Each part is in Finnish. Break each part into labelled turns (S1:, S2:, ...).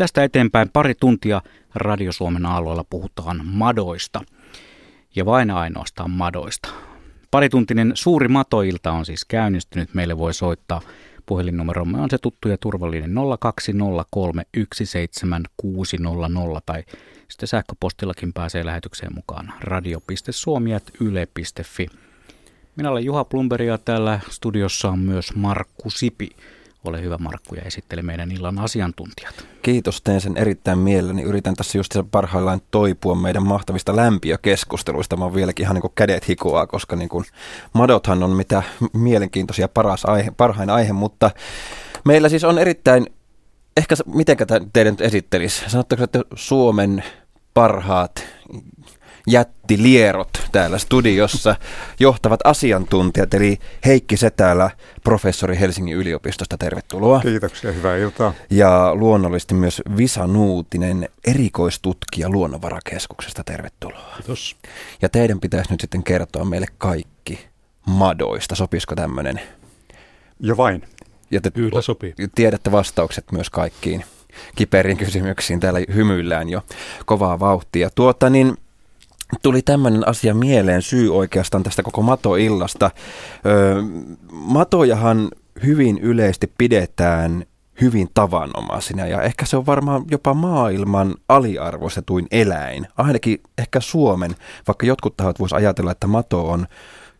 S1: Tästä eteenpäin pari tuntia Radio Suomen alueella puhutaan madoista. Ja vain ainoastaan madoista. Parituntinen suuri matoilta on siis käynnistynyt. Meille voi soittaa puhelinnumeromme on se tuttu ja turvallinen 020317600 tai sitten sähköpostillakin pääsee lähetykseen mukaan radio.suomi.yle.fi. Minä olen Juha Plumberi ja täällä studiossa on myös Markku Sipi. Ole hyvä Markku ja esittele meidän illan asiantuntijat.
S2: Kiitos, teen sen erittäin mielelläni. Yritän tässä just parhaillaan toipua meidän mahtavista lämpiökeskusteluista. Mä oon vieläkin ihan niin kuin kädet hikoaa, koska niin kuin madothan on mitä mielenkiintoisia paras aihe, parhain aihe, mutta meillä siis on erittäin, ehkä miten teidän esittelisi? Sanotteko, että Suomen parhaat jättilierot täällä studiossa, johtavat asiantuntijat, eli Heikki Setälä, professori Helsingin yliopistosta, tervetuloa.
S3: Kiitoksia, hyvää iltaa.
S2: Ja luonnollisesti myös Visa Nuutinen, erikoistutkija Luonnonvarakeskuksesta, tervetuloa.
S3: Kiitos.
S2: Ja teidän pitäisi nyt sitten kertoa meille kaikki madoista, sopisiko tämmöinen?
S3: Jo vain.
S2: Ja te
S3: Kyllä sopii.
S2: Tiedätte vastaukset myös kaikkiin kiperiin kysymyksiin. Täällä hymyillään jo kovaa vauhtia. Tuota niin, tuli tämmöinen asia mieleen, syy oikeastaan tästä koko matoillasta. Öö, matojahan hyvin yleisesti pidetään hyvin tavanomaisina ja ehkä se on varmaan jopa maailman aliarvoistetuin eläin, ainakin ehkä Suomen, vaikka jotkut tahot voisi ajatella, että mato on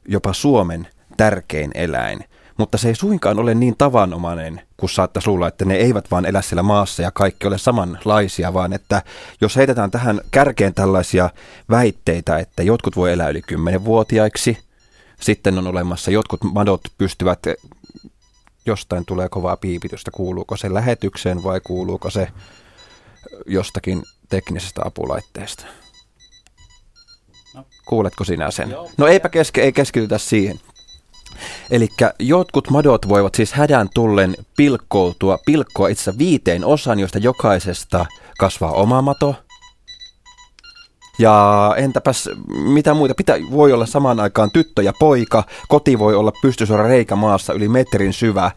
S2: jopa Suomen tärkein eläin mutta se ei suinkaan ole niin tavanomainen kuin saattaisi luulla, että ne eivät vaan elä siellä maassa ja kaikki ole samanlaisia, vaan että jos heitetään tähän kärkeen tällaisia väitteitä, että jotkut voi elää yli 10-vuotiaiksi, sitten on olemassa jotkut madot pystyvät, jostain tulee kovaa piipitystä, kuuluuko se lähetykseen vai kuuluuko se jostakin teknisestä apulaitteesta? No. Kuuletko sinä sen? No eipä keske, ei keskitytä siihen. Eli jotkut madot voivat siis hädän tullen pilkkoutua, pilkkoa itse viiteen osaan, joista jokaisesta kasvaa oma mato. Ja entäpäs mitä muita? Pitä, voi olla samaan aikaan tyttö ja poika. Koti voi olla pystysuora reikä maassa yli metrin syvä.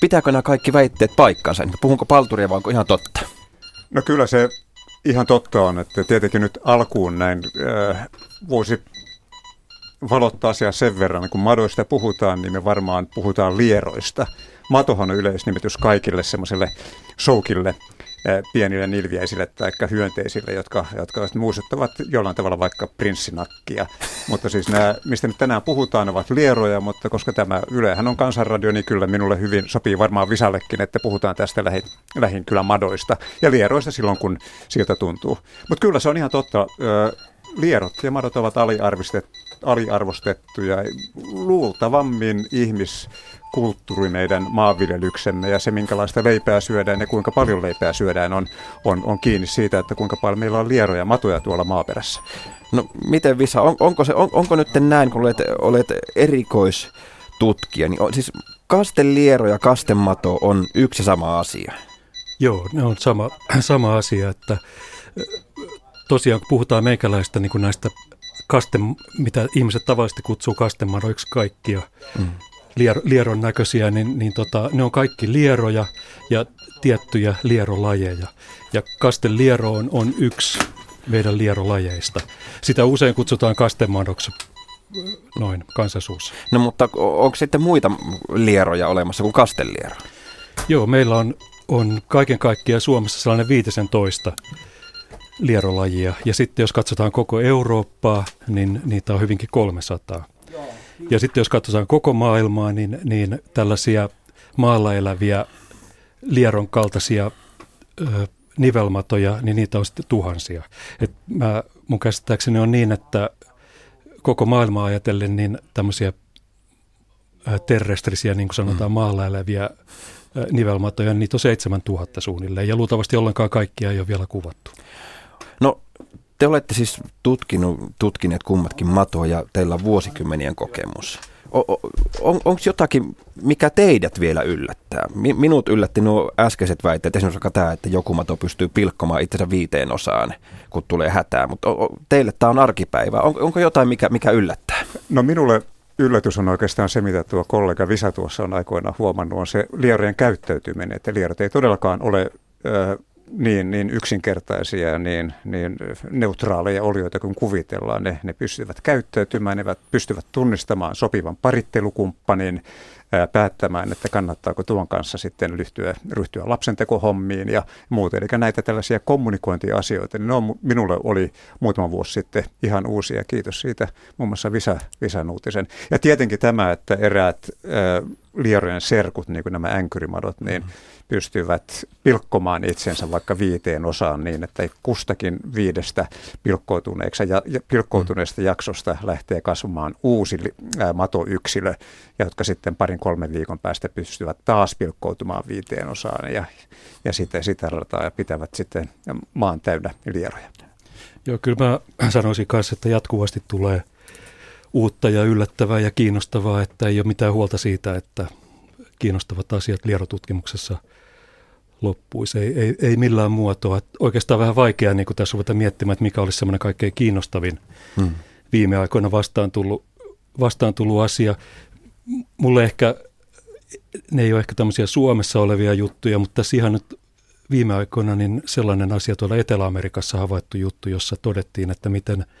S2: Pitääkö nämä kaikki väitteet paikkansa? Puhunko palturia vai onko ihan totta?
S3: No kyllä se ihan totta on, että tietenkin nyt alkuun näin äh, voisi valottaa asiaa sen verran, kun madoista puhutaan, niin me varmaan puhutaan lieroista. Matohan on yleisnimitys kaikille semmoiselle soukille, eh, pienille nilviäisille tai hyönteisille, jotka, jotka muistuttavat jollain tavalla vaikka prinssinakkia. Mutta siis nämä, mistä nyt tänään puhutaan, ovat lieroja, mutta koska tämä Ylehän on kansanradio, niin kyllä minulle hyvin sopii varmaan Visallekin, että puhutaan tästä lähi, lähin kyllä madoista ja lieroista silloin, kun siltä tuntuu. Mutta kyllä se on ihan totta. Lierot ja madot ovat aliarvistettu aliarvostettuja. Luultavammin ihmiskulttuuri meidän maanviljelyksemme ja se, minkälaista leipää syödään ja kuinka paljon leipää syödään, on, on, on kiinni siitä, että kuinka paljon meillä on lieroja matuja tuolla maaperässä.
S2: No miten Visa, on, onko, se, on, onko nyt näin, kun olet, olet erikoistutkija, niin on, siis kasteliero ja kastemato on yksi sama asia?
S4: Joo, ne on sama, sama asia, että tosiaan kun puhutaan meikäläistä niin kuin näistä kaste, mitä ihmiset tavallisesti kutsuu kastemadoiksi kaikkia mm. lier, lieron näköisiä, niin, niin tota, ne on kaikki lieroja ja tiettyjä lierolajeja. Ja kasteliero on, on yksi meidän lierolajeista. Sitä usein kutsutaan kastemadoksi noin kansansuussa.
S2: No mutta onko sitten muita lieroja olemassa kuin kasteliero?
S4: Joo, meillä on, on kaiken kaikkiaan Suomessa sellainen 15 lierolajia. Ja sitten jos katsotaan koko Eurooppaa, niin niitä on hyvinkin 300. Ja sitten jos katsotaan koko maailmaa, niin, niin tällaisia maalla eläviä lieron kaltaisia ö, nivelmatoja, niin niitä on sitten tuhansia. Et mä, mun käsittääkseni on niin, että koko maailmaa ajatellen, niin tämmöisiä terrestrisiä, niin kuin sanotaan, mm. maalla eläviä nivelmatoja, niin niitä on 7000 suunnilleen, ja luultavasti ollenkaan kaikkia ei ole vielä kuvattu.
S2: No, te olette siis tutkinut, tutkineet kummatkin matoa ja teillä on vuosikymmenien kokemus. O, on, Onko jotakin, mikä teidät vielä yllättää? Minut yllätti nuo äskeiset väitteet, esimerkiksi tämä, että joku mato pystyy pilkkomaan itsensä viiteen osaan, kun tulee hätää, mutta teille tämä on arkipäivä. On, onko jotain, mikä, mikä yllättää?
S3: No minulle yllätys on oikeastaan se, mitä tuo kollega Visa tuossa on aikoina huomannut, on se lierojen käyttäytyminen, että lierot ei todellakaan ole niin, niin yksinkertaisia ja niin, niin neutraaleja olioita kuin kuvitellaan. Ne, ne pystyvät käyttäytymään, ne pystyvät tunnistamaan sopivan parittelukumppanin, päättämään, että kannattaako tuon kanssa sitten ryhtyä, ryhtyä lapsentekohommiin ja muuta. Eli näitä tällaisia kommunikointiasioita, niin ne on, minulle oli muutama vuosi sitten ihan uusia. Kiitos siitä muun muassa Visa, Visan uutisen. Ja tietenkin tämä, että eräät äh, lierojen serkut, niin kuin nämä änkyrimadot, niin mm-hmm pystyvät pilkkomaan itsensä vaikka viiteen osaan niin, että kustakin viidestä pilkkoutuneesta, ja, pilkkoutuneesta mm. jaksosta lähtee kasvamaan uusi ää, matoyksilö, jotka sitten parin kolmen viikon päästä pystyvät taas pilkkoutumaan viiteen osaan ja, ja sitten sitä rataa ja pitävät sitten maan täynnä lieroja.
S4: Joo, kyllä mä sanoisin kanssa, että jatkuvasti tulee uutta ja yllättävää ja kiinnostavaa, että ei ole mitään huolta siitä, että kiinnostavat asiat lierotutkimuksessa – loppuisi. Ei, ei, ei millään muotoa. Oikeastaan vähän vaikeaa niin tässä ruveta miettimään, että mikä olisi semmoinen kaikkein kiinnostavin hmm. viime aikoina vastaan tullut, vastaan tullut asia. Mulle ehkä, ne ei ole ehkä tämmöisiä Suomessa olevia juttuja, mutta tässä ihan nyt viime aikoina niin sellainen asia tuolla Etelä-Amerikassa havaittu juttu, jossa todettiin, että miten –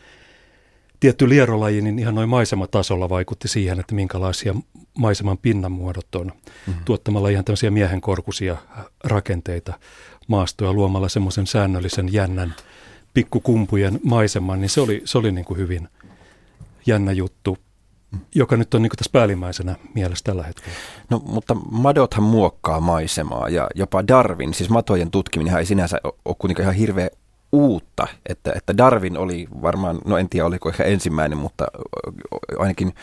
S4: tietty lierolaji niin ihan noin maisematasolla vaikutti siihen, että minkälaisia maiseman pinnanmuodot on. Mm-hmm. Tuottamalla ihan tämmöisiä miehenkorkuisia rakenteita maastoja luomalla semmoisen säännöllisen jännän pikkukumpujen maiseman, niin se oli, se oli niin kuin hyvin jännä juttu, joka nyt on niin kuin tässä päällimmäisenä mielessä tällä hetkellä.
S2: No mutta madothan muokkaa maisemaa ja jopa Darwin, siis matojen tutkiminen ei sinänsä ole kuitenkaan ihan hirveä uutta, että, että Darwin oli varmaan, no en tiedä oliko ehkä ensimmäinen, mutta ainakin,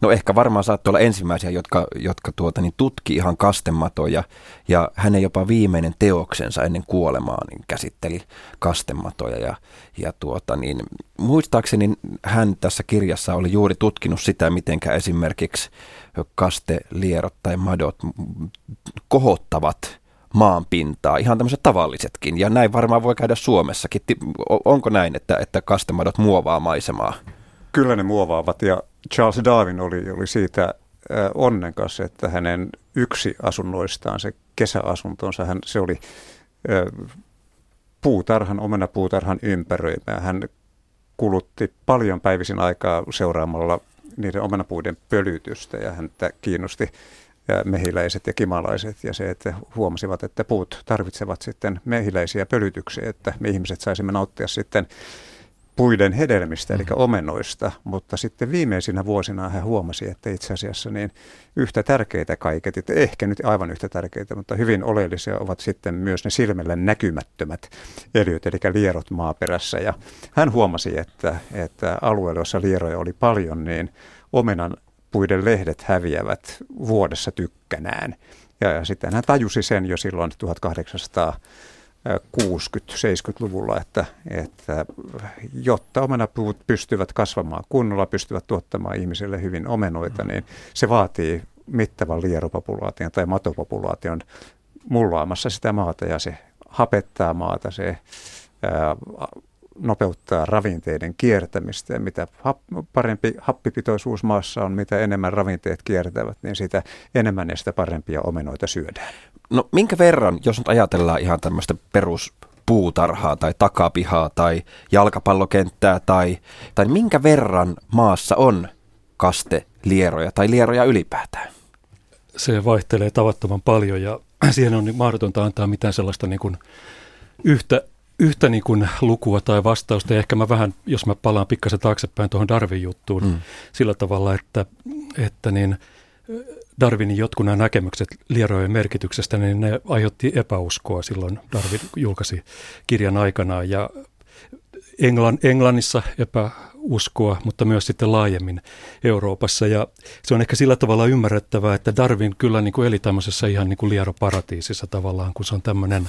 S2: no ehkä varmaan saattoi olla ensimmäisiä, jotka, jotka tuota, niin tutki ihan kastematoja ja hänen jopa viimeinen teoksensa ennen kuolemaa niin käsitteli kastematoja ja, ja tuota, niin, muistaakseni hän tässä kirjassa oli juuri tutkinut sitä, miten esimerkiksi kastelierot tai madot kohottavat maan pintaa, ihan tämmöiset tavallisetkin. Ja näin varmaan voi käydä Suomessakin. Onko näin, että, että kastemadot muovaa maisemaa?
S3: Kyllä ne muovaavat ja Charles Darwin oli, oli siitä onnenkas, että hänen yksi asunnoistaan, se kesäasuntonsa, hän, se oli puutarhan, omenapuutarhan ympäröimä. Hän kulutti paljon päivisin aikaa seuraamalla niiden omenapuiden pölytystä ja häntä kiinnosti ja mehiläiset ja kimalaiset ja se, että huomasivat, että puut tarvitsevat sitten mehiläisiä pölytyksiä, että me ihmiset saisimme nauttia sitten puiden hedelmistä, eli mm-hmm. omenoista, mutta sitten viimeisinä vuosina hän huomasi, että itse asiassa niin yhtä tärkeitä kaiket, ehkä nyt aivan yhtä tärkeitä, mutta hyvin oleellisia ovat sitten myös ne silmällä näkymättömät eliöt, eli lierot maaperässä. Ja hän huomasi, että, että alueella, jossa lieroja oli paljon, niin omenan puiden lehdet häviävät vuodessa tykkänään. Ja, ja sitten hän tajusi sen jo silloin 1860-70-luvulla, että, että jotta omenapuut pystyvät kasvamaan kunnolla, pystyvät tuottamaan ihmisille hyvin omenoita, niin se vaatii mittavan lieropopulaation tai matopopulaation mullaamassa sitä maata ja se hapettaa maata, se ää, nopeuttaa ravinteiden kiertämistä ja mitä parempi happipitoisuus maassa on, mitä enemmän ravinteet kiertävät, niin sitä enemmän ja sitä parempia omenoita syödään.
S2: No minkä verran, jos nyt ajatellaan ihan tämmöistä perus puutarhaa tai takapihaa tai jalkapallokenttää tai, tai minkä verran maassa on kaste lieroja tai lieroja ylipäätään?
S4: Se vaihtelee tavattoman paljon ja siihen on mahdotonta antaa mitään sellaista niin kuin yhtä yhtä niin kuin lukua tai vastausta, ja ehkä mä vähän, jos mä palaan pikkasen taaksepäin tuohon Darwin juttuun, mm. sillä tavalla, että, että niin Darwinin jotkut nämä näkemykset lierojen merkityksestä, niin ne aiheutti epäuskoa silloin Darwin julkaisi kirjan aikana, ja Englann, Englannissa epäuskoa, mutta myös sitten laajemmin Euroopassa. Ja se on ehkä sillä tavalla ymmärrettävää, että Darwin kyllä niin kuin eli tämmöisessä ihan niin kuin lieroparatiisissa tavallaan, kun se on tämmöinen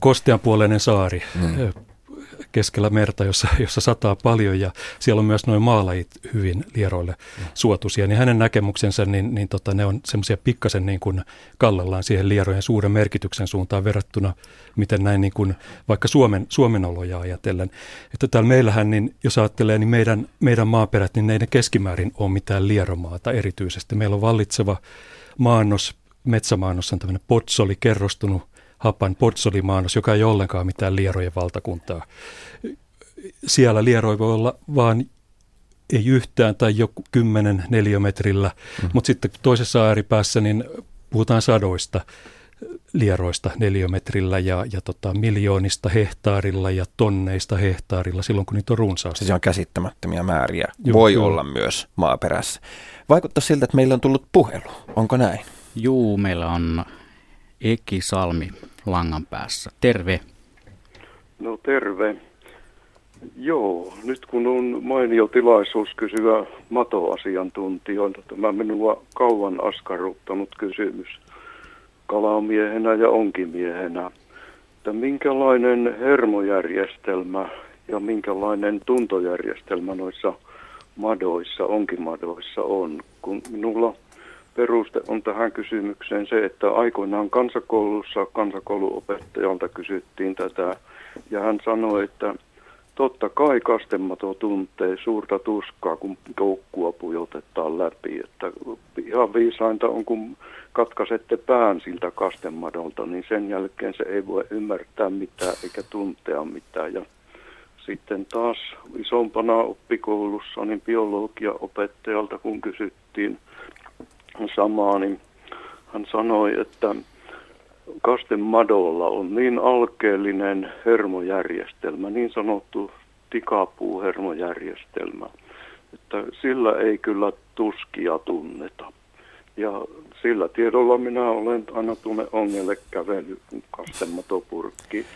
S4: kosteanpuoleinen saari mm. keskellä merta, jossa, jossa sataa paljon ja siellä on myös noin maalajit hyvin lieroille mm. suotuisia, niin hänen näkemuksensa, niin, niin tota, ne on semmoisia pikkasen niin kuin kallellaan siihen lierojen suuren merkityksen suuntaan verrattuna, miten näin niin kuin vaikka Suomen, Suomen oloja ajatellen. Että täällä meillähän, niin jos ajattelee, niin meidän, meidän maaperät, niin ne keskimäärin ole mitään lieromaata erityisesti. Meillä on vallitseva maannos, metsämaannos on tämmöinen potsoli, kerrostunut Hapan Portsolimaanos, joka ei ole ollenkaan mitään lierojen valtakuntaa. Siellä lieroi voi olla vaan ei yhtään tai joku kymmenen neliömetrillä, mm. mutta sitten toisessa ääripäässä niin puhutaan sadoista lieroista neliömetrillä ja, ja tota, miljoonista hehtaarilla ja tonneista hehtaarilla silloin, kun niitä on runsaasti.
S2: Se on käsittämättömiä määriä. Joo, Voi joo. olla myös maaperässä. Vaikuttaa siltä, että meillä on tullut puhelu. Onko näin?
S1: Juu, meillä on Eki Salmi langan päässä. Terve.
S5: No terve. Joo, nyt kun on mainio tilaisuus kysyä matoasiantuntijoilta, tämä minua kauan askarruttanut kysymys kalamiehenä ja onkimiehenä, että minkälainen hermojärjestelmä ja minkälainen tuntojärjestelmä noissa madoissa, onkimadoissa on, kun minulla peruste on tähän kysymykseen se, että aikoinaan kansakoulussa kansakouluopettajalta kysyttiin tätä ja hän sanoi, että totta kai kastemato tuntee suurta tuskaa, kun koukkua pujotetaan läpi. Että ihan viisainta on, kun katkaisette pään siltä kastemadolta, niin sen jälkeen se ei voi ymmärtää mitään eikä tuntea mitään. Ja sitten taas isompana oppikoulussa niin biologiaopettajalta, kun kysyttiin samaa, niin hän sanoi, että kastemadolla on niin alkeellinen hermojärjestelmä, niin sanottu tikapuuhermojärjestelmä, että sillä ei kyllä tuskia tunneta. Ja sillä tiedolla minä olen aina tuonne ongelle kävellyt kastematopurkki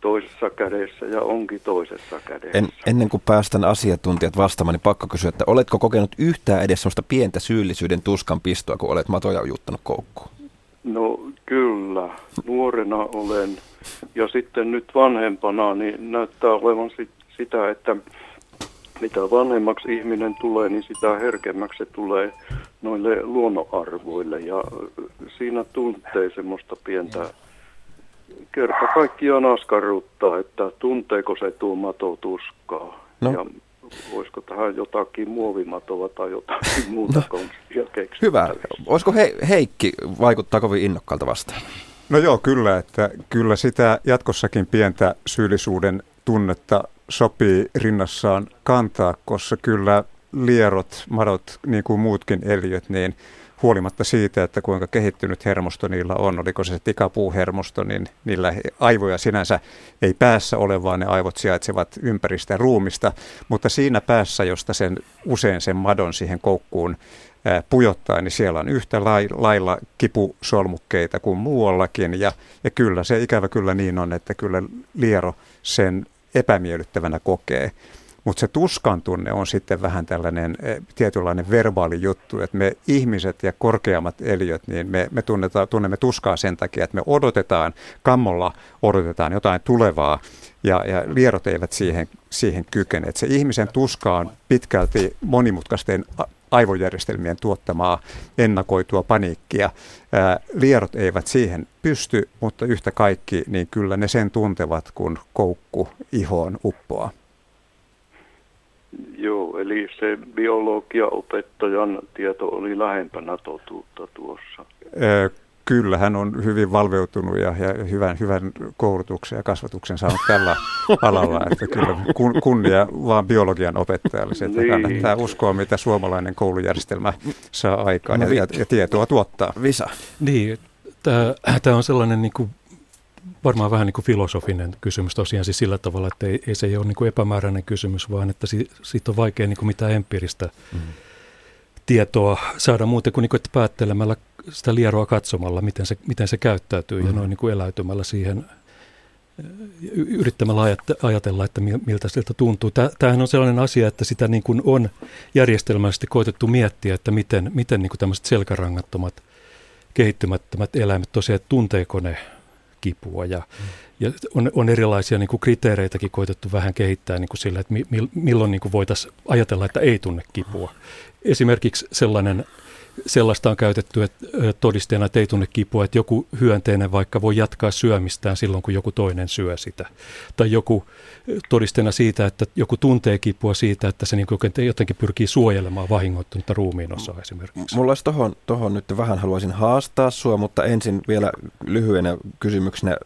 S5: toisessa kädessä ja onkin toisessa kädessä. En,
S2: ennen kuin päästän asiantuntijat vastaamaan, niin pakko kysyä, että oletko kokenut yhtään edes sellaista pientä syyllisyyden tuskan pistoa, kun olet matoja ujuttanut koukkuun?
S5: No kyllä, nuorena olen ja sitten nyt vanhempana niin näyttää olevan sit, sitä, että mitä vanhemmaksi ihminen tulee, niin sitä herkemmäksi se tulee noille luonnonarvoille ja siinä tuntee semmoista pientä kerta kaikkiaan askarruttaa, että tunteeko se tuo mato tuskaa. No. Ja voisiko tähän jotakin muovimatoa tai jotakin muuta no. konstia keksiä.
S2: Hyvä. Olisiko he, Heikki vaikuttaa kovin innokkaalta vastaan?
S3: No joo, kyllä, että kyllä sitä jatkossakin pientä syyllisyyden tunnetta sopii rinnassaan kantaa, koska kyllä lierot, madot, niin kuin muutkin eliöt, niin huolimatta siitä, että kuinka kehittynyt hermosto niillä on, oliko se tikapuuhermosto, niin niillä aivoja sinänsä ei päässä ole, vaan ne aivot sijaitsevat ympäristä ruumista, mutta siinä päässä, josta sen usein sen madon siihen koukkuun pujottaa, niin siellä on yhtä lailla kipusolmukkeita kuin muuallakin. Ja, ja kyllä se ikävä kyllä niin on, että kyllä liero sen epämiellyttävänä kokee. Mutta se tuskan tunne on sitten vähän tällainen e, tietynlainen verbaali juttu, että me ihmiset ja korkeammat eliöt, niin me, me tunnemme tuskaa sen takia, että me odotetaan, kammolla odotetaan jotain tulevaa, ja, ja lierot eivät siihen, siihen kykene. Et se ihmisen tuska on pitkälti monimutkaisten aivojärjestelmien tuottamaa ennakoitua paniikkia. Ää, lierot eivät siihen pysty, mutta yhtä kaikki, niin kyllä ne sen tuntevat, kun koukku ihoon uppoaa.
S5: Joo, eli se biologiaopettajan tieto oli lähempänä totuutta tuossa.
S3: Ää, Kyllä, hän on hyvin valveutunut ja, ja hyvän, hyvän koulutuksen ja kasvatuksen saanut tällä alalla. Että kyllä kun, kunnia vaan biologian opettajalle, että niin. kannattaa uskoa, mitä suomalainen koulujärjestelmä saa aikaan no, ja, ja tietoa tuottaa.
S2: Visa.
S4: Niin, tämä on sellainen niin kuin, varmaan vähän niin kuin filosofinen kysymys tosiaan siis sillä tavalla, että ei, ei se ole niin kuin epämääräinen kysymys, vaan että si, siitä on vaikea niin kuin mitään empiiristä mm. tietoa saada muuten kuin, niin kuin että päättelemällä sitä lieroa katsomalla, miten se, miten se käyttäytyy mm. ja noin niin kuin eläytymällä siihen yrittämällä ajatella, että miltä siltä tuntuu. Tämähän on sellainen asia, että sitä niin kuin on järjestelmällisesti koitettu miettiä, että miten, miten niin kuin tämmöiset selkärangattomat, kehittymättömät eläimet tosiaan, tunteeko ne kipua ja, mm. ja on, on erilaisia niin kuin kriteereitäkin koitettu vähän kehittää niin kuin sillä, että mi, milloin niin kuin voitaisiin ajatella, että ei tunne kipua. Esimerkiksi sellainen sellaista on käytetty että todisteena, että ei tunne kipua, että joku hyönteinen vaikka voi jatkaa syömistään silloin, kun joku toinen syö sitä. Tai joku todisteena siitä, että joku tuntee kipua siitä, että se niin jotenkin pyrkii suojelemaan vahingoittunutta ruumiinosaa esimerkiksi.
S2: Mulla olisi tohon, tohon nyt vähän haluaisin haastaa sua, mutta ensin vielä lyhyenä kysymyksenä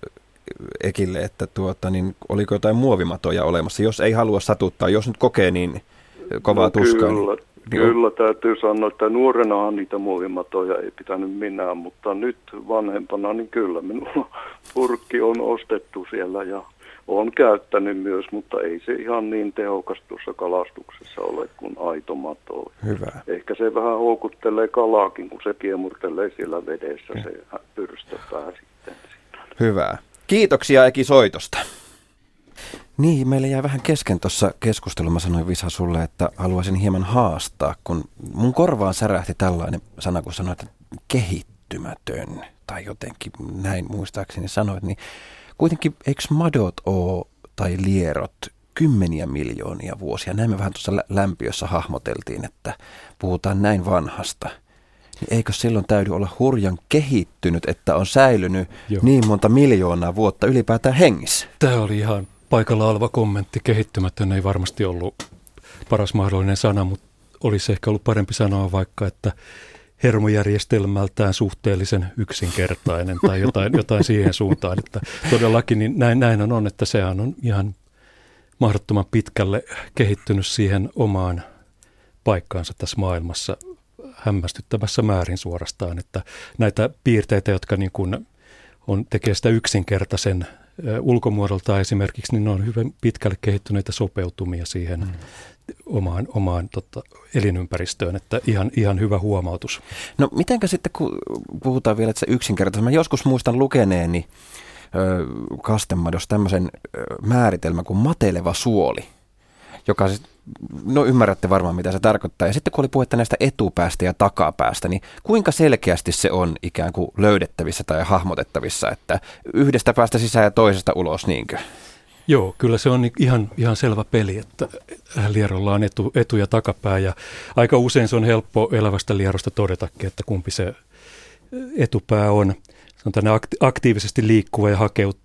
S2: Ekille, että tuota, niin oliko jotain muovimatoja olemassa? Jos ei halua satuttaa, jos nyt kokee niin kovaa no, tuskaa.
S5: Kyllä, niin Kyllä täytyy sanoa, että nuorenahan niitä muovimatoja ei pitänyt minä, mutta nyt vanhempana niin kyllä minulla purkki on ostettu siellä ja on käyttänyt myös, mutta ei se ihan niin tehokas tuossa kalastuksessa ole kuin aito mato.
S2: Hyvä.
S5: Ehkä se vähän houkuttelee kalaakin, kun se kiemurtelee siellä vedessä, se pyrstöpää sitten.
S2: Hyvä. Kiitoksia Eki soitosta. Niin, meillä jäi vähän kesken tuossa keskustelussa. Mä sanoin Visa sulle, että haluaisin hieman haastaa, kun mun korvaan särähti tällainen sana, kun sanoit, että kehittymätön, tai jotenkin näin muistaakseni sanoit, niin kuitenkin eikö madot oo, tai lierot, kymmeniä miljoonia vuosia. Näin me vähän tuossa lämpiössä hahmoteltiin, että puhutaan näin vanhasta. Niin eikö silloin täydy olla hurjan kehittynyt, että on säilynyt Joo. niin monta miljoonaa vuotta ylipäätään hengissä?
S4: Tämä oli ihan paikalla oleva kommentti. Kehittymätön ei varmasti ollut paras mahdollinen sana, mutta olisi ehkä ollut parempi sanoa vaikka, että hermojärjestelmältään suhteellisen yksinkertainen tai jotain, jotain siihen suuntaan. Että todellakin niin näin, näin on, että sehän on ihan mahdottoman pitkälle kehittynyt siihen omaan paikkaansa tässä maailmassa hämmästyttävässä määrin suorastaan, että näitä piirteitä, jotka niin kuin on, tekee sitä yksinkertaisen ulkomuodolta esimerkiksi, niin ne on hyvin pitkälle kehittyneitä sopeutumia siihen mm. omaan, omaan tota, elinympäristöön, että ihan, ihan hyvä huomautus.
S2: No mitenkä sitten, kun puhutaan vielä, että se yksinkertaisesti, mä joskus muistan lukeneeni ö, Kastemados tämmöisen määritelmän kuin mateleva suoli, joka siis no ymmärrätte varmaan mitä se tarkoittaa. Ja sitten kun oli puhetta näistä etupäästä ja takapäästä, niin kuinka selkeästi se on ikään kuin löydettävissä tai hahmotettavissa, että yhdestä päästä sisään ja toisesta ulos, niinkö?
S4: Joo, kyllä se on ihan, ihan selvä peli, että lierolla on etu, etu ja takapää ja aika usein se on helppo elävästä lierosta todetakin, että kumpi se etupää on. Se on tänne aktiivisesti liikkuva ja hakeut,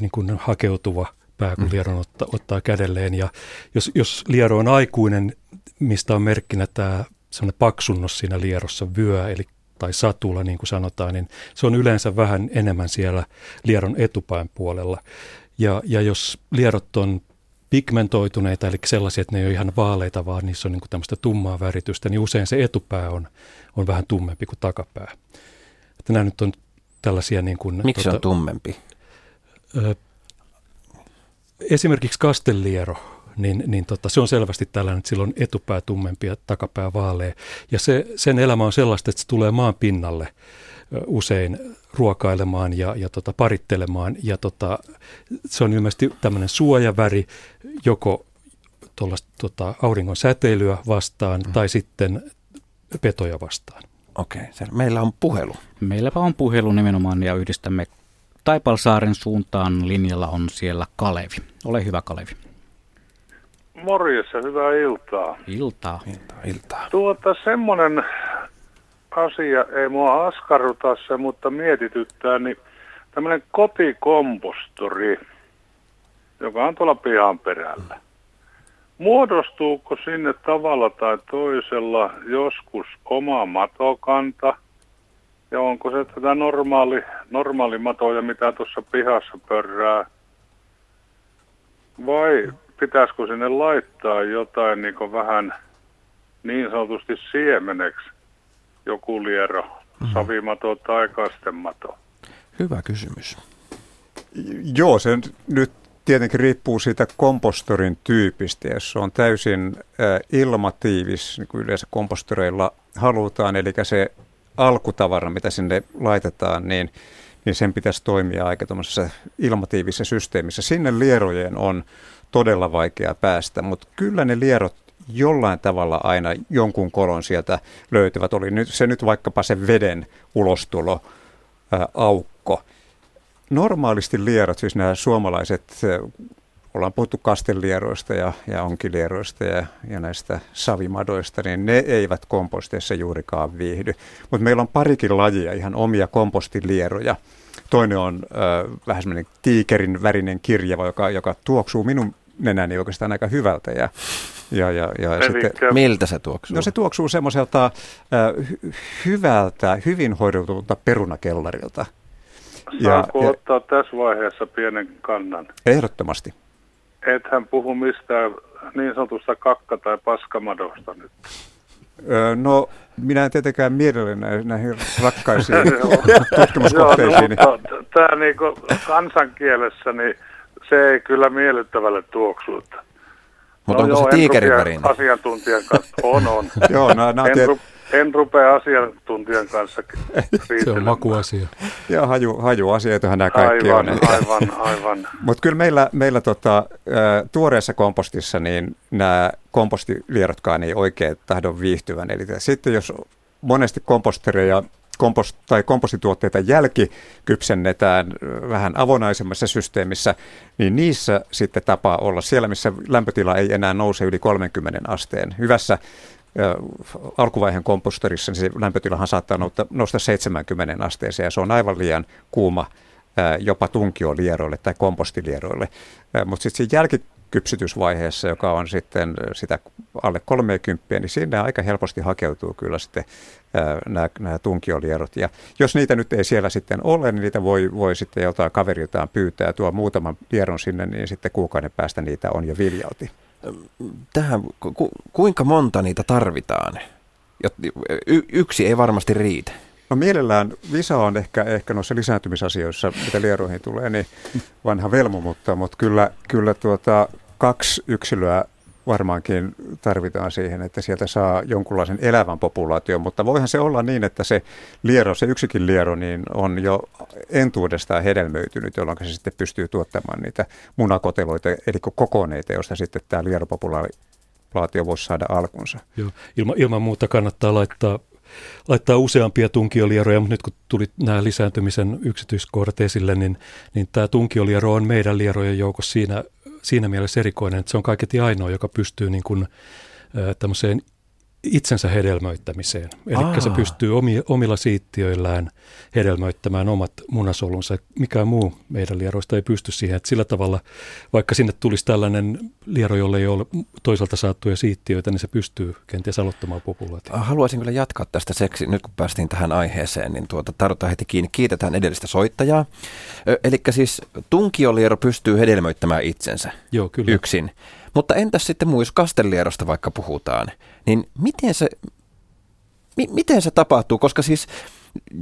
S4: niin kuin hakeutuva pää, kun mm. lieron ottaa, ottaa kädelleen. Ja jos, jos liero on aikuinen, mistä on merkkinä tämä sellainen paksunnos siinä lierossa, vyö, eli tai satula, niin kuin sanotaan, niin se on yleensä vähän enemmän siellä lieron etupäin puolella. Ja, ja jos lierot on pigmentoituneita, eli sellaisia, että ne ei ole ihan vaaleita, vaan niissä on niin kuin tämmöistä tummaa väritystä, niin usein se etupää on, on vähän tummempi kuin takapää. Että nämä nyt on tällaisia... Niin kuin,
S2: Miksi tuota, on tummempi?
S4: Ö, esimerkiksi kastelliero, niin, niin tota, se on selvästi tällainen, että silloin etupää tummempi ja takapää vaalea. Ja se, sen elämä on sellaista, että se tulee maan pinnalle usein ruokailemaan ja, ja tota, parittelemaan. Ja tota, se on ilmeisesti tämmöinen suojaväri joko tota, auringon säteilyä vastaan mm. tai sitten petoja vastaan.
S2: Okei, okay, meillä on puhelu.
S1: Meilläpä on puhelu nimenomaan ja yhdistämme Taipalsaaren suuntaan linjalla on siellä Kalevi. Ole hyvä Kalevi.
S6: Morjessa, hyvää iltaa.
S1: Iltaa.
S2: Iltaa, iltaa.
S6: Tuota semmoinen asia, ei mua askarruta se, mutta mietityttää, niin tämmöinen kotikompostori, joka on tuolla pihan perällä. Muodostuuko sinne tavalla tai toisella joskus oma matokanta – ja onko se tätä normaali, normaali matoja, mitä tuossa pihassa pörrää? Vai pitäisikö sinne laittaa jotain niin vähän niin sanotusti siemeneksi? Joku liero, mm. savimato tai kastemato?
S2: Hyvä kysymys.
S3: Joo, se nyt tietenkin riippuu siitä kompostorin tyypistä. Jos se on täysin äh, ilmatiivis, niin kuin yleensä kompostoreilla halutaan, eli se alkutavara, mitä sinne laitetaan, niin, niin sen pitäisi toimia aika ilmatiivisessa systeemissä. Sinne lierojen on todella vaikea päästä, mutta kyllä ne lierot jollain tavalla aina jonkun kolon sieltä löytyvät. Oli nyt, se nyt vaikkapa se veden ulostulo ää, aukko. Normaalisti lierot, siis nämä suomalaiset ollaan puhuttu kastelieroista ja, ja onkilieroista ja, ja näistä savimadoista, niin ne eivät komposteissa juurikaan viihdy. Mutta meillä on parikin lajia, ihan omia kompostilieroja. Toinen on äh, vähän semmoinen tiikerin värinen kirjava, joka, joka tuoksuu minun nenäni oikeastaan aika hyvältä. Ja, ja, ja, ja
S2: sitten, Miltä se tuoksuu?
S3: No se tuoksuu semmoiselta äh, hy- hyvältä, hyvin hoidetulta perunakellarilta.
S6: Saanko ja, ottaa tässä vaiheessa pienen kannan?
S3: Ehdottomasti.
S6: Ethän puhu mistään niin sanotusta kakka- tai paskamadosta nyt.
S3: Öö, no, minä en tietenkään mielelläni näihin, näihin rakkaisiin tutkimuskohteisiin.
S6: Joo, no, mutta tämä niinku kansankielessä, niin se ei kyllä miellyttävälle tuoksu.
S2: Mutta no onko joo, se tiikerin värinen?
S6: Asiantuntijan kanssa, on, on.
S3: joo, no, no,
S6: en, ru, en rupea asiantuntijan kanssa
S4: Se on makuasia.
S3: Joo, haju, hajuasioitahan nämä kaikki
S6: aivan,
S3: on.
S6: Aivan, aivan.
S3: Mutta kyllä meillä, meillä tota, tuoreessa kompostissa niin nämä kompostilierotkaan ei oikein tahdon viihtyvän. Eli sitten jos monesti kompostereja kompost- tai kompostituotteita jälkikypsennetään vähän avonaisemmassa systeemissä, niin niissä sitten tapaa olla siellä, missä lämpötila ei enää nouse yli 30 asteen. Hyvässä alkuvaiheen komposterissa niin se lämpötilahan saattaa nousta 70 asteeseen ja se on aivan liian kuuma jopa tunkiolieroille tai kompostilieroille. Mutta sitten siinä jälkikypsytysvaiheessa, joka on sitten sitä alle 30, niin sinne aika helposti hakeutuu kyllä sitten nämä, nämä tunkiolierot. Ja jos niitä nyt ei siellä sitten ole, niin niitä voi, voi sitten jotain kaveriltaan pyytää, tuo muutaman lieron sinne, niin sitten kuukauden päästä niitä on jo viljalti
S2: tähän, ku, kuinka monta niitä tarvitaan? Y, yksi ei varmasti riitä.
S3: No mielellään Visa on ehkä, ehkä noissa lisääntymisasioissa, mitä lieroihin tulee, niin vanha velmu, mutta, mutta kyllä, kyllä tuota, kaksi yksilöä varmaankin tarvitaan siihen, että sieltä saa jonkunlaisen elävän populaation, mutta voihan se olla niin, että se liero, se yksikin liero, niin on jo entuudestaan hedelmöitynyt, jolloin se sitten pystyy tuottamaan niitä munakoteloita, eli kokoneita, joista sitten tämä lieropopulaatio voisi saada alkunsa.
S4: Joo, ilma, ilman muuta kannattaa laittaa laittaa useampia tunkiolieroja, mutta nyt kun tuli nämä lisääntymisen yksityiskohdat esille, niin, niin tämä tunkioliero on meidän lierojen joukossa siinä siinä mielessä erikoinen, että se on kaiketi ainoa, joka pystyy niin kuin, tämmöiseen itsensä hedelmöittämiseen. Eli se pystyy omi, omilla siittiöillään hedelmöittämään omat munasolunsa. Mikään muu meidän lieroista ei pysty siihen. Että sillä tavalla, vaikka sinne tulisi tällainen liero, jolle ei ole toisaalta saattuja siittiöitä, niin se pystyy kenties aloittamaan populaatio.
S2: Haluaisin kyllä jatkaa tästä seksi, nyt kun päästiin tähän aiheeseen, niin tuota, tarvitaan heti kiinni. Kiitetään edellistä soittajaa. Eli siis tunkioliero pystyy hedelmöittämään itsensä
S4: Joo, kyllä.
S2: yksin. Mutta entäs sitten muu, jos kastellierosta vaikka puhutaan, niin miten se, mi, miten se tapahtuu? Koska siis,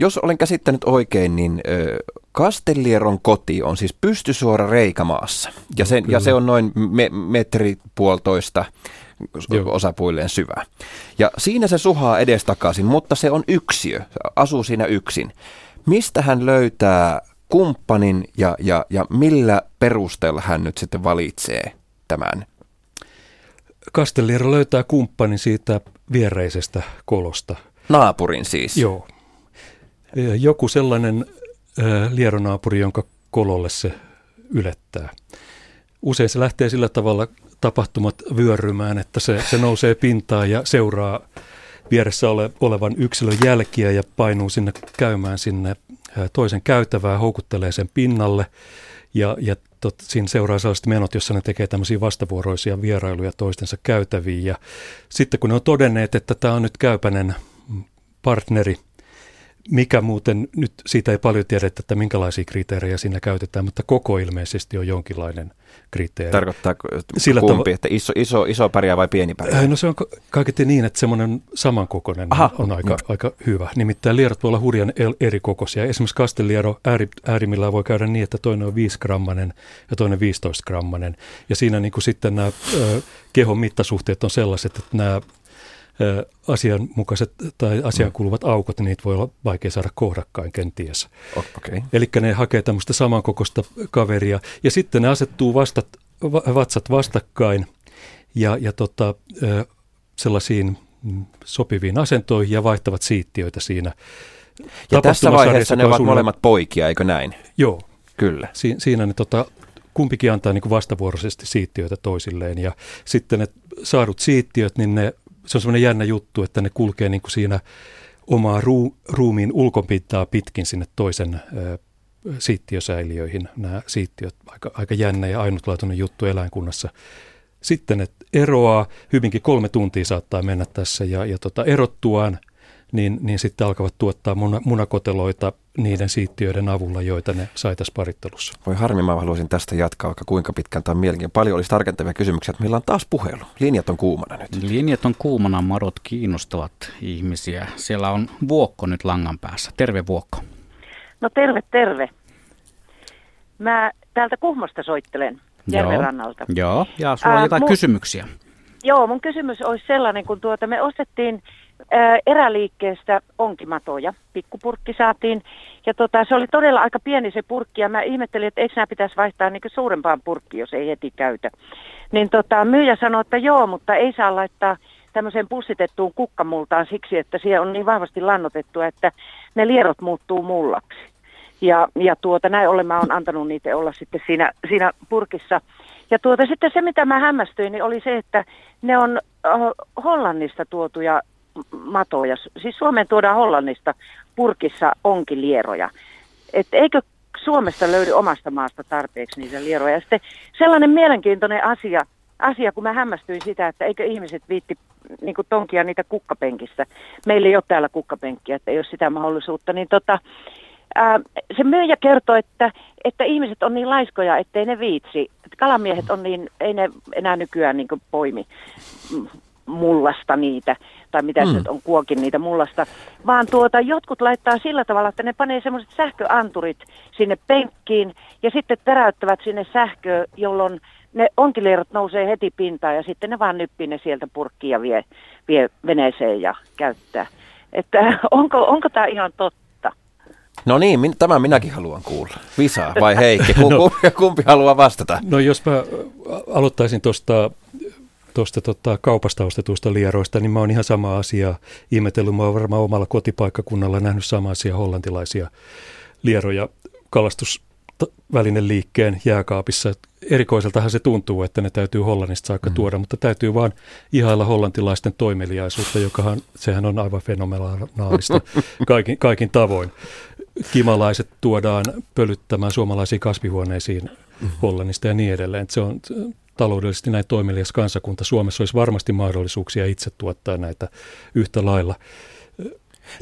S2: jos olen käsittänyt oikein, niin ö, Kastellieron koti on siis pystysuora reikämaassa. Ja, sen, ja se on noin me, metri puolitoista Joo. osapuilleen syvä. Ja siinä se suhaa edestakaisin, mutta se on yksiö, asuu siinä yksin. Mistä hän löytää kumppanin ja, ja, ja millä perusteella hän nyt sitten valitsee tämän
S4: Castelliero löytää kumppanin siitä viereisestä kolosta.
S2: Naapurin siis?
S4: Joo. Joku sellainen lieronaapuri, jonka kololle se ylettää. Usein se lähtee sillä tavalla tapahtumat vyörymään, että se, se nousee pintaan ja seuraa vieressä ole, olevan yksilön jälkiä ja painuu sinne käymään sinne toisen käytävää, houkuttelee sen pinnalle ja, ja tot, siinä seuraa sellaiset menot, jossa ne tekee tämmöisiä vastavuoroisia vierailuja toistensa käytäviin. Ja sitten kun ne on todenneet, että tämä on nyt käypäinen partneri, mikä muuten, nyt siitä ei paljon tiedetä, että minkälaisia kriteerejä siinä käytetään, mutta koko ilmeisesti on jonkinlainen kriteeri.
S2: Tarkoittaa Sillä kumpi, tav- että iso, iso, iso pärjää vai pieni pärjää?
S4: Äh, no se on kaiketi niin, että semmoinen samankokoinen Aha. on aika, aika hyvä. Nimittäin lierot voi olla hurjan eri kokoisia. Esimerkiksi kastelliero ääri, äärimmillään voi käydä niin, että toinen on 5 grammanen ja toinen 15 grammanen. Ja siinä niin kuin sitten nämä ö, kehon mittasuhteet on sellaiset, että nämä asianmukaiset tai asian kuuluvat aukot, niin niitä voi olla vaikea saada kohdakkain kenties.
S2: Okay.
S4: Eli ne hakee tämmöistä samankokoista kaveria ja sitten ne asettuu vastat, vatsat vastakkain ja, ja tota, sellaisiin mm, sopiviin asentoihin ja vaihtavat siittiöitä siinä.
S2: Ja tässä vaiheessa ne ovat molemmat poikia, eikö näin?
S4: Joo.
S2: Kyllä.
S4: Si- siinä ne tota, kumpikin antaa niin kuin vastavuoroisesti siittiöitä toisilleen ja sitten ne saadut siittiöt, niin ne, se on semmoinen jännä juttu, että ne kulkee niin kuin siinä omaa ruu, ruumiin ulkopintaa pitkin sinne toisen ö, siittiösäiliöihin. Nämä siittiöt, aika, aika jännä ja ainutlaatuinen juttu eläinkunnassa. Sitten ne eroaa, hyvinkin kolme tuntia saattaa mennä tässä ja, ja tota, erottuaan – niin, niin sitten alkavat tuottaa muna, munakoteloita niiden siittiöiden avulla, joita ne sai tässä parittelussa.
S2: Voi harmi, mä haluaisin tästä jatkaa, vaikka kuinka pitkään tämä on mielenkiintoinen. Paljon olisi tarkentavia kysymyksiä, että meillä on taas puhelu. Linjat on kuumana nyt.
S1: Linjat on kuumana, madot kiinnostavat ihmisiä. Siellä on Vuokko nyt langan päässä. Terve Vuokko.
S7: No terve, terve. Mä täältä Kuhmosta soittelen Järvenrannalta.
S1: Joo, ja sulla on jotain mun, kysymyksiä.
S7: Joo, mun kysymys olisi sellainen, kun tuota, me ostettiin eräliikkeestä onkimatoja. Pikkupurkki saatiin. Ja tota, se oli todella aika pieni se purkki ja mä ihmettelin, että eikö nämä pitäisi vaihtaa niin suurempaan purkkiin, jos ei heti käytä. Niin tota, myyjä sanoi, että joo, mutta ei saa laittaa tämmöiseen pussitettuun kukkamultaan siksi, että siellä on niin vahvasti lannotettu, että ne lierot muuttuu mullaksi. Ja, ja tuota, näin ollen mä oon antanut niitä olla sitten siinä, siinä purkissa. Ja tuota, sitten se, mitä mä hämmästyin, niin oli se, että ne on Hollannista tuotuja matoja. Siis Suomeen tuodaan Hollannista purkissa onkilieroja. Et eikö Suomesta löydy omasta maasta tarpeeksi niitä lieroja. Ja sitten sellainen mielenkiintoinen asia, asia, kun mä hämmästyin sitä, että eikö ihmiset viitti niin tonkia niitä kukkapenkistä. Meillä ei ole täällä kukkapenkkiä, että ei ole sitä mahdollisuutta. Niin tota, ää, se myyjä kertoi, että, että ihmiset on niin laiskoja, ettei ne viitsi. Kalamiehet on niin, ei ne enää nykyään niin poimi mullasta niitä, tai mitä mm. se on kuokin niitä mullasta, vaan tuota, jotkut laittaa sillä tavalla, että ne panee semmoiset sähköanturit sinne penkkiin ja sitten teräyttävät sinne sähköä, jolloin ne onkilierot nousee heti pintaan ja sitten ne vaan nyppii ne sieltä purkkiin ja vie, vie veneeseen ja käyttää. Että onko, onko tämä ihan totta?
S2: No niin, min, tämän minäkin haluan kuulla. Visa vai Heikki? no, kumpi, kumpi haluaa vastata?
S4: No jos mä aloittaisin tuosta tuosta tota, kaupasta ostetuista lieroista, niin mä oon ihan sama asia ihmetellyt. Mä oon varmaan omalla kotipaikkakunnalla nähnyt sama asia hollantilaisia lieroja kalastusvälinen liikkeen jääkaapissa. Erikoiseltahan se tuntuu, että ne täytyy Hollannista saakka mm. tuoda, mutta täytyy vaan ihailla hollantilaisten toimeliaisuutta, joka sehän on aivan fenomenaalista kaikin, kaikin tavoin. Kimalaiset tuodaan pölyttämään suomalaisiin kasvihuoneisiin mm. Hollannista ja niin edelleen. Se on taloudellisesti näin toimelias kansakunta. Suomessa olisi varmasti mahdollisuuksia itse tuottaa näitä yhtä lailla.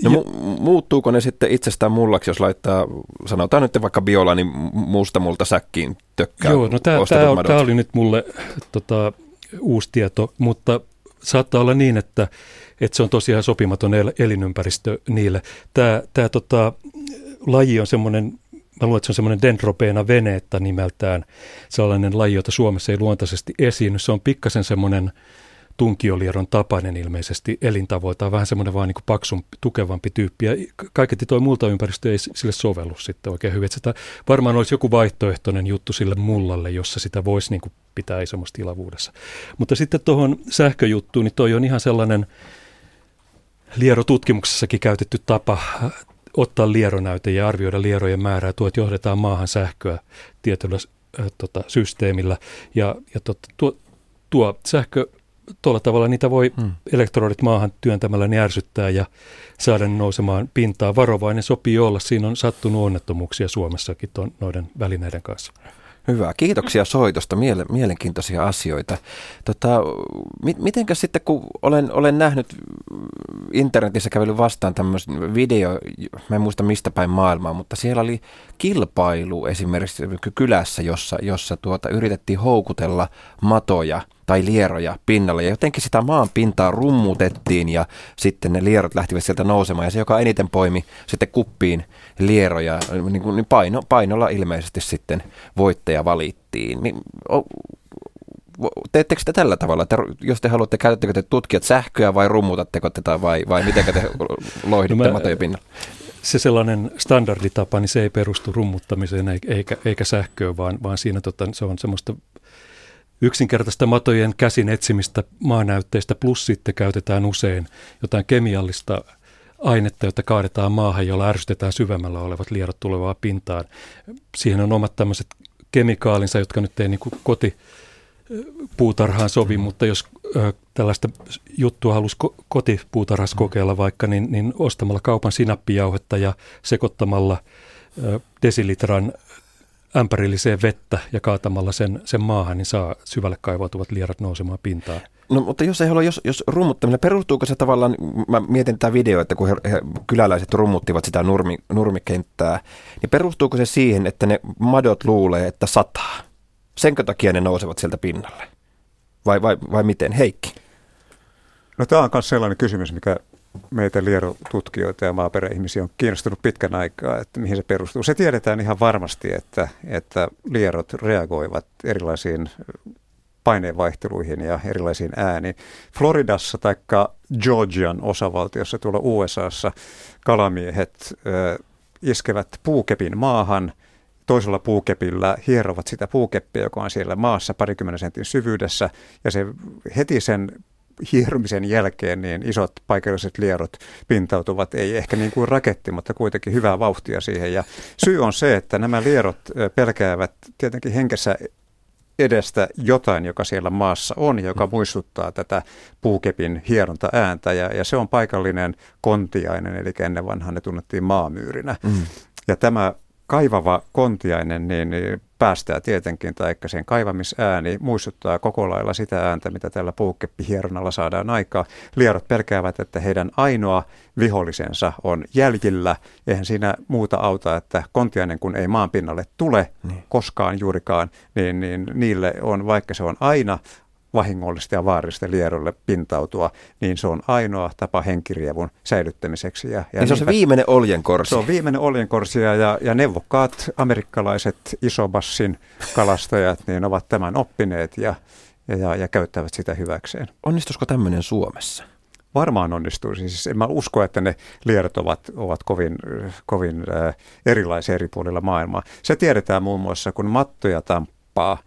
S2: No mu- muuttuuko ne sitten itsestään mullaksi, jos laittaa, sanotaan nyt vaikka biola, niin muusta multa säkkiin tökkää
S4: Joo, no tämä oli nyt mulle tota, uusi tieto, mutta saattaa olla niin, että, että se on tosiaan sopimaton el- elinympäristö niille. Tämä, tämä tota, laji on semmoinen Mä luulen, että se on semmoinen dendropeena veneetta nimeltään, sellainen laji, jota Suomessa ei luontaisesti esiinny. Se on pikkasen semmoinen tunkiolieron tapainen ilmeisesti elintavoita, vähän semmoinen vaan niin paksun, tukevampi tyyppi. Ja kaiketi toi multa ympäristö ei sille sovellu sitten oikein hyvin. Että sitä varmaan olisi joku vaihtoehtoinen juttu sille mullalle, jossa sitä voisi niin pitää isommassa tilavuudessa. Mutta sitten tuohon sähköjuttuun, niin toi on ihan sellainen lierotutkimuksessakin käytetty tapa ottaa lieronäyte ja arvioida lierojen määrää. Tuot johdetaan maahan sähköä tietyllä äh, tota, systeemillä ja, ja tot, tuo, tuo sähkö tuolla tavalla niitä voi hmm. elektrodit maahan työntämällä niin ärsyttää ja saada ne nousemaan pintaan. Varovainen sopii olla. Siinä on sattunut onnettomuuksia Suomessakin ton, noiden välineiden kanssa.
S2: Hyvä, kiitoksia soitosta, Miele, mielenkiintoisia asioita. Tota, mit, mitenkäs sitten, kun olen, olen nähnyt internetissä kävellyt vastaan tämmöisen video, mä en muista mistä päin maailmaa, mutta siellä oli kilpailu esimerkiksi kylässä, jossa, jossa tuota, yritettiin houkutella matoja tai lieroja pinnalle. Ja jotenkin sitä maan pintaa rummutettiin ja sitten ne lierot lähtivät sieltä nousemaan. Ja se, joka eniten poimi sitten kuppiin lieroja, niin, niin paino, painolla ilmeisesti sitten voittaja valittiin. Niin, teettekö te tällä tavalla, että jos te haluatte, käytättekö te tutkijat sähköä vai rummutatteko tätä vai, vai miten te loihditte no matoja pinnalla?
S4: Se sellainen standarditapa, niin se ei perustu rummuttamiseen eikä, eikä sähköön, vaan, vaan siinä tota, se on semmoista yksinkertaista matojen käsin etsimistä maanäytteistä, plus sitten käytetään usein jotain kemiallista ainetta, jota kaadetaan maahan, jolla ärsytetään syvemmällä olevat lierot tulevaa pintaan. Siihen on omat tämmöiset kemikaalinsa, jotka nyt ei niin koti puutarhaan sovi, mm. mutta jos ö, tällaista juttua halusi ko- kotipuutarhassa mm. kokeilla vaikka, niin, niin ostamalla kaupan sinappijauhetta ja sekoittamalla ö, desilitran ämpärilliseen vettä ja kaatamalla sen, sen maahan, niin saa syvälle kaivautuvat lierat nousemaan pintaan.
S2: No mutta jos ei halua, jos, jos rummuttaminen, perustuuko se tavallaan, mä mietin tätä videoa, että kun he, he, kyläläiset rummuttivat sitä nurmi, nurmikenttää, niin perustuuko se siihen, että ne madot luulee, että sataa? Senkö takia ne nousevat sieltä pinnalle? Vai, vai, vai miten? Heikki?
S3: No tämä on myös sellainen kysymys, mikä meitä lierotutkijoita ja maaperäihmisiä on kiinnostunut pitkän aikaa, että mihin se perustuu. Se tiedetään ihan varmasti, että, että lierot reagoivat erilaisiin paineenvaihteluihin ja erilaisiin ääniin. Floridassa tai Georgian osavaltiossa tuolla USAssa kalamiehet ö, iskevät puukepin maahan, toisella puukepillä hierovat sitä puukeppiä, joka on siellä maassa parikymmenen sentin syvyydessä, ja se heti sen hieromisen jälkeen niin isot paikalliset lierot pintautuvat, ei ehkä niin kuin raketti, mutta kuitenkin hyvää vauhtia siihen. Ja syy on se, että nämä lierot pelkäävät tietenkin henkessä edestä jotain, joka siellä maassa on, joka muistuttaa tätä puukepin hieronta ääntä, ja, ja se on paikallinen kontiainen, eli ennen vanhaan ne tunnettiin maamyyrinä. Mm. Ja tämä kaivava kontiainen niin, niin päästää tietenkin, tai sen kaivamisääni muistuttaa koko lailla sitä ääntä, mitä tällä puukeppihieronnalla saadaan aikaa. Lierot pelkäävät, että heidän ainoa vihollisensa on jäljillä. Eihän siinä muuta auta, että kontiainen kun ei maan pinnalle tule niin. koskaan juurikaan, niin, niin niille on, vaikka se on aina vahingollista ja vaarallista lierolle pintautua, niin se on ainoa tapa henkirievun säilyttämiseksi. Ja,
S2: ja niin se on se viimeinen oljenkorsi.
S3: Se on viimeinen oljenkorsi ja, ja neuvokkaat amerikkalaiset isobassin kalastajat niin ovat tämän oppineet ja, ja, ja, käyttävät sitä hyväkseen.
S2: Onnistuisiko tämmöinen Suomessa?
S3: Varmaan onnistuu. Siis en mä usko, että ne lierot ovat, ovat kovin, kovin äh, erilaisia eri puolilla maailmaa. Se tiedetään muun muassa, kun mattoja tamppaa –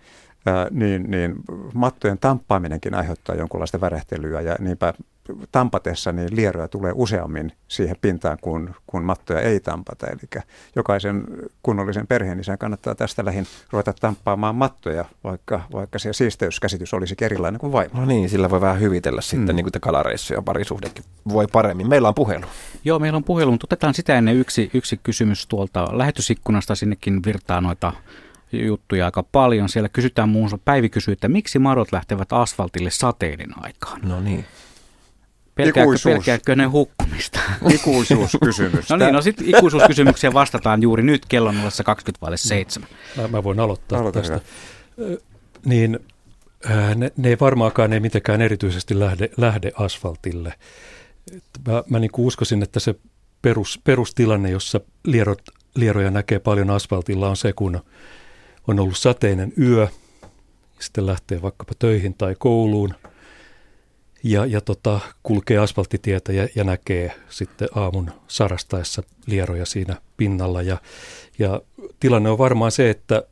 S3: niin, niin mattojen tamppaaminenkin aiheuttaa jonkunlaista värähtelyä ja niinpä tampatessa niin lieroja tulee useammin siihen pintaan, kun, kun mattoja ei tampata. Eli jokaisen kunnollisen perheen isän kannattaa tästä lähin ruveta tamppaamaan mattoja, vaikka, vaikka se siisteyskäsitys olisi erilainen kuin vaimo.
S2: No niin, sillä voi vähän hyvitellä sitten mm. niin kuin kalareissu ja parisuhdekin voi paremmin. Meillä on puhelu.
S1: Joo, meillä on puhelu, mutta otetaan sitä ennen yksi, yksi kysymys tuolta lähetysikkunasta. Sinnekin virtaa noita juttuja aika paljon. Siellä kysytään muun muassa, Päivi kysyy, että miksi madot lähtevät asfaltille sateiden aikaan?
S2: No niin.
S1: Pelkääkö, pelkääkö ne hukkumista?
S3: Ikuisuuskysymys.
S1: no niin, no sitten ikuisuuskysymyksiä vastataan juuri nyt kello 20.7.
S4: Mä, mä voin aloittaa Aloita tästä. Hyvä. Niin ne, ne ei varmaankaan ei mitenkään erityisesti lähde, lähde asfaltille. Mä, mä niin uskoisin, että se perus, perustilanne, jossa lierot, lieroja näkee paljon asfaltilla, on se, kun on ollut sateinen yö, sitten lähtee vaikkapa töihin tai kouluun ja, ja tota, kulkee asfalttitietä ja, ja näkee sitten aamun sarastaessa lieroja siinä pinnalla. Ja, ja tilanne on varmaan se, että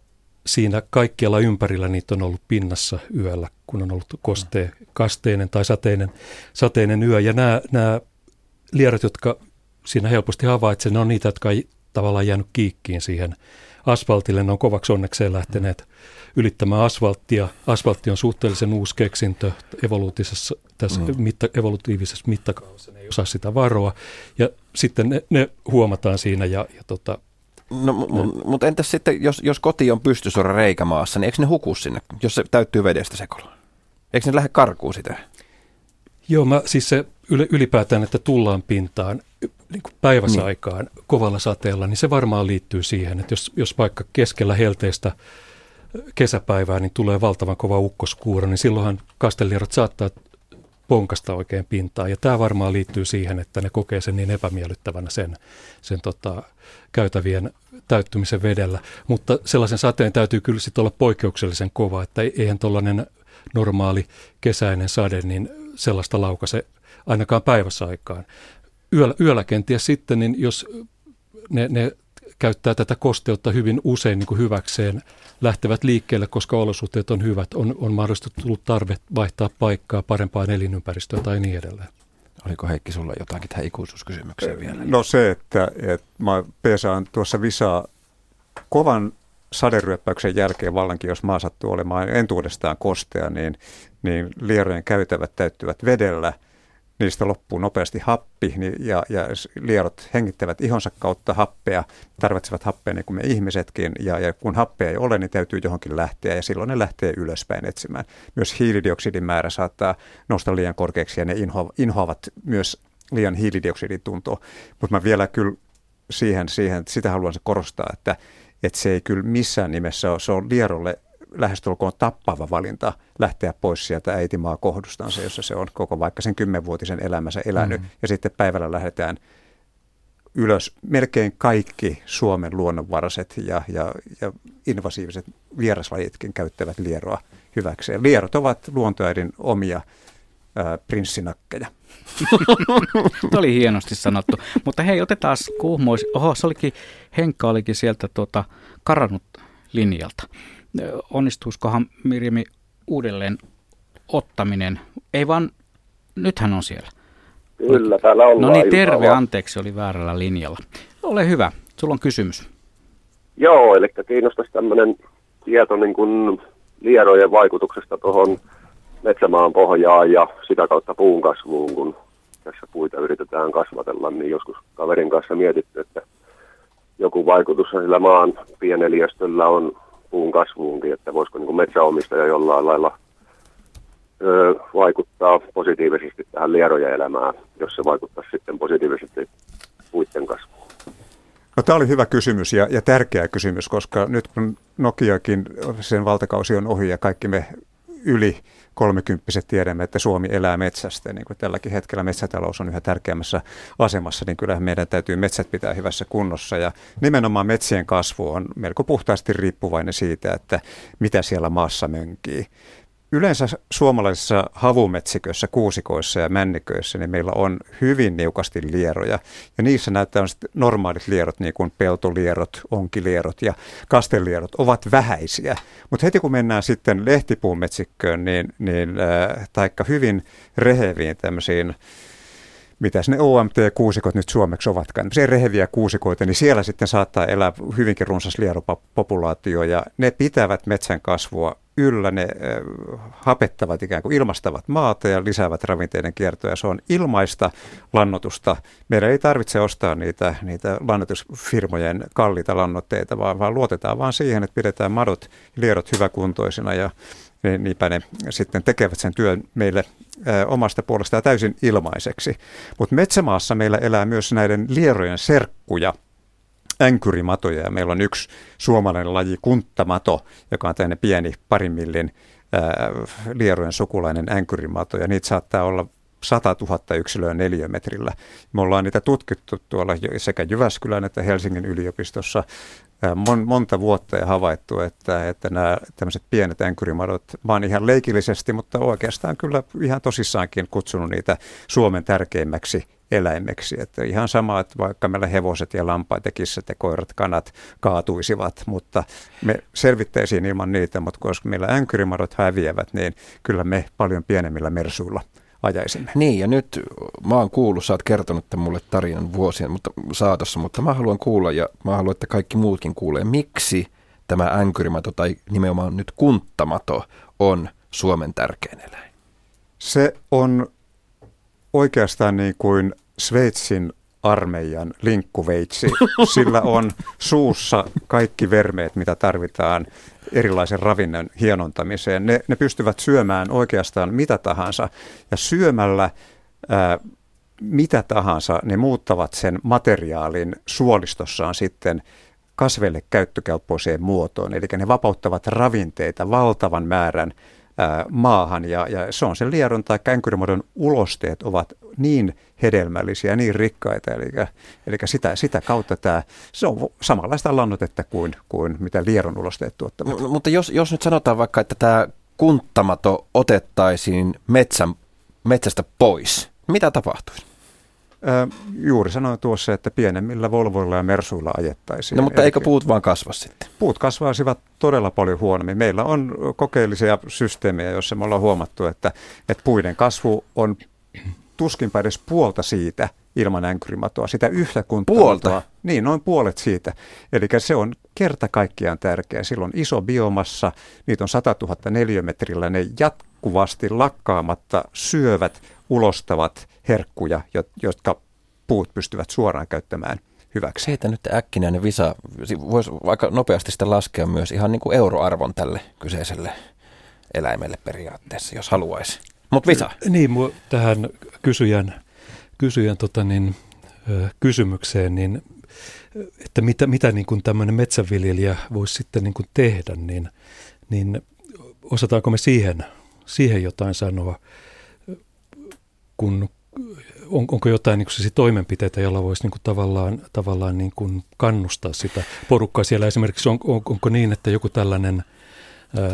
S4: siinä kaikkialla ympärillä niitä on ollut pinnassa yöllä, kun on ollut koste, kasteinen tai sateinen, sateinen yö. Ja nämä, nämä lierot, jotka siinä helposti havaitsevat, ne on niitä, jotka ei tavallaan jäänyt kiikkiin siihen asfaltille. Ne on kovaksi onnekseen lähteneet ylittämään asfalttia. Asfaltti on suhteellisen uusi keksintö evoluutiivisessa, tässä mm. mitta, evolutiivisessa mittakaavassa. Ne ei osaa sitä varoa. Ja sitten ne, ne huomataan siinä ja, ja tota,
S2: No, mutta entäs sitten, jos, jos koti on pystysuora reikämaassa, niin eikö ne huku sinne, jos se täyttyy vedestä sekolla? Eikö ne lähde karkuun sitä?
S4: Joo, mä, siis se ylipäätään, että tullaan pintaan niin kuin päiväsaikaan niin. kovalla sateella, niin se varmaan liittyy siihen, että jos, jos vaikka keskellä helteistä kesäpäivää niin tulee valtavan kova ukkoskuuro, niin silloinhan kastelierot saattaa ponkasta oikein pintaan. Ja tämä varmaan liittyy siihen, että ne kokee sen niin epämiellyttävänä sen, sen tota, käytävien täyttymisen vedellä. Mutta sellaisen sateen täytyy kyllä sitten olla poikkeuksellisen kova, että eihän tuollainen normaali kesäinen sade, niin sellaista laukase ainakaan päiväsaikaan. Yöllä, yöllä kenties sitten, niin jos ne, ne käyttää tätä kosteutta hyvin usein niin kuin hyväkseen, lähtevät liikkeelle, koska olosuhteet on hyvät, on, on mahdollisesti tullut tarve vaihtaa paikkaa parempaan elinympäristöön tai niin edelleen.
S2: Oliko Heikki sulla jotakin tähän ikuisuuskysymykseen vielä?
S3: No se, että, että mä peesaan tuossa Visaa kovan saderyöppäyksen jälkeen vallankin, jos maa sattuu olemaan entuudestaan kostea, niin, niin lierojen käytävät täyttyvät vedellä – niistä loppuu nopeasti happi niin, ja, ja lierot hengittävät ihonsa kautta happea, tarvitsevat happea niin kuin me ihmisetkin ja, ja kun happea ei ole, niin täytyy johonkin lähteä ja silloin ne lähtee ylöspäin etsimään. Myös hiilidioksidin määrä saattaa nousta liian korkeaksi ja ne inho, inhoavat myös liian hiilidioksidin tuntoa, mutta mä vielä kyllä siihen, siihen sitä haluan korostaa, että, että se ei kyllä missään nimessä ole, se on lierolle lähestulkoon tappava valinta lähteä pois sieltä äitimaa kohdustansa, jossa se on koko vaikka sen kymmenvuotisen elämänsä elänyt. Mm. Ja sitten päivällä lähdetään ylös melkein kaikki Suomen luonnonvaraset ja, ja, ja invasiiviset vieraslajitkin käyttävät lieroa hyväkseen. Lierot ovat luontoäidin omia ää, prinssinakkeja.
S1: Tuo oli hienosti sanottu. Mutta hei, otetaan kuhmois. Oho, se olikin, Henkka olikin sieltä tuota, karannut linjalta onnistuisikohan Mirjami uudelleen ottaminen? Ei vaan, nythän on siellä.
S8: Kyllä, täällä ollaan.
S1: No niin, terve, anteeksi, oli väärällä linjalla. Ole hyvä, sulla on kysymys.
S8: Joo, eli kiinnostaisi tämmöinen tieto niin kuin lierojen vaikutuksesta tuohon metsämaan pohjaan ja sitä kautta puun kasvuun, kun tässä puita yritetään kasvatella, niin joskus kaverin kanssa mietitty, että joku vaikutus sillä maan pieneliöstöllä on puun kasvuunkin, että voisiko niin kuin metsäomistaja jollain lailla ö, vaikuttaa positiivisesti tähän lierojen elämään, jos se vaikuttaa sitten positiivisesti puiden kasvuun.
S3: No, tämä oli hyvä kysymys ja, ja tärkeä kysymys, koska nyt kun Nokiakin, sen valtakausi on ohi ja kaikki me yli kolmekymppiset tiedämme, että Suomi elää metsästä. Niin kuin tälläkin hetkellä metsätalous on yhä tärkeämmässä asemassa, niin kyllähän meidän täytyy metsät pitää hyvässä kunnossa. Ja nimenomaan metsien kasvu on melko puhtaasti riippuvainen siitä, että mitä siellä maassa mönkii. Yleensä suomalaisissa havumetsiköissä, kuusikoissa ja männiköissä, niin meillä on hyvin niukasti lieroja. Ja niissä näyttää normaalit lierot, niin kuin peltolierot, onkilierot ja kastelierot, ovat vähäisiä. Mutta heti kun mennään sitten lehtipuumetsikköön, niin, niin äh, taikka hyvin reheviin tämmöisiin mitä ne OMT-kuusikot nyt suomeksi ovatkaan, se reheviä kuusikoita, niin siellä sitten saattaa elää hyvinkin runsas lieropopulaatio ja ne pitävät metsän kasvua yllä, ne hapettavat ikään kuin ilmastavat maata ja lisäävät ravinteiden kiertoa se on ilmaista lannotusta. Meidän ei tarvitse ostaa niitä, niitä lannotusfirmojen kalliita lannoitteita, vaan, vaan luotetaan vaan siihen, että pidetään madot lierot hyväkuntoisina ja niin niinpä ne sitten tekevät sen työn meille omasta puolestaan täysin ilmaiseksi. Mutta metsämaassa meillä elää myös näiden lierojen serkkuja, änkyrimatoja ja meillä on yksi suomalainen laji, kunttamato, joka on tämmöinen pieni parin millin lierojen sukulainen änkyrimato ja niitä saattaa olla 100 000 yksilöä neliömetrillä. Me ollaan niitä tutkittu tuolla sekä Jyväskylän että Helsingin yliopistossa mon, monta vuotta ja havaittu, että, että nämä tämmöiset pienet änkyrimadot, mä oon ihan leikillisesti, mutta oikeastaan kyllä ihan tosissaankin kutsunut niitä Suomen tärkeimmäksi eläimeksi. Että ihan sama, että vaikka meillä hevoset ja lampaat ja kissat ja koirat, kanat kaatuisivat, mutta me selvittäisiin ilman niitä, mutta koska meillä änkyrimadot häviävät, niin kyllä me paljon pienemmillä mersuilla ajaisimme.
S2: Niin, ja nyt mä oon kuullut, sä oot kertonut tämän mulle tarinan vuosien mutta, saatossa, mutta mä haluan kuulla ja mä haluan, että kaikki muutkin kuulee, miksi tämä änkyrimato tai nimenomaan nyt kunttamato on Suomen tärkein eläin?
S3: Se on oikeastaan niin kuin Sveitsin armeijan linkkuveitsi. Sillä on suussa kaikki vermeet, mitä tarvitaan erilaisen ravinnon hienontamiseen. Ne, ne pystyvät syömään oikeastaan mitä tahansa ja syömällä ää, mitä tahansa ne muuttavat sen materiaalin suolistossaan sitten kasveille käyttökelpoiseen muotoon. Eli ne vapauttavat ravinteita valtavan määrän maahan ja, ja se on se lieron tai känkyrimuodon ulosteet ovat niin hedelmällisiä, niin rikkaita, eli, eli sitä, sitä kautta tämä, se on samanlaista lannotetta kuin, kuin mitä lieron ulosteet tuottavat.
S2: M- mutta jos, jos nyt sanotaan vaikka, että tämä kunttamato otettaisiin metsän, metsästä pois, mitä tapahtuisi?
S3: juuri sanoin tuossa, että pienemmillä Volvoilla ja Mersuilla ajettaisiin.
S2: No mutta Eli eikö puut vaan kasva sitten?
S3: Puut kasvaisivat todella paljon huonommin. Meillä on kokeellisia systeemejä, joissa me ollaan huomattu, että, että puiden kasvu on tuskinpä edes puolta siitä, ilman änkyrimatoa. Sitä yhtä kuin
S2: Puolta?
S3: Niin, noin puolet siitä. Eli se on kerta kaikkiaan tärkeä. Silloin iso biomassa, niitä on 100 000 neliömetrillä, ne jatkuvasti lakkaamatta syövät, ulostavat herkkuja, jotka puut pystyvät suoraan käyttämään hyväksi.
S2: Siitä nyt äkkinäinen visa, voisi vaikka nopeasti sitä laskea myös ihan niin kuin euroarvon tälle kyseiselle eläimelle periaatteessa, jos haluaisi. Mutta visa.
S4: Niin, tähän kysyjän, kysyjän tota niin, kysymykseen, niin että mitä, mitä niin kuin tämmöinen metsäviljelijä voisi sitten niin kuin tehdä, niin, niin osataanko me siihen, siihen jotain sanoa, kun on, onko jotain niin toimenpiteitä, joilla voisi niin kuin tavallaan, tavallaan niin kuin kannustaa sitä porukkaa siellä? Esimerkiksi on, on, onko niin, että joku tällainen,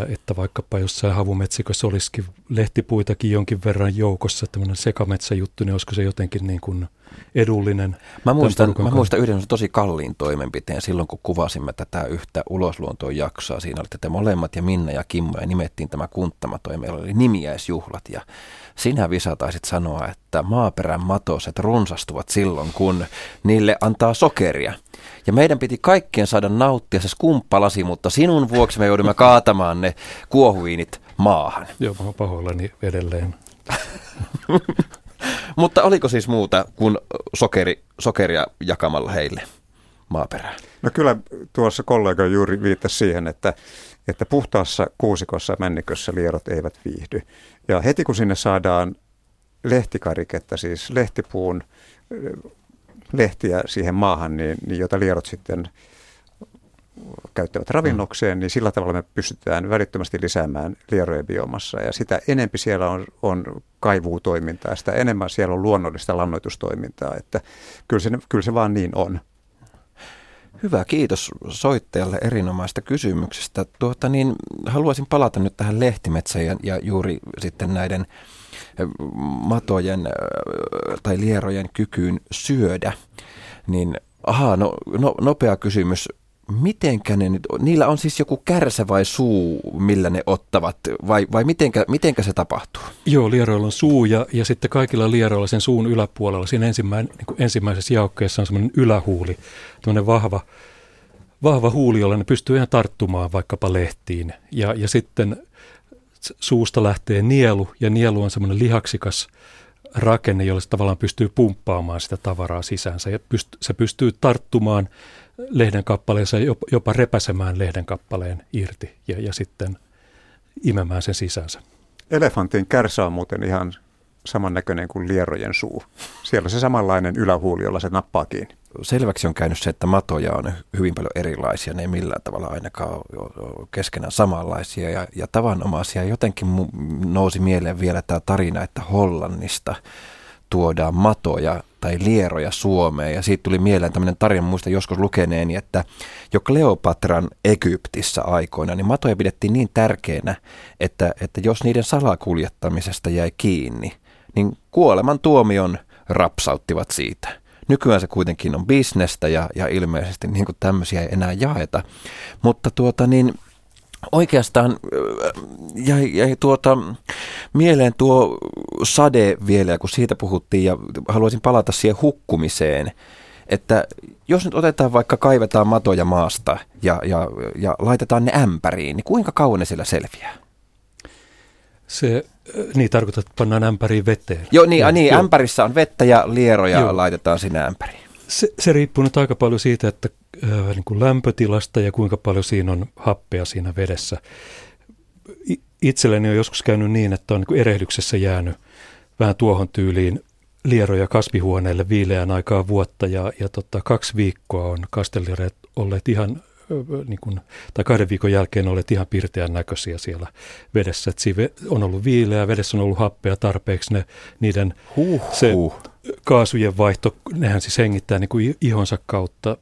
S4: että vaikkapa jossain havumetsikössä olisikin lehtipuitakin jonkin verran joukossa, tämmöinen sekametsäjuttu, niin olisiko se jotenkin niin kuin edullinen?
S2: Mä muistan, mä muistan yhden tosi kalliin toimenpiteen silloin, kun kuvasimme tätä yhtä ulosluontoon jaksoa. Siinä olitte te molemmat ja Minna ja Kimmo ja nimettiin tämä kunttamato ja meillä oli nimiäisjuhlat ja sinä Visa taisit sanoa, että maaperän matoset runsastuvat silloin, kun niille antaa sokeria. Ja meidän piti kaikkien saada nauttia se skumppalasi, mutta sinun vuoksi me joudumme kaatamaan ne kuohuiinit maahan.
S4: Joo, mä pahoillani edelleen.
S2: mutta oliko siis muuta kuin sokeri, sokeria jakamalla heille maaperää?
S3: No kyllä tuossa kollega juuri viittasi siihen, että, että puhtaassa kuusikossa männikössä lierot eivät viihdy. Ja heti kun sinne saadaan lehtikariketta, siis lehtipuun lehtiä siihen maahan, niin, niin jota lierot sitten käyttävät ravinnokseen, mm. niin sillä tavalla me pystytään välittömästi lisäämään lierojen biomassa. Ja sitä enempi siellä on, on kaivuutoimintaa, sitä enemmän siellä on luonnollista lannoitustoimintaa, että kyllä se, kyllä se vaan niin on.
S2: Hyvä, kiitos soittajalle erinomaista kysymyksestä. Tuota, niin, haluaisin palata nyt tähän lehtimetsään ja, ja juuri sitten näiden matojen tai lierojen kykyyn syödä. Niin, aha, no, no, nopea kysymys mitenkä ne nyt, niillä on siis joku kärsä vai suu, millä ne ottavat, vai, vai mitenkä, mitenkä se tapahtuu?
S4: Joo, lieroilla on suu ja, ja sitten kaikilla lieroilla sen suun yläpuolella, siinä ensimmäin, niin ensimmäisessä jaukkeessa on semmoinen ylähuuli, tämmöinen vahva, vahva huuli, jolla ne pystyy ihan tarttumaan vaikkapa lehtiin. Ja, ja sitten suusta lähtee nielu, ja nielu on semmoinen lihaksikas rakenne, jolla se tavallaan pystyy pumppaamaan sitä tavaraa sisäänsä, ja pyst, se pystyy tarttumaan lehden kappaleensa jopa, jopa repäsemään lehden kappaleen irti ja, ja sitten imemään sen sisänsä.
S3: Elefantin kärsä on muuten ihan samannäköinen kuin lierojen suu. Siellä on se samanlainen ylähuuli, jolla se nappaa kiinni.
S2: Selväksi on käynyt se, että matoja on hyvin paljon erilaisia. Ne ei millään tavalla ainakaan ole keskenään samanlaisia ja, ja tavanomaisia. Jotenkin nousi mieleen vielä tämä tarina, että Hollannista tuodaan matoja tai lieroja Suomeen. Ja siitä tuli mieleen tämmöinen tarina, muista joskus lukeneeni, että jo Kleopatran Egyptissä aikoina, niin matoja pidettiin niin tärkeänä, että, että jos niiden salakuljettamisesta jäi kiinni, niin kuoleman tuomion rapsauttivat siitä. Nykyään se kuitenkin on bisnestä ja, ja ilmeisesti niin tämmöisiä ei enää jaeta. Mutta tuota niin, oikeastaan jäi, jäi tuota, mieleen tuo sade vielä, kun siitä puhuttiin ja haluaisin palata siihen hukkumiseen. Että jos nyt otetaan vaikka kaivetaan matoja maasta ja, ja, ja laitetaan ne ämpäriin, niin kuinka kauan ne siellä selviää?
S4: Se, niin tarkoittaa, että pannaan ämpäriin veteen.
S2: Joo, niin, ja, niin jo. ämpärissä on vettä ja lieroja Joo. laitetaan sinne ämpäriin.
S4: Se, se riippuu nyt aika paljon siitä, että äh, niin kuin lämpötilasta ja kuinka paljon siinä on happea siinä vedessä. Itselleni on joskus käynyt niin, että on niin kuin erehdyksessä jäänyt vähän tuohon tyyliin lieroja kasvihuoneelle viileän aikaa vuotta ja, ja tota, kaksi viikkoa on kasteliereet olleet ihan niin kuin, tai kahden viikon jälkeen olleet ihan pirteän näköisiä siellä vedessä. Et siinä on ollut viileä, vedessä on ollut happea tarpeeksi, ne, niiden huh, se kaasujen vaihto, nehän siis hengittää niin kuin ihonsa kautta,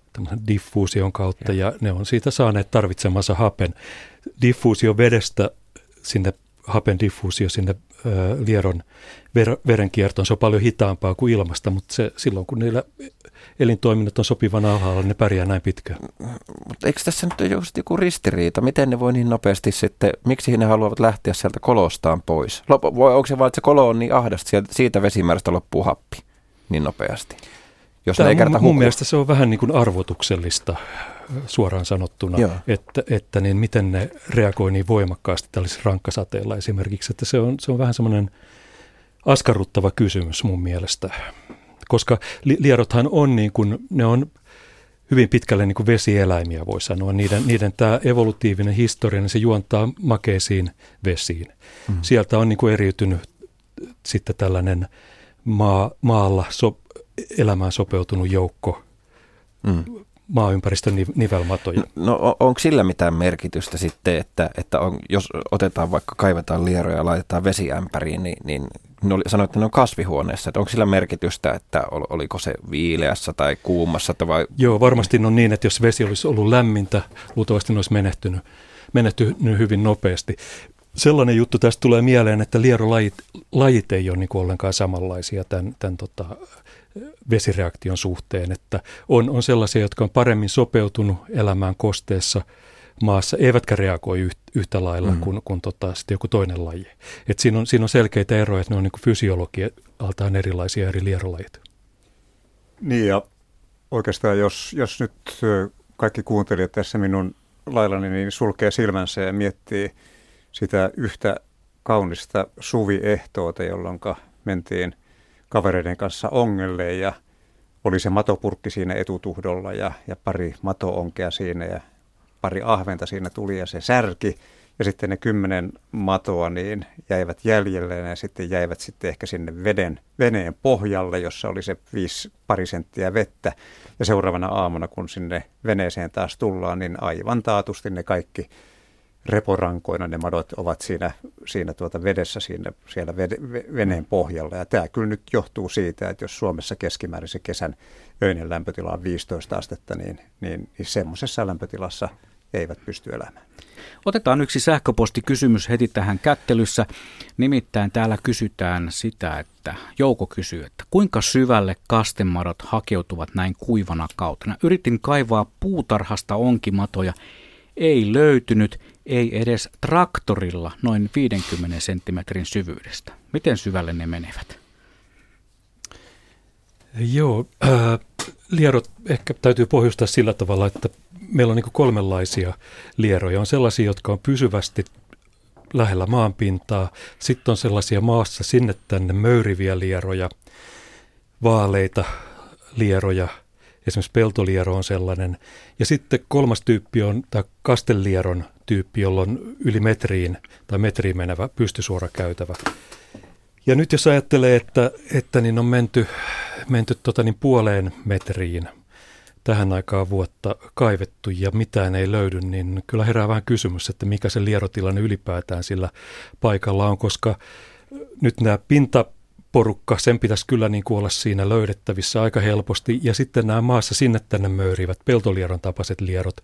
S4: diffuusion kautta, ja. ja ne on siitä saaneet tarvitsemansa hapen. Diffuusio vedestä sinne, hapen diffuusio sinne ö, lieron ver, verenkiertoon, se on paljon hitaampaa kuin ilmasta, mutta se, silloin kun niillä elintoiminnot on sopivan alhaalla, ne pärjää näin pitkään.
S2: Mutta eikö tässä nyt ole just joku ristiriita? Miten ne voi niin nopeasti sitten, miksi ne haluavat lähteä sieltä kolostaan pois? Lop, voi, onko se vaan, että se kolo on niin ahdasta, siitä vesimäärästä loppuu happi? Niin nopeasti?
S4: Jos Tämä, ne ei mun, mun mielestä se on vähän niin kuin arvotuksellista suoraan sanottuna, Joo. että, että niin miten ne reagoi niin voimakkaasti tällaisessa rankkasateella esimerkiksi, että se on, se on vähän semmoinen askarruttava kysymys mun mielestä, koska li, lierothan on niin kuin, ne on hyvin pitkälle niin kuin vesieläimiä voi sanoa. Niiden, niiden tämä evolutiivinen historia, niin se juontaa makeisiin vesiin. Mm. Sieltä on niin kuin eriytynyt sitten tällainen maa, maalla so, elämään sopeutunut joukko mm maaympäristön nivelmatoja.
S2: No, no onko sillä mitään merkitystä sitten, että, että on, jos otetaan vaikka kaivetaan lieroja ja laitetaan vesiämpäriin, niin, niin ne oli, sanoit, että ne on kasvihuoneessa. Että onko sillä merkitystä, että oliko se viileässä tai kuumassa? Tai vai...
S4: Joo, varmasti on niin, että jos vesi olisi ollut lämmintä, luultavasti ne olisi menehtynyt, menehtynyt hyvin nopeasti. Sellainen juttu tästä tulee mieleen, että lierolajit lajit ei ole niin ollenkaan samanlaisia tämän, tämän tota, vesireaktion suhteen, että on, on sellaisia, jotka on paremmin sopeutunut elämään kosteessa maassa, eivätkä reagoi yhtä lailla mm. kuin, kuin tota, sitten joku toinen laji. Et siinä, on, siinä on selkeitä eroja, että ne on niin fysiologialtaan erilaisia eri lierolajit.
S3: Niin ja oikeastaan jos, jos nyt kaikki kuuntelijat tässä minun laillani niin sulkee silmänsä ja miettii sitä yhtä kaunista suviehtoota, jolloin mentiin – kavereiden kanssa ongelle ja oli se matopurkki siinä etutuhdolla ja, ja pari matoonkea siinä ja pari ahventa siinä tuli ja se särki. Ja sitten ne kymmenen matoa niin jäivät jäljelle ja sitten jäivät sitten ehkä sinne veden, veneen pohjalle, jossa oli se viisi pari senttiä vettä. Ja seuraavana aamuna, kun sinne veneeseen taas tullaan, niin aivan taatusti ne kaikki reporankoina ne madot ovat siinä, siinä tuota vedessä siinä, siellä vede, veneen pohjalla. Ja tämä kyllä nyt johtuu siitä, että jos Suomessa keskimäärin se kesän öinen lämpötila on 15 astetta, niin, niin, niin semmoisessa lämpötilassa eivät pysty elämään.
S1: Otetaan yksi sähköpostikysymys heti tähän kättelyssä. Nimittäin täällä kysytään sitä, että Jouko kysyy, että kuinka syvälle kastemadot hakeutuvat näin kuivana kautena. Yritin kaivaa puutarhasta onkimatoja, ei löytynyt ei edes traktorilla noin 50 senttimetrin syvyydestä. Miten syvälle ne menevät?
S4: Joo, äh, lierot ehkä täytyy pohjustaa sillä tavalla, että meillä on niin kolmenlaisia lieroja. On sellaisia, jotka on pysyvästi lähellä maanpintaa. Sitten on sellaisia maassa sinne tänne möyriviä lieroja, vaaleita lieroja. Esimerkiksi peltoliero on sellainen. Ja sitten kolmas tyyppi on tämä kastelieron tyyppi, jolla on yli metriin tai metriin menevä pystysuora käytävä. Ja nyt jos ajattelee, että, että niin on menty, menty tota niin puoleen metriin tähän aikaan vuotta kaivettu ja mitään ei löydy, niin kyllä herää vähän kysymys, että mikä se lierotilanne ylipäätään sillä paikalla on, koska nyt nämä pinta porukka, sen pitäisi kyllä niin kuin olla siinä löydettävissä aika helposti. Ja sitten nämä maassa sinne tänne möyrivät peltolieron tapaiset lierot,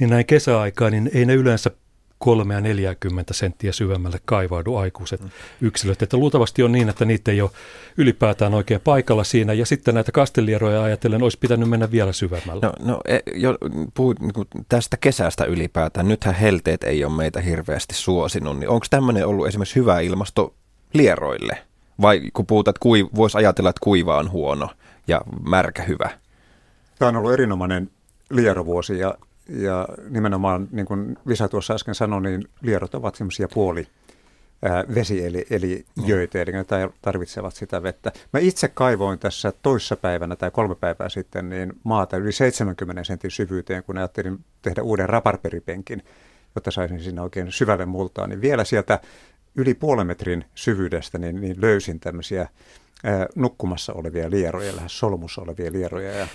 S4: niin näin kesäaikaan, niin ei ne yleensä kolmea 40 senttiä syvemmälle kaivaudu aikuiset mm. yksilöt. Että luultavasti on niin, että niitä ei ole ylipäätään oikein paikalla siinä. Ja sitten näitä kastelieroja ajatellen olisi pitänyt mennä vielä syvemmälle.
S2: No, no e, jo, puhut niin tästä kesästä ylipäätään. Nythän helteet ei ole meitä hirveästi suosinut. Niin onko tämmöinen ollut esimerkiksi hyvä ilmasto lieroille? Vai kun puhutaan, että kui, voisi ajatella, että kuiva on huono ja märkä hyvä?
S3: Tämä on ollut erinomainen lierovuosi ja, ja nimenomaan, niin kuin Visa tuossa äsken sanoi, niin lierot ovat semmoisia puoli vesi eli, eli jöitä, eli ne tarvitsevat sitä vettä. Mä itse kaivoin tässä toissa päivänä tai kolme päivää sitten niin maata yli 70 sentin syvyyteen, kun ajattelin tehdä uuden raparperipenkin, jotta saisin sinne oikein syvälle multaa, niin vielä sieltä yli puolen metrin syvyydestä niin, niin löysin tämmöisiä ää, nukkumassa olevia lieroja, lähes solmussa olevia lieroja. Ja,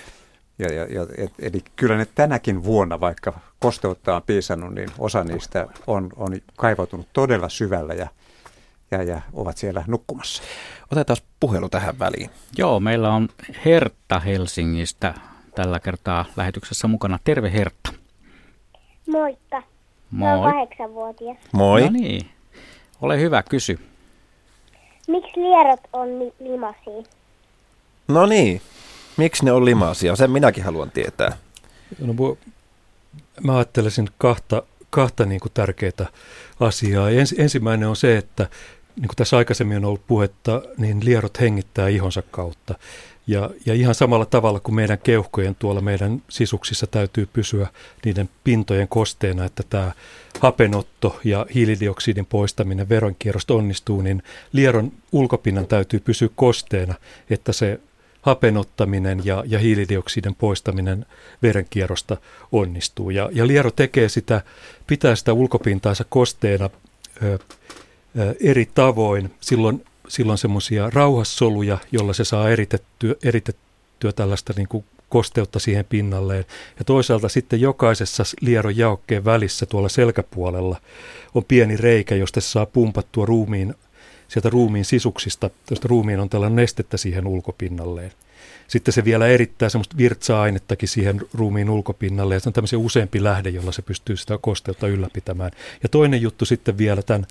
S3: ja, ja, ja, et, eli kyllä ne tänäkin vuonna, vaikka kosteutta on piisannut, niin osa niistä on, on kaivautunut todella syvällä ja, ja, ja ovat siellä nukkumassa.
S2: Otetaan puhelu tähän väliin.
S1: Joo, meillä on Hertta Helsingistä tällä kertaa lähetyksessä mukana. Terve Hertta.
S9: Moikka.
S1: Moi.
S9: Olen kahdeksanvuotias.
S2: Moi.
S1: No niin. Ole hyvä, kysy.
S9: Miksi lierot on li- limasia?
S2: No niin, miksi ne on limasia? Sen minäkin haluan tietää.
S4: No, mä ajattelisin kahta, kahta niin kuin tärkeää asiaa. Ens, ensimmäinen on se, että niin kuin tässä aikaisemmin on ollut puhetta, niin lierot hengittää ihonsa kautta. Ja, ja ihan samalla tavalla kuin meidän keuhkojen tuolla meidän sisuksissa täytyy pysyä niiden pintojen kosteena, että tämä hapenotto ja hiilidioksidin poistaminen veronkierrosta onnistuu, niin lieron ulkopinnan täytyy pysyä kosteena, että se hapenottaminen ja, ja hiilidioksidin poistaminen verenkierrosta onnistuu. Ja, ja liero tekee sitä, pitää sitä ulkopintaansa kosteena ö, ö, eri tavoin. Silloin, silloin semmoisia rauhassoluja, jolla se saa eritettyä, eritettyä tällaista niin kuin kosteutta siihen pinnalleen. Ja toisaalta sitten jokaisessa lieron jaokkeen välissä tuolla selkäpuolella on pieni reikä, josta se saa pumpattua ruumiin sieltä ruumiin sisuksista, josta ruumiin on tällainen nestettä siihen ulkopinnalleen. Sitten se vielä erittää semmoista virtsa-ainettakin siihen ruumiin ulkopinnalle ja se on tämmöisen useampi lähde, jolla se pystyy sitä kosteutta ylläpitämään. Ja toinen juttu sitten vielä tämän,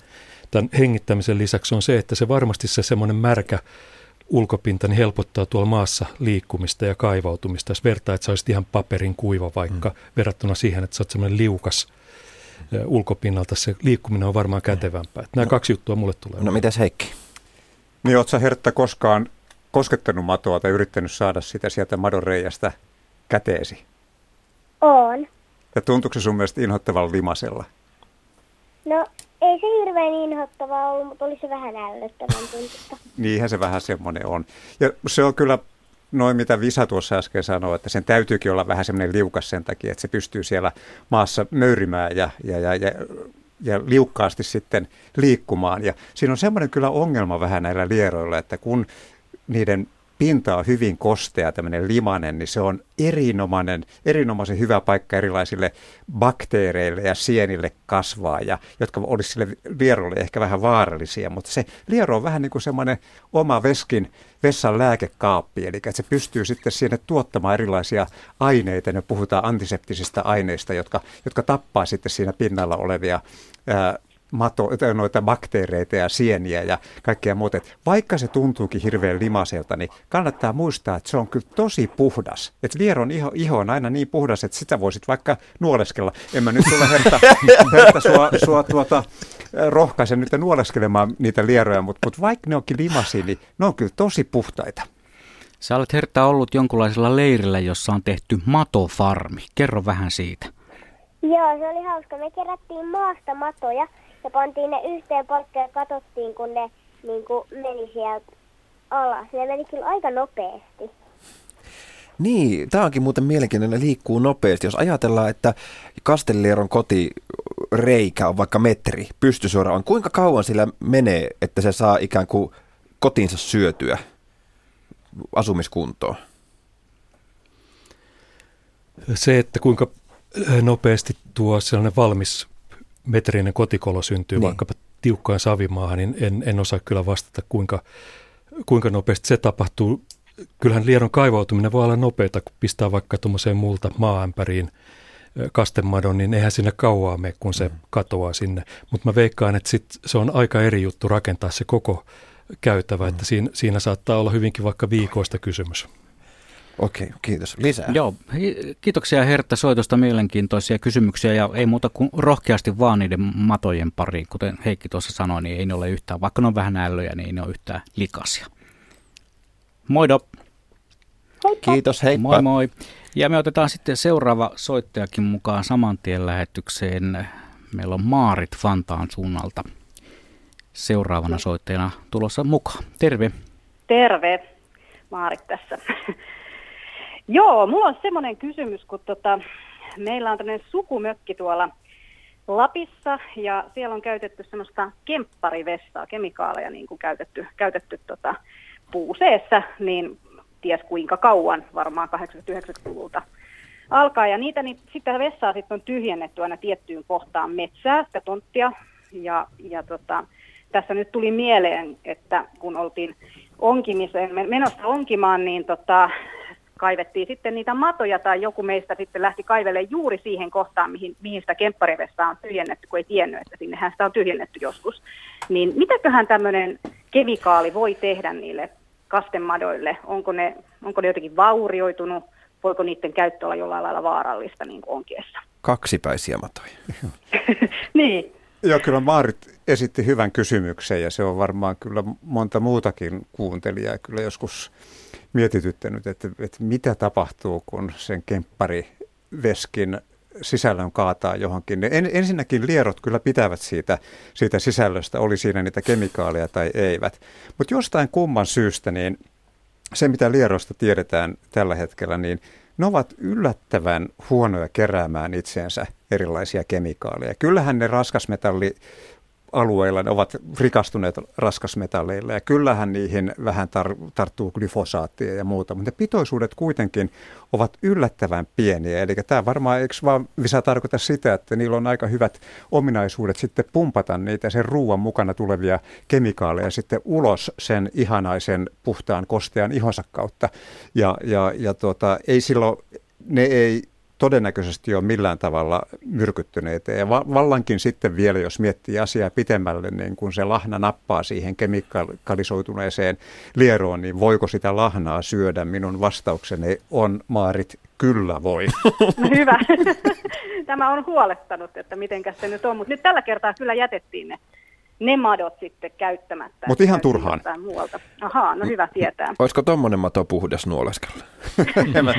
S4: tämän hengittämisen lisäksi on se, että se varmasti se semmoinen märkä ulkopinta niin helpottaa tuolla maassa liikkumista ja kaivautumista. Jos vertaa, että sä olisit ihan paperin kuiva vaikka mm. verrattuna siihen, että sä oot semmoinen liukas ulkopinnalta, se liikkuminen on varmaan kätevämpää. Nämä no, kaksi juttua mulle tulee.
S2: No mitäs Heikki?
S3: Niin ootko Hertta koskaan koskettanut matoa tai yrittänyt saada sitä sieltä madon reiästä käteesi?
S9: On.
S3: Ja tuntuuko se sun mielestä inhottavan limasella?
S9: No ei se hirveän inhottavaa ollut, mutta oli se vähän ällöttävän tuntusta.
S3: Niinhän se vähän semmoinen on. Ja se on kyllä noin mitä Visa tuossa äsken sanoi, että sen täytyykin olla vähän semmoinen liukas sen takia, että se pystyy siellä maassa möyrimään ja, ja, ja, ja, ja liukkaasti sitten liikkumaan. Ja siinä on semmoinen kyllä ongelma vähän näillä lieroilla, että kun niiden pinta on hyvin kostea, tämmöinen limanen, niin se on erinomainen, erinomaisen hyvä paikka erilaisille bakteereille ja sienille kasvaa, ja, jotka olisi sille lierolle ehkä vähän vaarallisia, mutta se liero on vähän niin kuin semmoinen oma veskin, vessan lääkekaappi, eli että se pystyy sitten sinne tuottamaan erilaisia aineita, ne puhutaan antiseptisistä aineista, jotka, jotka tappaa sitten siinä pinnalla olevia ää, mato, noita bakteereita ja sieniä ja kaikkea muuta. Vaikka se tuntuukin hirveän limaselta, niin kannattaa muistaa, että se on kyllä tosi puhdas. Että lieron iho, iho on aina niin puhdas, että sitä voisit vaikka nuoleskella. En mä nyt tule herta, herta sua, sua tuota, rohkaisen nyt nuoleskelemaan niitä lieroja, mutta, mutta vaikka ne onkin limasia, niin ne on kyllä tosi puhtaita.
S1: Sä olet Hertta ollut jonkunlaisella leirillä, jossa on tehty matofarmi. Kerro vähän siitä.
S9: Joo, se oli hauska. Me kerättiin maasta matoja ja pantiin ne yhteen palkkaan ja katsottiin, kun ne niin kuin meni sieltä alas. Ne meni kyllä aika nopeasti.
S2: Niin, tämä onkin muuten mielenkiintoinen, liikkuu nopeasti. Jos ajatellaan, että Kastellieron koti reikä on vaikka metri pystysuora on, kuinka kauan sillä menee, että se saa ikään kuin kotinsa syötyä asumiskuntoon?
S4: Se, että kuinka nopeasti tuo sellainen valmis metrinen kotikolo syntyy niin. vaikkapa tiukkaan savimaahan, niin en, en osaa kyllä vastata, kuinka, kuinka nopeasti se tapahtuu. Kyllähän lieron kaivautuminen voi olla nopeata, kun pistää vaikka tuommoiseen multa maaämpäriin kastemadon, niin eihän sinne kauaa mene, kun se mm. katoaa sinne. Mutta mä veikkaan, että sit se on aika eri juttu rakentaa se koko käytävä, mm. että siinä, siinä saattaa olla hyvinkin vaikka viikoista kysymys.
S2: Okei, kiitos. Lisää.
S1: Joo, kiitoksia Hertta soitosta mielenkiintoisia kysymyksiä ja ei muuta kuin rohkeasti vaan niiden matojen pariin. Kuten Heikki tuossa sanoi, niin ei ne ole yhtään, vaikka ne on vähän ällöjä, niin ei ne ole yhtään likasia. Moido.
S9: Heippa.
S2: Kiitos, heippa.
S1: Moi moi. Ja me otetaan sitten seuraava soittajakin mukaan saman tien lähetykseen. Meillä on Maarit Fantaan suunnalta seuraavana soittajana tulossa mukaan. Terve.
S10: Terve. Maarit tässä. Joo, mulla on semmoinen kysymys, kun tota, meillä on tämmöinen sukumökki tuolla Lapissa ja siellä on käytetty semmoista kempparivestaa, kemikaaleja niin kuin käytetty, käytetty tota, puuseessa, niin ties kuinka kauan, varmaan 80-90-luvulta alkaa. Ja niitä, niin sitä vessaa sitten on tyhjennetty aina tiettyyn kohtaan metsää, sitä tonttia. Ja, ja tota, tässä nyt tuli mieleen, että kun oltiin onkimiseen, menossa onkimaan, niin tota, kaivettiin sitten niitä matoja tai joku meistä sitten lähti kaivelle juuri siihen kohtaan, mihin, mihin sitä kempparivesta on tyhjennetty, kun ei tiennyt, että sinnehän sitä on tyhjennetty joskus. Niin mitäköhän tämmöinen kemikaali voi tehdä niille kastemadoille? Onko ne, onko ne jotenkin vaurioitunut? Voiko niiden käyttö olla jollain lailla vaarallista niin kuin onkiessa?
S2: Kaksipäisiä matoja.
S10: niin.
S3: Joo, kyllä Maarit esitti hyvän kysymyksen ja se on varmaan kyllä monta muutakin kuuntelijaa kyllä joskus mietityttänyt, että, että mitä tapahtuu, kun sen kemppariveskin sisällön kaataa johonkin. En, ensinnäkin lierot kyllä pitävät siitä, siitä sisällöstä, oli siinä niitä kemikaaleja tai eivät. Mutta jostain kumman syystä, niin se mitä lieroista tiedetään tällä hetkellä, niin ne ovat yllättävän huonoja keräämään itseensä erilaisia kemikaaleja. Kyllähän ne raskasmetalli alueilla ne ovat rikastuneet raskasmetalleilla ja kyllähän niihin vähän tar- tarttuu glyfosaattia ja muuta, mutta ne pitoisuudet kuitenkin ovat yllättävän pieniä. Eli tämä varmaan, eikö vaan Visa tarkoita sitä, että niillä on aika hyvät ominaisuudet sitten pumpata niitä sen ruoan mukana tulevia kemikaaleja sitten ulos sen ihanaisen puhtaan kostean ihonsa kautta. Ja, ja, ja tuota, ei silloin, ne ei todennäköisesti ole millään tavalla myrkyttyneitä. Ja vallankin sitten vielä, jos miettii asiaa pitemmälle, niin kun se lahna nappaa siihen kemikalisoituneeseen lieroon, niin voiko sitä lahnaa syödä? Minun vastaukseni on, Maarit, kyllä voi.
S10: No hyvä. Tämä on huolettanut, että miten se nyt on, mutta nyt tällä kertaa kyllä jätettiin ne ne madot sitten käyttämättä.
S3: Mutta ihan turhaan.
S10: Muualta. Ahaa, no hyvä tietää.
S2: Olisiko tuommoinen mato puhdas nuoleskella?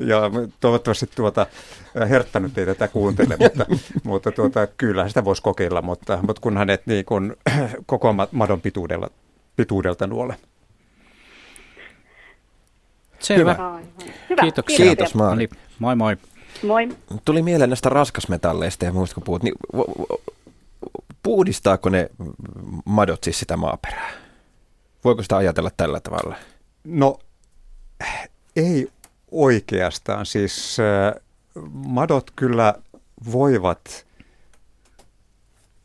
S3: ja toivottavasti tuota, Hertta nyt ei tätä kuuntele, mutta, mutta tuota, kyllä sitä voisi kokeilla, mutta, mutta kun hänet niin kun, koko madon pituudella, pituudelta nuole.
S1: Selvä.
S10: Hyvä.
S1: Kiitoksia.
S2: Kiitos Maari.
S1: Niin, moi moi.
S10: Moi.
S2: Tuli mieleen näistä raskasmetalleista ja muista kun puhut, niin puhdistaako ne madot siis sitä maaperää? Voiko sitä ajatella tällä tavalla?
S3: No ei oikeastaan. Siis madot kyllä voivat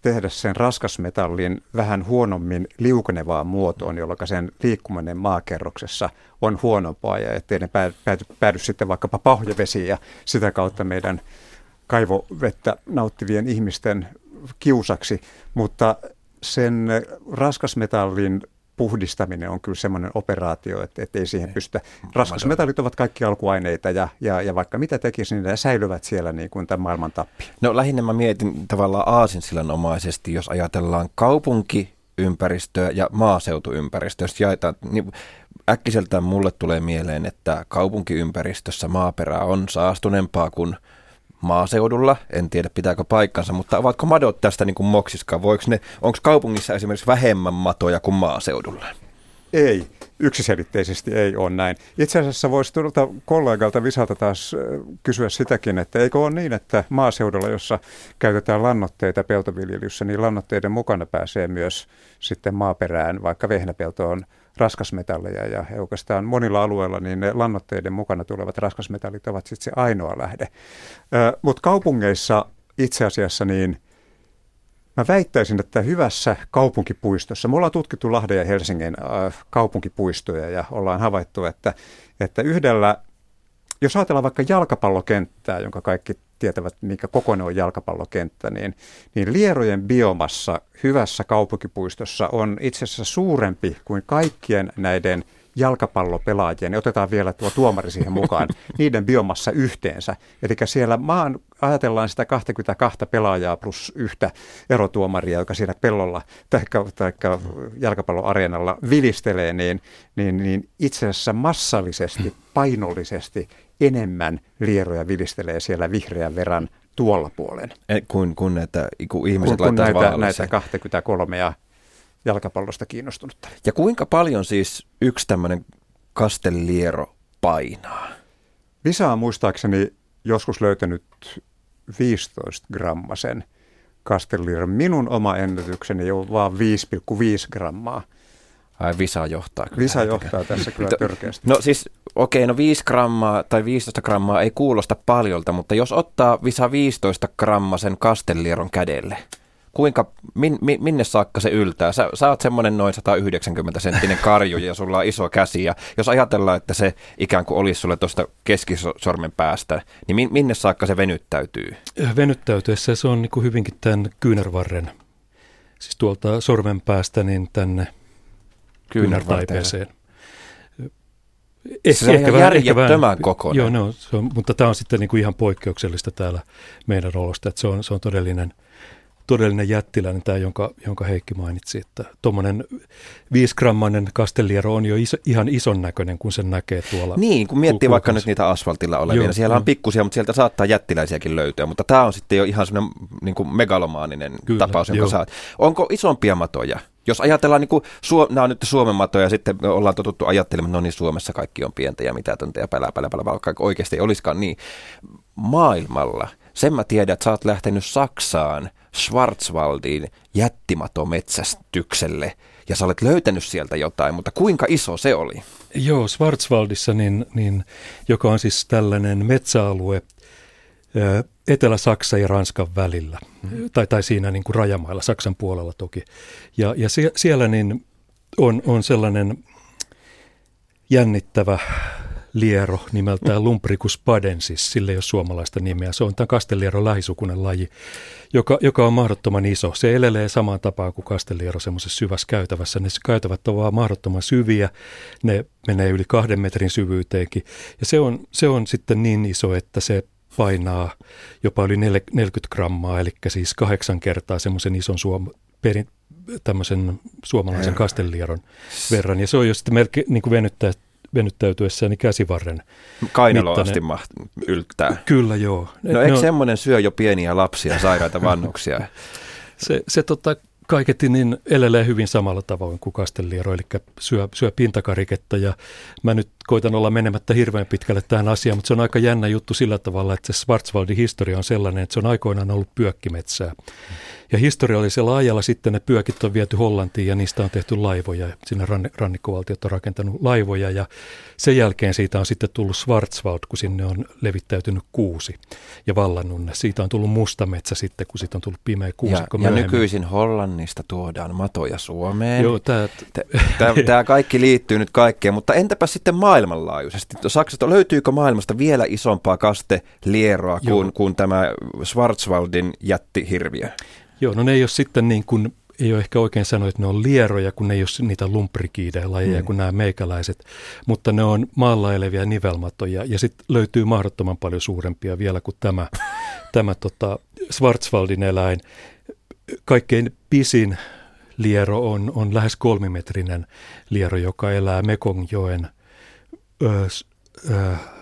S3: tehdä sen raskasmetallin vähän huonommin liukenevaan muotoon, jolloin sen liikkuminen maakerroksessa on huonompaa ja ettei ne päädy, päädy, päädy sitten vaikkapa pohjavesiin ja sitä kautta meidän kaivovettä nauttivien ihmisten kiusaksi, mutta sen raskasmetallin puhdistaminen on kyllä semmoinen operaatio, että, että ei siihen pystytä. Raskasmetallit ovat kaikki alkuaineita ja, ja, ja vaikka mitä tekisi, niin ne säilyvät siellä niin kuin tämän maailman tappi.
S2: No lähinnä mä mietin tavallaan aasinsilanomaisesti, jos ajatellaan kaupunkiympäristöä ja maaseutuympäristöä, jos jaetaan, niin äkkiseltään mulle tulee mieleen, että kaupunkiympäristössä maaperä on saastuneempaa kuin maaseudulla, en tiedä pitääkö paikkansa, mutta ovatko madot tästä niin kuin moksiskaan? Voiko ne, onko kaupungissa esimerkiksi vähemmän matoja kuin maaseudulla?
S3: Ei, yksiselitteisesti ei ole näin. Itse asiassa voisi tuolta kollegalta Visalta taas kysyä sitäkin, että eikö ole niin, että maaseudulla, jossa käytetään lannoitteita peltoviljelyssä, niin lannoitteiden mukana pääsee myös sitten maaperään, vaikka vehnäpelto on raskasmetalleja ja oikeastaan monilla alueilla niin ne lannoitteiden mukana tulevat raskasmetallit ovat sitten se ainoa lähde. Mutta kaupungeissa itse asiassa niin Mä väittäisin, että hyvässä kaupunkipuistossa, me ollaan tutkittu Lahden ja Helsingin kaupunkipuistoja ja ollaan havaittu, että, että yhdellä, jos ajatellaan vaikka jalkapallokenttää, jonka kaikki tietävät, mikä kokoinen on jalkapallokenttä, niin, niin lierojen biomassa hyvässä kaupunkipuistossa on itse asiassa suurempi kuin kaikkien näiden jalkapallopelaajien, ja otetaan vielä tuo tuomari siihen mukaan, niiden biomassa yhteensä. Eli siellä maan, ajatellaan sitä 22 pelaajaa plus yhtä erotuomaria, joka siinä pellolla tai, tai jalkapalloareenalla vilistelee, niin, niin, niin itse asiassa massallisesti, painollisesti enemmän lieroja vilistelee siellä vihreän verran tuolla puolen.
S2: E, kuin, kun, että, kun ihmiset
S3: kun, kun näitä, näitä 23 ja jalkapallosta kiinnostunutta.
S2: Ja kuinka paljon siis yksi tämmöinen kastelliero painaa?
S3: Visa on muistaakseni joskus löytänyt 15 grammasen kastellieron. Minun oma ennätykseni on vaan 5,5 grammaa.
S2: Ai Visa johtaa kyllä.
S3: Visa johtaa tässä kyllä törkeästi.
S2: No siis, okei, okay, no 5 grammaa tai 15 grammaa ei kuulosta paljolta, mutta jos ottaa Visa 15 grammasen kastellieron kädelle, kuinka, min, min, minne saakka se yltää? Sä, sä oot semmoinen noin 190 senttinen karju ja sulla on iso käsi. Ja jos ajatellaan, että se ikään kuin olisi sulle tuosta keskisormen päästä, niin min, minne saakka se venyttäytyy?
S4: Venyttäytyessä se on niin kuin hyvinkin tämän kyynärvarren, siis tuolta sormen päästä niin tänne kyynärtaipeeseen.
S2: Ehkä, se on ihan järjettömän kokoinen.
S4: Joo, no, se on, mutta tämä on sitten niin kuin ihan poikkeuksellista täällä meidän olosta, että se on, se on todellinen todellinen jättiläinen, tämä jonka, jonka Heikki mainitsi, että tuommoinen viisigrammainen kastelliero on jo iso, ihan ison näköinen, kun sen näkee tuolla.
S2: Niin, kun miettii vaikka nyt niitä asfaltilla olevia, Joo, niin siellä on pikkusia, mutta sieltä saattaa jättiläisiäkin löytyä, mutta tämä on sitten jo ihan semmoinen niin megalomaaninen Kyllä, tapaus, jonka saat. Onko isompia matoja? Jos ajatellaan, niin kuin, nämä on nyt Suomen matoja ja sitten me ollaan totuttu ajattelemaan, no niin Suomessa kaikki on pientä ja mitätöntä ja pälää, pälää, pälää, vaikka oikeasti ei olisikaan niin. Maailmalla, sen mä tiedän, että sä oot lähtenyt Saksaan, Schwarzwaldiin jättimatometsästykselle ja sä olet löytänyt sieltä jotain, mutta kuinka iso se oli?
S4: Joo, Schwarzwaldissa, niin, niin, joka on siis tällainen metsäalue Etelä-Saksa ja Ranskan välillä, mm. tai, tai siinä niin kuin rajamailla, Saksan puolella toki. Ja, ja sie, siellä niin on, on sellainen jännittävä liero nimeltään Lumpricus padensis, sille ei ole suomalaista nimeä. Se on tämä kasteliero lähisukunen laji, joka, joka on mahdottoman iso. Se elelee samaan tapaan kuin kasteliero semmoisessa syvässä käytävässä. Ne käytävät ovat mahdottoman syviä, ne menee yli kahden metrin syvyyteenkin. Ja se on, se on sitten niin iso, että se painaa jopa yli 40 grammaa, eli siis kahdeksan kertaa semmoisen ison suom- perin, tämmöisen suomalaisen kastelieron verran. Ja se on jo sitten melkein niin kuin venyttää, venyttäytyessään niin käsivarren
S2: Kainalo asti yltää.
S4: Kyllä, joo.
S2: No eikö on... semmoinen syö jo pieniä lapsia, sairaita vannuksia?
S4: se, se tota, kaiketti niin elelee hyvin samalla tavoin kuin kasteliero, eli syö, syö pintakariketta ja mä nyt koitan olla menemättä hirveän pitkälle tähän asiaan, mutta se on aika jännä juttu sillä tavalla, että se Schwarzwaldin historia on sellainen, että se on aikoinaan ollut pyökkimetsää. Ja historiallisella ajalla sitten ne pyökit on viety Hollantiin ja niistä on tehty laivoja. Sinne rannikkovaltiot on rakentanut laivoja ja sen jälkeen siitä on sitten tullut Schwarzwald, kun sinne on levittäytynyt kuusi ja vallannut ne. Siitä on tullut mustametsä sitten, kun siitä on tullut pimeä kuusikko
S2: Ja, ja nykyisin Hollannista tuodaan matoja Suomeen. Joo, tämä kaikki liittyy nyt kaikkeen, mutta entäpä sitten maailmanlaajuisesti? Saksasta, löytyykö maailmasta vielä isompaa kastelieroa kuin, kuin tämä Schwarzwaldin jättihirviö?
S4: Joo, no ne ei ole sitten niin kuin, ei ole ehkä oikein sanoa, että ne on lieroja, kun ne ei ole niitä lumprikiidejä lajeja mm. kuin nämä meikäläiset, mutta ne on maalla eläviä nivelmatoja ja sitten löytyy mahdottoman paljon suurempia vielä kuin tämä, tämä tota Schwarzwaldin eläin. Kaikkein pisin liero on, on lähes kolmimetrinen liero, joka elää Mekongjoen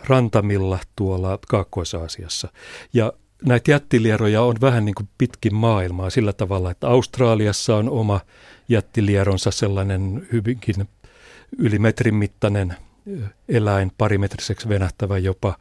S4: rantamilla tuolla Kaakkois-Aasiassa. Ja näitä jättilieroja on vähän niin kuin pitkin maailmaa sillä tavalla, että Australiassa on oma jättilieronsa sellainen hyvinkin yli metrin mittainen eläin, parimetriseksi venähtävä jopa.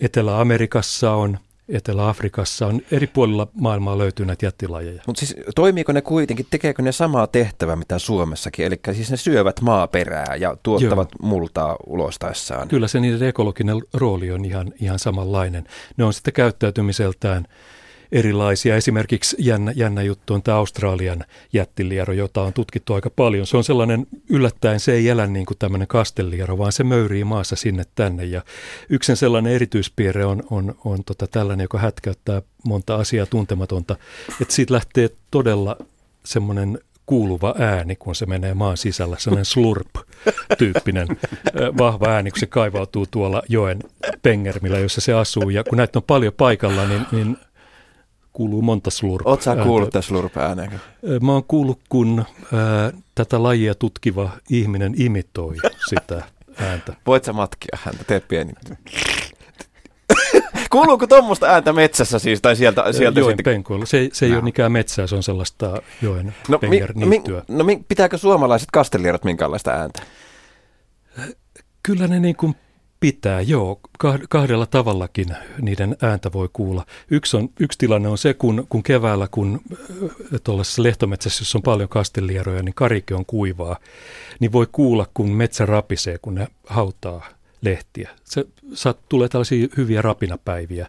S4: Etelä-Amerikassa on Etelä-Afrikassa on eri puolilla maailmaa löytyy näitä jättilajeja.
S2: Mutta siis toimiiko ne kuitenkin, tekeekö ne samaa tehtävää mitä Suomessakin? Eli siis ne syövät maaperää ja tuottavat Joo. multaa ulostaessaan.
S4: Kyllä se niiden ekologinen rooli on ihan, ihan samanlainen. Ne on sitten käyttäytymiseltään erilaisia. Esimerkiksi jännä, jännä juttu on tämä Australian jättiliero, jota on tutkittu aika paljon. Se on sellainen yllättäen, se ei elä niin kuin tämmöinen kasteliero, vaan se möyrii maassa sinne tänne. Ja yksi sellainen erityispiirre on, on, on tota tällainen, joka hätkäyttää monta asiaa tuntematonta, että siitä lähtee todella semmoinen kuuluva ääni, kun se menee maan sisällä, sellainen slurp-tyyppinen vahva ääni, kun se kaivautuu tuolla joen pengermillä, jossa se asuu. Ja kun näitä on paljon paikalla, niin, niin kuuluu monta slurp
S2: Oletko sä kuullut tätä slurp ääneen?
S4: Mä oon kuullut, kun ää, tätä lajia tutkiva ihminen imitoi sitä ääntä.
S2: Voit sä matkia häntä, tee pieni. Kuuluuko tuommoista ääntä metsässä siis, tai sieltä? sieltä
S4: joen penkuilla. Se, se ei no. ole mikään metsää, se on sellaista joen no, mi, mi,
S2: no mi, pitääkö suomalaiset kastelierat minkälaista ääntä?
S4: Kyllä ne niin kuin Pitää, joo. Kahdella tavallakin niiden ääntä voi kuulla. Yksi, on, yksi tilanne on se, kun, kun keväällä, kun äh, tuollaisessa lehtometsässä, jossa on paljon kastelieroja, niin karike on kuivaa, niin voi kuulla, kun metsä rapisee, kun ne hautaa lehtiä. Se saat, tulee tällaisia hyviä rapinapäiviä,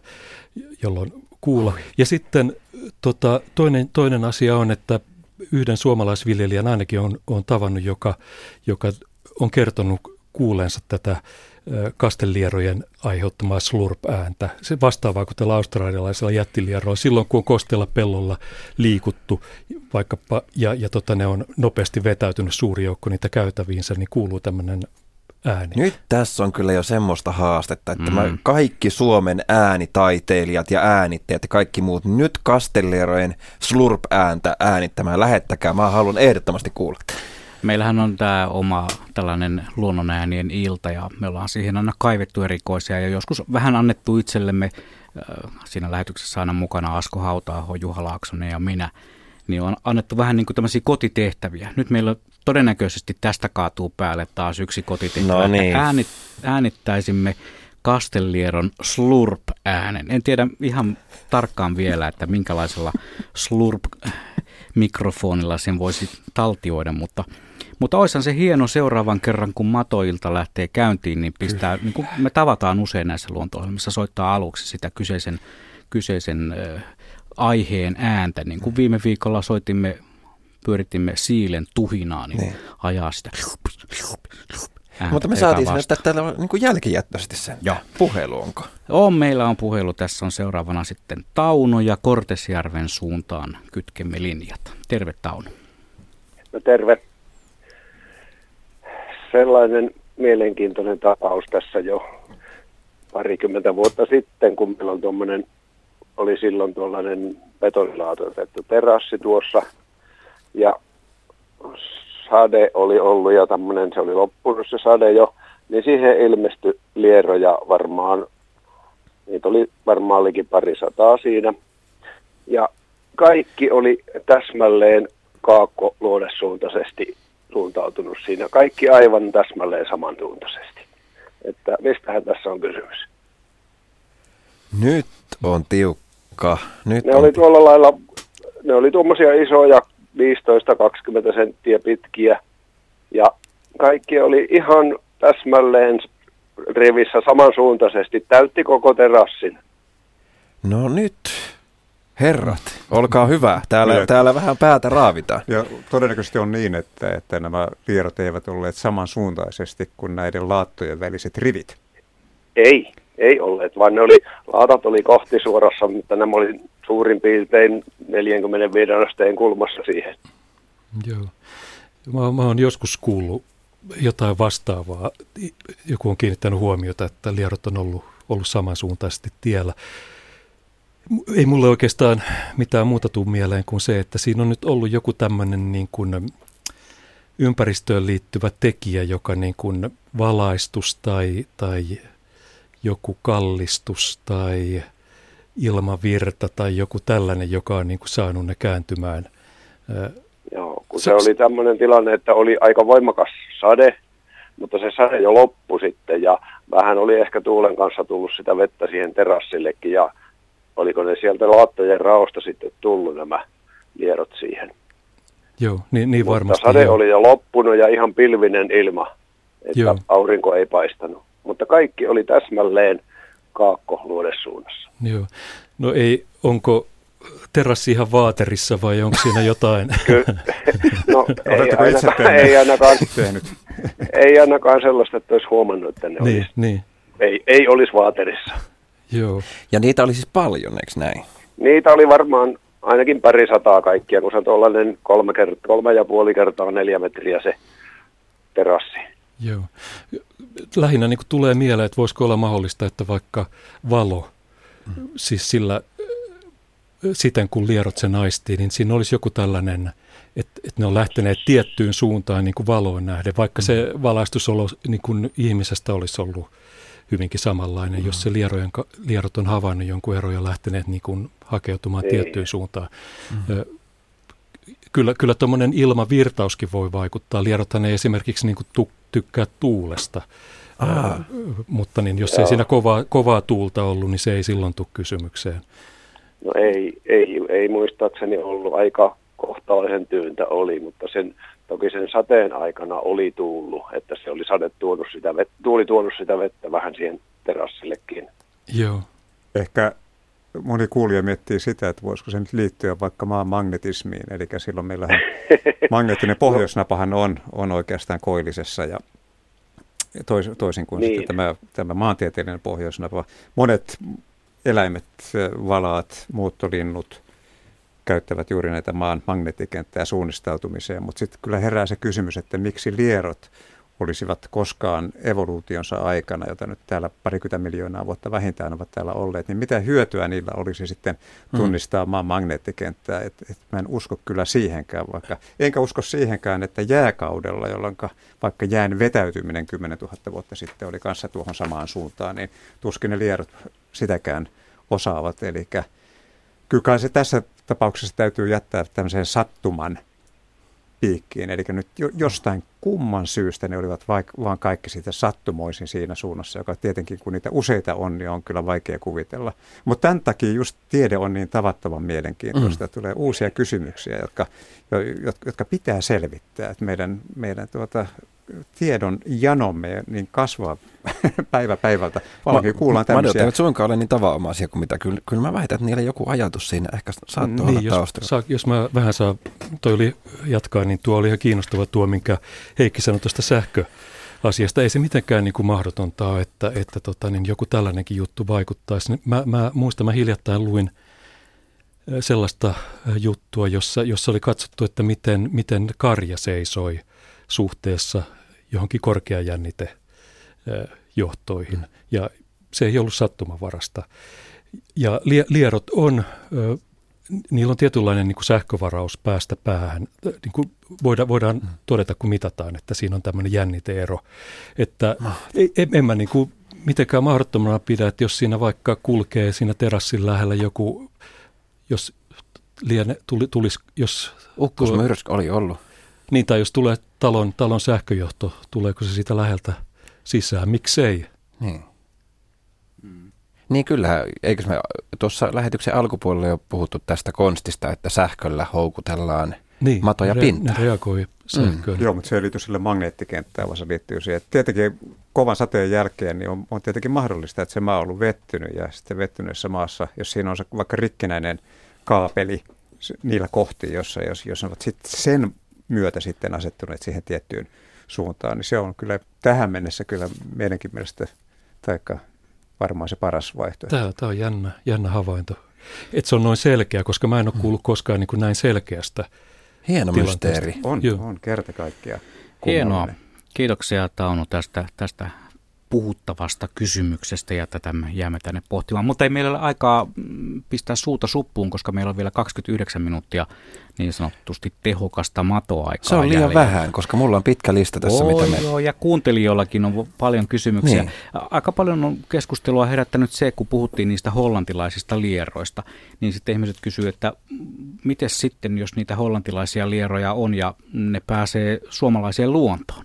S4: jolloin kuulla. Ja sitten tota, toinen, toinen asia on, että yhden suomalaisviljelijän ainakin on, on tavannut, joka, joka on kertonut kuuleensa tätä kastelierojen aiheuttamaa slurp-ääntä. Se vastaavaa kuin tällä australialaisella jättilierolla. Silloin kun on kostella pellolla liikuttu vaikkapa, ja, ja tota, ne on nopeasti vetäytynyt suuri joukko niitä käytäviinsä, niin kuuluu tämmöinen ääni.
S2: Nyt tässä on kyllä jo semmoista haastetta, että
S1: Mm.
S2: mä kaikki Suomen äänitaiteilijat ja äänittäjät ja kaikki muut nyt Kastellerojen slurp-ääntä äänittämään. Lähettäkää, mä haluan ehdottomasti kuulla.
S1: Meillähän on tämä oma tällainen luonnonäänien ilta ja me ollaan siihen aina kaivettu erikoisia ja joskus vähän annettu itsellemme siinä lähetyksessä aina mukana Asko Hautaaho, Juha Laaksonen ja minä, niin on annettu vähän niin kuin tämmöisiä kotitehtäviä. Nyt meillä todennäköisesti tästä kaatuu päälle taas yksi kotitehtävä,
S2: No
S1: että
S2: niin.
S1: äänit, äänittäisimme Kastellieron slurp-äänen. En tiedä ihan tarkkaan vielä, että minkälaisella slurp-mikrofonilla sen voisi taltioida, mutta, mutta oishan se hieno seuraavan kerran, kun matoilta lähtee käyntiin, niin pistää, niin kuin me tavataan usein näissä luonto soittaa aluksi sitä kyseisen, kyseisen äh, aiheen ääntä, niin kuin viime viikolla soitimme, pyöritimme siilen tuhinaa, niin,
S2: Niin.
S1: ajaa sitä ääntä
S2: Mutta me saatiin sinne,
S1: epävasta.
S2: että täällä on niin kuin jälkijättöisesti sen.
S1: Joo.
S2: Puhelu onko?
S1: On, meillä on puhelu. Tässä on seuraavana sitten Tauno ja Kortesjärven suuntaan kytkemme linjat. Terve Tauno.
S11: No terve. Sellainen mielenkiintoinen tapaus tässä jo parikymmentä vuotta sitten, kun meillä on tuommoinen, oli silloin tuollainen betonilaatoitettu terassi tuossa ja sade oli ollut ja tämmöinen, se oli loppunut se sade jo, niin siihen ilmestyi lieroja varmaan, niitä oli varmaan liki pari sataa siinä. Ja kaikki oli täsmälleen kaakko-luodesuuntaisesti suuntautunut siinä. Kaikki aivan täsmälleen samansuuntaisesti. Että mistähän tässä on kysymys?
S2: Nyt on tiukka. Nyt
S11: Ne
S2: on
S11: oli tuolla lailla, ne oli tuommoisia isoja 15-20 senttiä pitkiä ja kaikki oli ihan täsmälleen rivissä samansuuntaisesti, täytti koko terassin.
S2: No nyt, herrat, olkaa hyvä. Täällä,
S3: Kyllä.
S2: täällä vähän päätä raavitaan.
S3: Ja todennäköisesti on niin, että, että nämä lierot eivät olleet samansuuntaisesti kuin näiden laattojen väliset rivit.
S11: Ei, ei olleet, vaan ne oli, laatat oli kohtisuorassa, mutta nämä oli suurin piirtein 45 asteen kulmassa siihen.
S4: Joo. Mä, mä oon joskus kuullut jotain vastaavaa. Joku on kiinnittänyt huomiota, että lierot on ollut, ollut samansuuntaisesti tiellä. Ei mulle oikeastaan mitään muuta tule mieleen kuin se, että siinä on nyt ollut joku tämmöinen niin kuin ympäristöön liittyvä tekijä, joka niin kuin valaistus tai, tai joku kallistus tai ilmavirta tai joku tällainen, joka on niin kuin saanut ne kääntymään.
S11: Joo, kun
S4: Se-
S11: se, oli tämmöinen tilanne, että oli aika voimakas sade, mutta se sade jo loppui sitten ja vähän oli ehkä tuulen kanssa tullut sitä vettä siihen terassillekin ja oliko ne sieltä laattojen raosta sitten tullut nämä lierot siihen.
S4: Joo, niin, niin varmasti.
S11: Mutta sade
S4: joo.
S11: oli jo loppunut ja ihan pilvinen ilma, että
S4: Joo.
S11: aurinko ei paistanut. Mutta kaikki oli täsmälleen kaakko-luodesuunnassa.
S4: Joo. No ei, onko terassi ihan vaaterissa vai onko siinä jotain?
S11: Ky- no, ei ainakaan, ei, ainakaan,
S3: Tehnyt.
S11: ei ainakaan sellaista, että olisi huomannut, että ne
S4: niin,
S11: olisi,
S4: niin,
S11: ei, ei olisi vaaterissa.
S4: Joo.
S2: Ja niitä oli siis paljon, eikö näin?
S11: Niitä oli varmaan ainakin pari sataa kaikkia, kun se on tuollainen kolme, kert- kolme ja puoli kertaa neljä metriä se terassi.
S4: Joo. Lähinnä niin kuin tulee mieleen, että voisiko olla mahdollista, että vaikka valo, siis sillä siten kun lierot sen aistiin, niin siinä olisi joku tällainen, että, että ne on lähteneet tiettyyn suuntaan niin kuin valoon nähden, vaikka se valaistusolo niin kuin ihmisestä olisi ollut hyvinkin samanlainen, jos se lierojen, lierot on havainnut jonkun eron ja lähteneet niin kuin hakeutumaan
S11: Ei.
S4: tiettyyn suuntaan. Ö, Kyllä, kyllä tuommoinen ilmavirtauskin voi vaikuttaa. Lierothan ei esimerkiksi niin kuin tu, tykkää tuulesta. Ö, mutta niin jos ei
S11: Joo.
S4: siinä kovaa, kovaa tuulta ollut, niin se ei silloin tule kysymykseen.
S11: No ei, ei, ei muistaakseni ollut aika kohtalaisen tyyntä oli, mutta sen, toki sen sateen aikana oli tullut, että se oli sade tuonut sitä vettä, tuuli tuonut sitä vettä vähän siihen terassillekin.
S4: Joo,
S3: Ehkä moni kuulija miettii sitä, että voisiko se nyt liittyä vaikka maan magnetismiin. Eli silloin meillähän magneettinen pohjoisnapahan on, on oikeastaan koillisessa ja tois, toisin kuin
S11: Niin.
S3: sitten tämä, tämä maantieteellinen pohjoisnapa. Monet eläimet, valaat, muuttolinnut käyttävät juuri näitä maan magneettikenttää suunnistautumiseen, mutta sitten kyllä herää se kysymys, että miksi lierot olisivat koskaan evoluutionsa aikana, jota nyt täällä parikymmentä miljoonaa vuotta vähintään ovat täällä olleet, niin mitä hyötyä niillä olisi sitten mm. tunnistaa maan magneettikenttää? Et, et mä en usko kyllä siihenkään, vaikka enkä usko siihenkään, että jääkaudella, jolloin vaikka jään vetäytyminen 10 000 vuotta sitten oli kanssa tuohon samaan suuntaan, niin tuskin ne lierot sitäkään osaavat. Eli kyllä se tässä tapauksessa täytyy jättää tämmöiseen sattuman piikkiin. Eli nyt jostain kumman syystä ne olivat vaik- vaan kaikki siitä sattumoisin siinä suunnassa, joka tietenkin kun niitä useita on, niin on kyllä vaikea kuvitella. Mutta tämän takia just tiede on niin tavattoman mielenkiintoista, mm. tulee uusia kysymyksiä, jotka, jotka pitää selvittää. Että meidän, meidän tuota, tiedon janomme niin kasvaa päivä päivältä. Valmiin kuullaan tämmöisiä.
S2: Madot suinkaan ole niin tavanomaisia kuin mitä. Kyllä, kyllä mä väitän, että niillä joku ajatus siinä ehkä saattaa
S4: niin,
S2: olla
S4: jos,
S2: taustalla.
S4: Saa, jos mä vähän saa, toi oli jatkaa, niin tuo oli ihan kiinnostava tuo, minkä Heikki sanoi tuosta sähkö asiasta. Ei se mitenkään niin kuin mahdotonta ole, että, että tota, niin joku tällainenkin juttu vaikuttaisi. Mä, mä muistan, mä hiljattain luin sellaista juttua, jossa, jossa oli katsottu, että miten, miten karja seisoi suhteessa johonkin korkeajännite johtoihin. Ja se ei ollut sattumavarasta. Ja lierot on, niillä on tietynlainen niin kuin sähkövaraus päästä päähän. Niin kuin voidaan, voidaan mm. todeta, kun mitataan, että siinä on tämmöinen jänniteero. Että en, en mä niin kuin mitenkään mahdottomana pidä, että jos siinä vaikka kulkee siinä terassin lähellä joku, jos liene, tuli, tulisi, jos...
S2: Ukkosmyrsky oli ollut.
S4: Niin, tai jos tulee talon, talon sähköjohto, tuleeko se siitä läheltä sisään, miksei?
S2: Niin. Mm. Niin kyllä, eikö me tuossa lähetyksen alkupuolella jo puhuttu tästä konstista, että sähköllä houkutellaan niin, matoja re- pintaan.
S4: Ne reagoi sähköön.
S3: Mm. Joo, mutta se ei liity sille magneettikenttään, vaan se liittyy siihen, että tietenkin kovan sateen jälkeen niin on, on tietenkin mahdollista, että se maa on ollut vettynyt ja sitten vettyneessä maassa, jos siinä on se vaikka rikkinäinen kaapeli niillä kohti, jossa jos, jos ovat sitten sen myötä sitten asettuneet siihen tiettyyn suuntaan, niin se on kyllä tähän mennessä kyllä meidänkin mielestä taikka varmaan se paras vaihtoehto.
S4: Tämä, tämä on jännä, jännä havainto. Että se on noin selkeä, koska mä en ole kuullut koskaan niin kuin näin selkeästä
S2: Hieno mysteeri.
S3: On, on kerta kaikkiaan.
S1: Hienoa. Kiitoksia Tauno tästä, tästä puhuttavasta kysymyksestä ja tätä me jäämme tänne pohtimaan. Mutta ei meillä ole aikaa mm, pistää suuta suppuun, koska meillä on vielä 29 minuuttia niin sanotusti tehokasta matoaikaa
S2: Se on liian jäljellä. vähän, koska mulla on pitkä lista tässä,
S1: Oi,
S2: mitä me...
S1: Joo, ja kuuntelijoillakin on paljon kysymyksiä. Niin. Aika paljon on keskustelua herättänyt se, kun puhuttiin niistä hollantilaisista lieroista, niin sitten ihmiset kysyvät, että miten sitten, jos niitä hollantilaisia lieroja on ja ne pääsee suomalaiseen luontoon?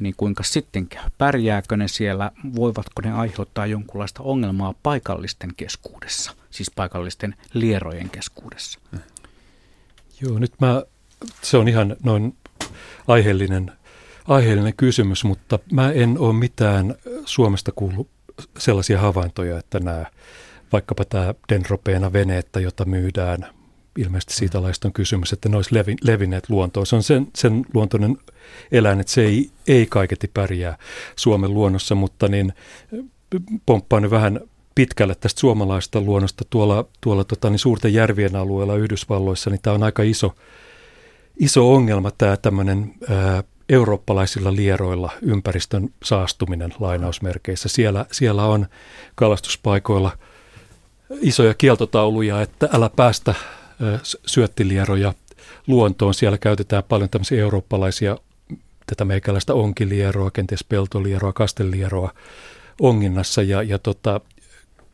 S1: Niin kuinka sitten käy? Pärjääkö ne siellä? Voivatko ne aiheuttaa jonkunlaista ongelmaa paikallisten keskuudessa, siis paikallisten lierojen keskuudessa?
S4: Joo, nyt mä, se on ihan noin aiheellinen, aiheellinen kysymys, mutta mä en ole mitään Suomesta kuullut sellaisia havaintoja, että nämä, vaikkapa tämä Dendropeena veneettä, jota myydään ilmeisesti siitä laista on kysymys, että ne olisi levi, levinneet luontoon. Se on sen, sen luontoinen eläin, että se ei, ei kaiketi pärjää Suomen luonnossa, mutta niin pomppaan vähän pitkälle tästä suomalaista luonnosta tuolla, tuolla tota, niin suurten järvien alueella Yhdysvalloissa, niin tämä on aika iso, iso ongelma tämä tämmöinen ää, eurooppalaisilla lieroilla ympäristön saastuminen lainausmerkeissä. Siellä, siellä on kalastuspaikoilla isoja kieltotauluja, että älä päästä syöttilieroja luontoon. Siellä käytetään paljon tämmöisiä eurooppalaisia, tätä meikäläistä onkilieroa, kenties peltolieroa, kastelieroa onginnassa ja, ja tota,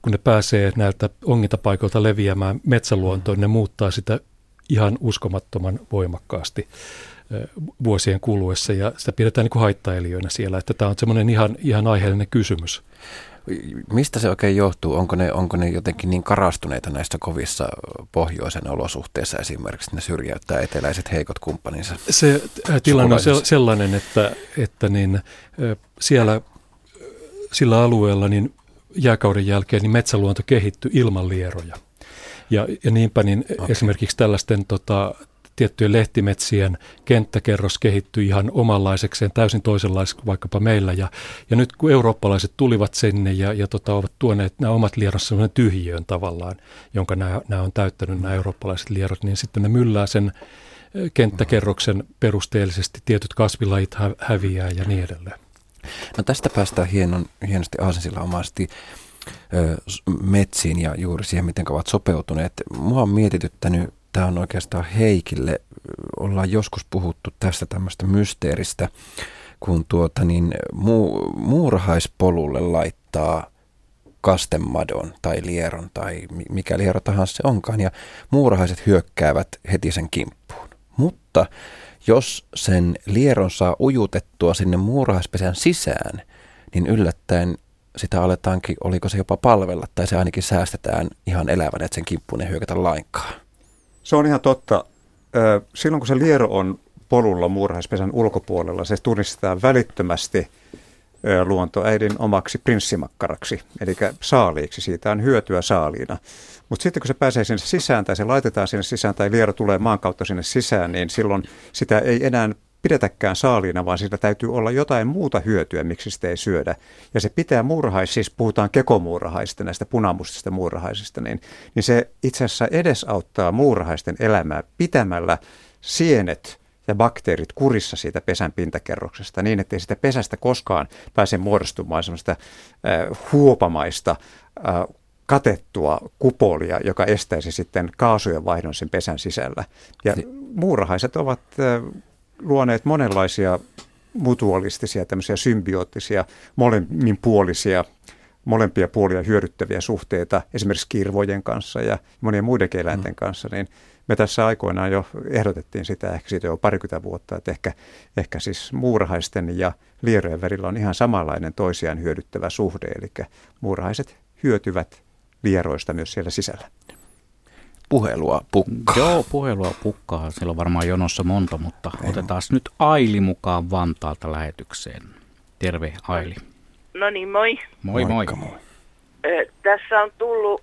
S4: kun ne pääsee näiltä ongintapaikoilta leviämään metsäluontoon, ne muuttaa sitä ihan uskomattoman voimakkaasti vuosien kuluessa ja sitä pidetään niin kuin haittaelijöinä siellä. Että tämä on semmoinen ihan, ihan aiheellinen kysymys.
S2: Mistä se oikein johtuu? Onko ne, onko ne jotenkin niin karastuneita näissä kovissa pohjoisen olosuhteissa esimerkiksi, ne syrjäyttää eteläiset heikot kumppaninsa?
S4: Se tilanne on sellainen, että, että niin, siellä sillä alueella niin jääkauden jälkeen niin metsäluonto kehittyi ilman lieroja. Ja, ja niinpä niin okay. esimerkiksi tällaisten tota, tiettyjen lehtimetsien kenttäkerros kehittyi ihan omanlaisekseen, täysin toisenlaiseksi vaikkapa meillä. Ja, ja nyt kun eurooppalaiset tulivat sinne ja, ja tota, ovat tuoneet nämä omat lierot sellainen tyhjiön tavallaan, jonka nämä, nämä on täyttänyt nämä eurooppalaiset lierot, niin sitten ne myllää sen kenttäkerroksen perusteellisesti tietyt kasvilajit hä- häviää ja niin edelleen.
S2: No tästä päästään hienon, hienosti omaisesti metsiin ja juuri siihen, miten ovat sopeutuneet. Mua on mietityttänyt, tämä on oikeastaan Heikille, ollaan joskus puhuttu tästä tämmöistä mysteeristä, kun tuota niin, muu, muurahaispolulle laittaa kastemadon tai lieron tai mikä liero tahansa se onkaan, ja muurahaiset hyökkäävät heti sen kimppuun. Mutta jos sen lieron saa ujutettua sinne muurahaispesän sisään, niin yllättäen sitä aletaankin, oliko se jopa palvella, tai se ainakin säästetään ihan elävänä, että sen kimppuun ei hyökätä lainkaan.
S3: Se on ihan totta. Silloin kun se liero on polulla muurahaispesän ulkopuolella, se tunnistetaan välittömästi luontoäidin omaksi prinssimakkaraksi, eli saaliiksi. Siitä on hyötyä saaliina. Mutta sitten kun se pääsee sinne sisään tai se laitetaan sinne sisään tai liero tulee maan kautta sinne sisään, niin silloin sitä ei enää pidetäkään saaliina, vaan siitä täytyy olla jotain muuta hyötyä, miksi sitä ei syödä. Ja se pitää muurahais, siis puhutaan kekomuurahaisista, näistä punamustista muurahaisista, niin, niin se itse asiassa edesauttaa muurahaisten elämää pitämällä sienet ja bakteerit kurissa siitä pesän pintakerroksesta niin, ettei sitä pesästä koskaan pääse muodostumaan sellaista äh, huopamaista äh, katettua kupolia, joka estäisi sitten kaasujen vaihdon sen pesän sisällä. Ja muurahaiset ovat luoneet monenlaisia mutualistisia, tämmöisiä symbioottisia, molemminpuolisia, molempia puolia hyödyttäviä suhteita esimerkiksi kirvojen kanssa ja monien muiden eläinten mm. kanssa, niin me tässä aikoinaan jo ehdotettiin sitä, ehkä siitä jo parikymmentä vuotta, että ehkä, ehkä siis muurahaisten ja lierojen välillä on ihan samanlainen toisiaan hyödyttävä suhde, eli muurahaiset hyötyvät lieroista myös siellä sisällä
S2: puhelua pukkaa.
S1: Joo, puhelua pukkaa. Siellä on varmaan jonossa monta, mutta Ei. otetaan nyt Aili mukaan Vantaalta lähetykseen. Terve Aili.
S12: No niin, moi.
S1: Moi Moikka, moi. moi.
S12: Ö, tässä on tullut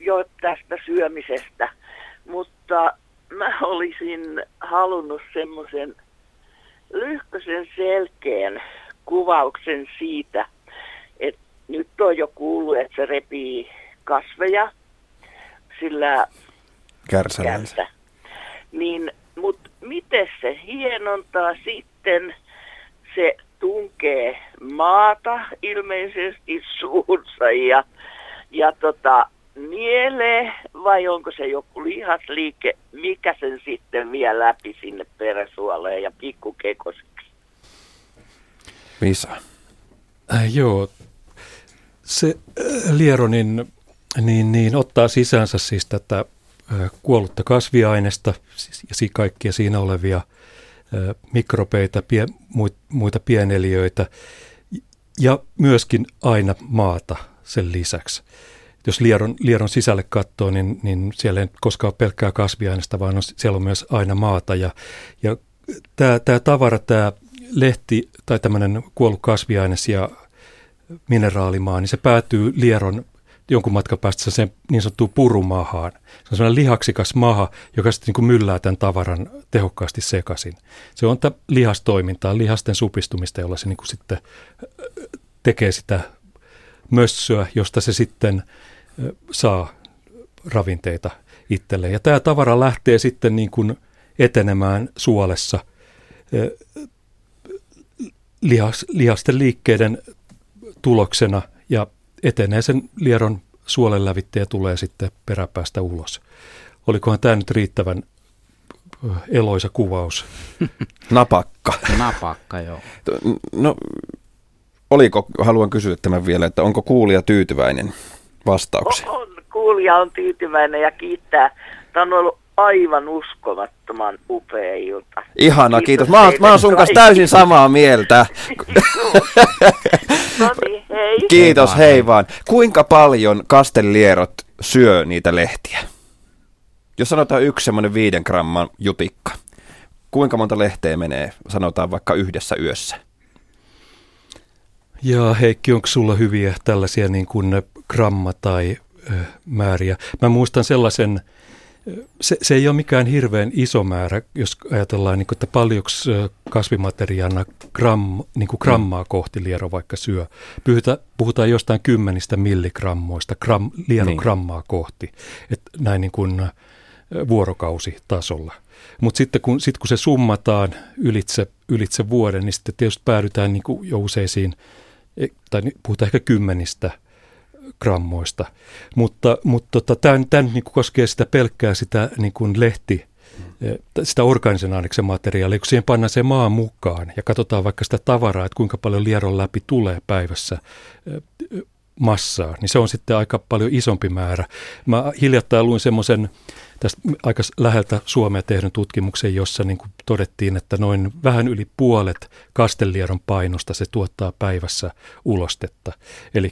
S12: jo tästä syömisestä, mutta mä olisin halunnut semmoisen lyhköisen selkeän kuvauksen siitä, että nyt on jo kuullut, että se repii kasveja, sillä
S2: Kärsälänsä.
S12: Niin, mutta miten se hienontaa sitten, se tunkee maata ilmeisesti suunsa ja, ja tota, nielee vai onko se joku lihasliike, mikä sen sitten vie läpi sinne peräsuoleen ja pikkukekosiksi?
S2: Visa.
S4: Äh, joo, se äh, lieronin niin, niin ottaa sisäänsä siis tätä kuollutta kasviainesta ja kaikkia siinä olevia mikrobeita, muita pieneliöitä ja myöskin aina maata sen lisäksi. Jos lieron, lieron sisälle katsoo, niin, niin siellä ei koskaan ole pelkkää kasviainesta, vaan on, siellä on myös aina maata. Ja, ja tämä, tämä tavara, tämä lehti tai tämmöinen kuollut kasviaines ja mineraalimaa, niin se päätyy lieron jonkun matkan päästä sen niin sanottuun purumahaan. Se on sellainen lihaksikas maha, joka sitten niin kuin myllää tämän tavaran tehokkaasti sekaisin. Se on lihastoimintaa, lihasten supistumista, jolla se niin kuin sitten tekee sitä mössöä, josta se sitten saa ravinteita itselleen. Ja tämä tavara lähtee sitten niin kuin etenemään suolessa lihas, lihasten liikkeiden tuloksena ja etenee sen lieron suolen lävitte ja tulee sitten peräpäästä ulos. Olikohan tämä nyt riittävän eloisa kuvaus?
S2: Napakka.
S1: Napakka, joo.
S2: No, oliko, haluan kysyä tämän vielä, että onko kuulija tyytyväinen vastaukseen?
S12: On, on, kuulija on tyytyväinen ja kiittää. Tämä on ollut aivan uskomattoman upea ilta.
S2: Ihana, kiitos. kiitos. Mä, oon, mä oon sun kanssa täysin samaa mieltä.
S12: no niin, hei.
S2: Kiitos, hei, hei vaan. Kuinka paljon kastelierot syö niitä lehtiä? Jos sanotaan yksi semmoinen viiden gramman jutikka, kuinka monta lehteä menee, sanotaan vaikka yhdessä yössä?
S4: Ja Heikki, onko sulla hyviä tällaisia niin kuin gramma- tai ö, määriä? Mä muistan sellaisen se, se ei ole mikään hirveän iso määrä, jos ajatellaan, niin kuin, että paljonko kasvimateriaalina gram, niin kuin grammaa kohti liero vaikka syö. Puhutaan, puhutaan jostain kymmenistä milligrammoista gram, lieron niin. grammaa kohti. Et näin niin kuin, vuorokausitasolla. Mutta sitten kun, sit kun se summataan ylitse, ylitse vuoden, niin sitten tietysti päädytään niin kuin jo useisiin, e, tai puhutaan ehkä kymmenistä grammoista. Mutta, mutta tota, tämä, niin koskee sitä pelkkää sitä niin kuin lehti, sitä orgaanisen aineksen materiaalia, kun siihen pannaan se maan mukaan ja katsotaan vaikka sitä tavaraa, että kuinka paljon lieron läpi tulee päivässä massaa, niin se on sitten aika paljon isompi määrä. Mä hiljattain luin semmoisen tästä aika läheltä Suomea tehdyn tutkimuksen, jossa niin kuin todettiin, että noin vähän yli puolet kastelieron painosta se tuottaa päivässä ulostetta. Eli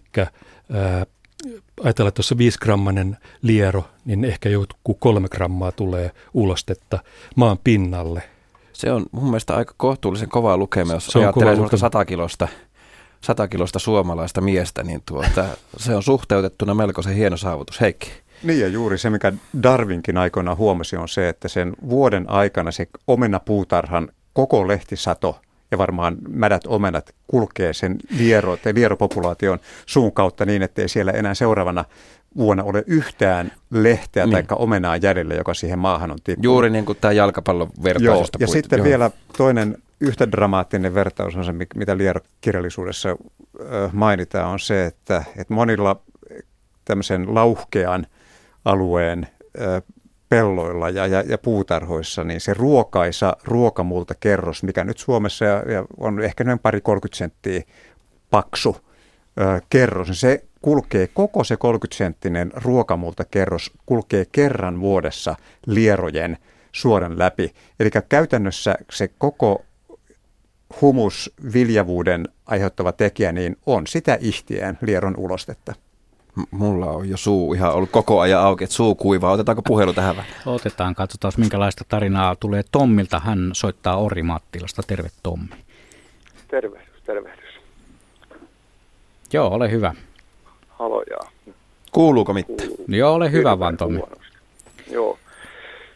S4: ajatellaan, että tuossa 5 grammanen liero, niin ehkä joku kolme grammaa tulee ulostetta maan pinnalle.
S2: Se on mun mielestä aika kohtuullisen kova lukema, jos se ajattelee kova 100 kilosta, 100 kilosta suomalaista miestä, niin tuota, se on suhteutettuna melkoisen hieno saavutus. Heikki.
S3: Niin ja juuri se, mikä Darwinkin aikoina huomasi, on se, että sen vuoden aikana se omena puutarhan koko lehtisato – ja varmaan mädät omenat kulkee sen liero, tai lieropopulaation suun kautta niin, ettei siellä enää seuraavana vuonna ole yhtään lehteä niin. tai omenaa jäljellä, joka siihen maahan on tippunut.
S2: Juuri niin kuin tämä jalkapallon vertaus.
S3: Ja puhut. sitten Joo. vielä toinen yhtä dramaattinen vertaus on se, mitä lierokirjallisuudessa mainitaan, on se, että, että monilla tämmöisen lauhkean alueen pelloilla ja, ja, ja puutarhoissa, niin se ruokaisa ruokamulta kerros, mikä nyt Suomessa ja, ja on ehkä noin pari 30 senttiä paksu ö, kerros, niin se kulkee, koko se 30-senttinen ruokamulta kerros kulkee kerran vuodessa lierojen suoran läpi. Eli käytännössä se koko humus viljavuuden aiheuttava tekijä niin on sitä ihtien lieron ulostetta.
S2: Mulla on jo suu ihan ollut koko ajan auki, että suu kuivaa. Otetaanko puhelu tähän vähän?
S1: Otetaan, katsotaan minkälaista tarinaa tulee Tommilta. Hän soittaa Ori Mattilasta. Terve Tommi.
S13: Tervehdys, tervehdys.
S1: Joo, ole hyvä.
S13: Halojaa.
S2: Kuuluuko mitään?
S1: Kuuluu. Joo, ole hyvä vaan Tommi. Huonosti.
S13: Joo.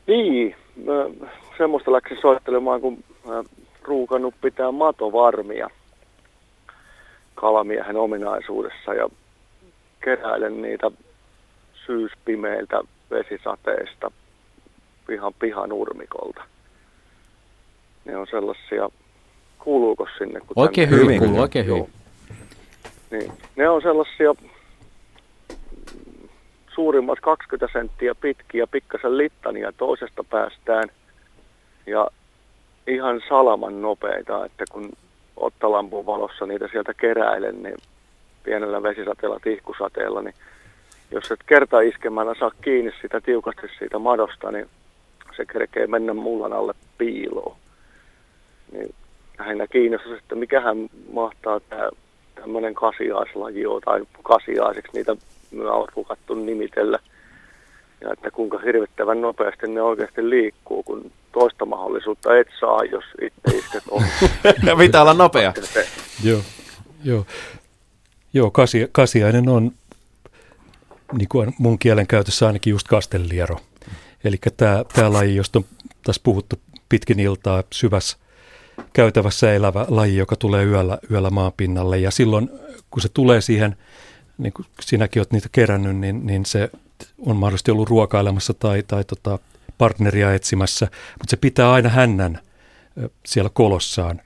S13: Niin, mä semmoista läksin soittelemaan, kun mä ruukannut pitää matovarmia kalamiehen ominaisuudessa ja keräilen niitä syyspimeiltä vesisateista pihan pihanurmikolta. Ne on sellaisia, kuuluuko sinne?
S1: Kun oikein hyvin, hyvin kuuluu, oikein hyvin.
S13: Niin, ne on sellaisia suurimmat 20 senttiä pitkiä, pikkasen littania toisesta päästään ja ihan salaman nopeita, että kun ottalampun valossa niitä sieltä keräilen, niin pienellä vesisateella, tihkusateella, niin jos et kerta iskemällä saa kiinni sitä tiukasti siitä madosta, niin se kerkee mennä mullan alle piiloon. Niin lähinnä kiinnostaa että mikähän mahtaa tämä tämmöinen kasiaislaji ole, tai kasiaiseksi niitä myö on rukattu nimitellä. Ja että kuinka hirvittävän nopeasti ne oikeasti liikkuu, kun toista mahdollisuutta et saa, jos itse isket on.
S2: Pitää olla nopea.
S4: Joo, joo. Joo, kasi, kasiainen on niin kuin mun kielen käytössä ainakin just kasteliero. Eli tämä, tämä laji, josta on tässä puhuttu pitkin iltaa, syvässä käytävässä elävä laji, joka tulee yöllä, yöllä maanpinnalle. Ja silloin, kun se tulee siihen, niin kuin sinäkin olet niitä kerännyt, niin, niin se on mahdollisesti ollut ruokailemassa tai, tai tota partneria etsimässä, mutta se pitää aina hännän siellä kolossaan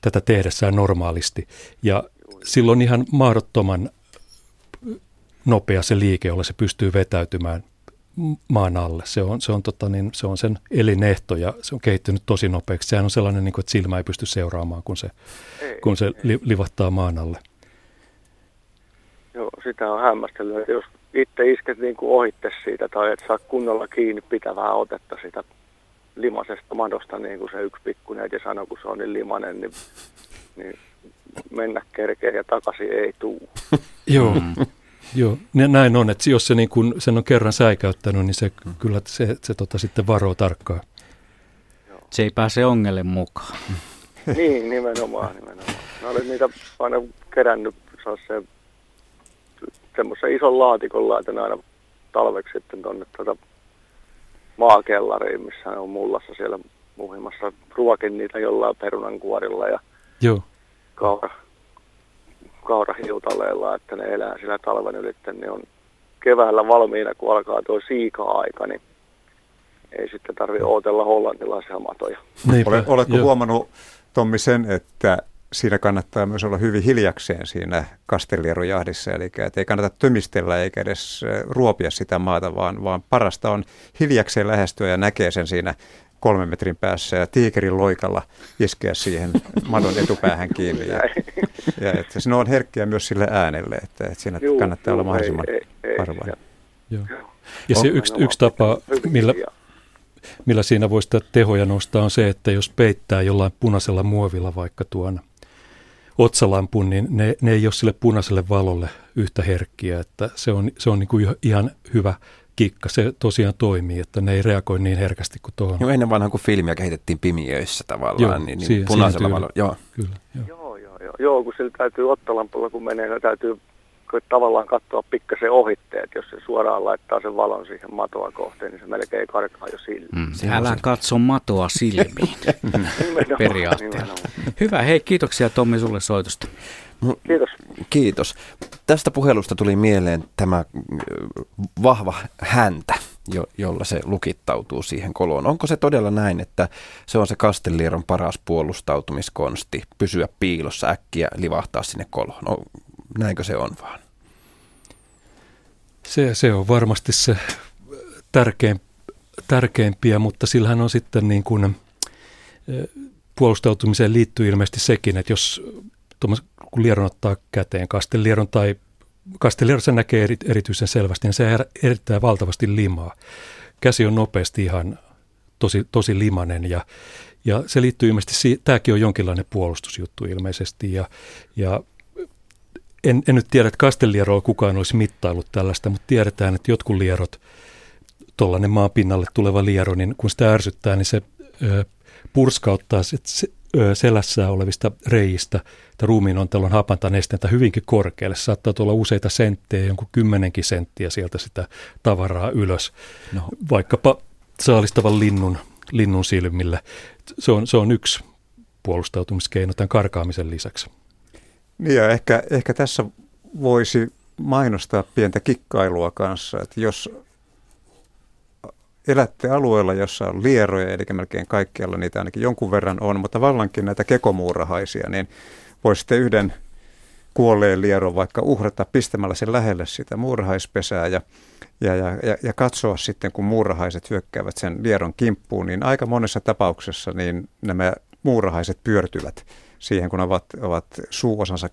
S4: tätä tehdessään normaalisti. Ja silloin ihan mahdottoman nopea se liike, jolla se pystyy vetäytymään maan alle. Se on, se on, tota, niin, se on sen elinehto ja se on kehittynyt tosi nopeaksi. Sehän on sellainen, niin kuin, että silmä ei pysty seuraamaan, kun se, ei, kun se li, livahtaa maan alle.
S13: Joo, sitä on hämmästellyt, että jos itse isket niin kuin ohitte siitä tai et saa kunnolla kiinni pitävää otetta sitä limasesta madosta, niin kuin se yksi pikkuinen sanoi, kun se on niin limanen, niin, niin mennä kerkeä ja takaisin ei tuu.
S4: Joo, joo. näin on, että jos se niin kun sen on kerran säikäyttänyt, niin se mm. kyllä se, se tota sitten varoo tarkkaan.
S1: Joo. Se ei pääse ongelle mukaan.
S13: niin, nimenomaan, nimenomaan. Mä olen niitä aina kerännyt se semmoisen ison laatikon laitan aina talveksi sitten tuonne tuota maakellariin, missä on mullassa siellä muhimassa. Ruokin niitä jollain perunankuorilla ja
S4: Joo
S13: kaura, kaurahiutaleella, että ne elää sillä talven ylitten, niin on keväällä valmiina, kun alkaa tuo siika-aika, niin ei sitten tarvitse odotella hollantilaisia matoja.
S3: Ole, oletko Joo. huomannut, Tommi, sen, että siinä kannattaa myös olla hyvin hiljakseen siinä kastellierojahdissa, eli että ei kannata tömistellä eikä edes ruopia sitä maata, vaan, vaan parasta on hiljakseen lähestyä ja näkee sen siinä kolmen metrin päässä ja tiikerin loikalla iskeä siihen madon etupäähän kiinni. Ja, ja että se on herkkiä myös sille äänelle, että, että siinä Juu, kannattaa olla mahdollisimman harvoin.
S4: Joo. Ja se yksi, yksi tapa, millä, millä siinä voi sitä tehoja nostaa, on se, että jos peittää jollain punaisella muovilla vaikka tuon otsalampun, niin ne, ne ei ole sille punaiselle valolle yhtä herkkiä. Että se on, se on niin kuin ihan hyvä kikka. Se tosiaan toimii, että ne ei reagoi niin herkästi kuin tuohon.
S2: Joo, ennen vanhaan kun filmiä kehitettiin pimiöissä tavallaan, joo, niin, niin siihen, punaisella siihen valolla. Joo. Kyllä,
S13: joo. joo, joo, joo. joo, kun sillä täytyy ottalampulla, kun menee, niin täytyy tavallaan katsoa pikkasen ohitteet, jos se suoraan laittaa sen valon siihen matoa kohteen, niin se melkein karkaa jo silmiin.
S1: Mm, älä katso matoa silmiin periaatteella. Hyvä, hei kiitoksia Tommi sulle soitosta.
S13: Kiitos.
S2: Kiitos. Tästä puhelusta tuli mieleen tämä vahva häntä, jo, jolla se lukittautuu siihen koloon. Onko se todella näin, että se on se Kastellieron paras puolustautumiskonsti, pysyä piilossa äkkiä, livahtaa sinne koloon? Näinkö se on vaan?
S4: Se, se on varmasti se tärkein, tärkeimpiä, mutta sillähän on sitten niin kuin, puolustautumiseen liittyy ilmeisesti sekin, että jos kun lieron ottaa käteen kastelieron tai kastelierossa näkee eri, erityisen selvästi, niin se erittää valtavasti limaa. Käsi on nopeasti ihan tosi, tosi limanen ja, ja se liittyy ilmeisesti, tämäkin on jonkinlainen puolustusjuttu ilmeisesti ja, ja en, en nyt tiedä, että kastelieroa kukaan olisi mittaillut tällaista, mutta tiedetään, että jotkut lierot, tuollainen maapinnalle tuleva liero, niin kun sitä ärsyttää, niin se ö, purskauttaa se, se, ö, selässä olevista ruumiin on tällöin hapantanestettä hyvinkin korkealle. Se saattaa tulla useita senttejä, jonkun kymmenenkin senttiä sieltä sitä tavaraa ylös. No. Vaikkapa saalistavan linnun, linnun silmillä. Se on, se on yksi puolustautumiskeino tämän karkaamisen lisäksi.
S3: Niin ja ehkä, ehkä tässä voisi mainostaa pientä kikkailua kanssa, että jos elätte alueella, jossa on lieroja, eli melkein kaikkialla niitä ainakin jonkun verran on, mutta vallankin näitä kekomuurahaisia, niin voisitte yhden kuolleen lieron vaikka uhrata pistämällä sen lähelle sitä muurahaispesää ja, ja, ja, ja, katsoa sitten, kun muurahaiset hyökkäävät sen lieron kimppuun, niin aika monessa tapauksessa niin nämä muurahaiset pyörtyvät siihen, kun ovat, ovat suuosansa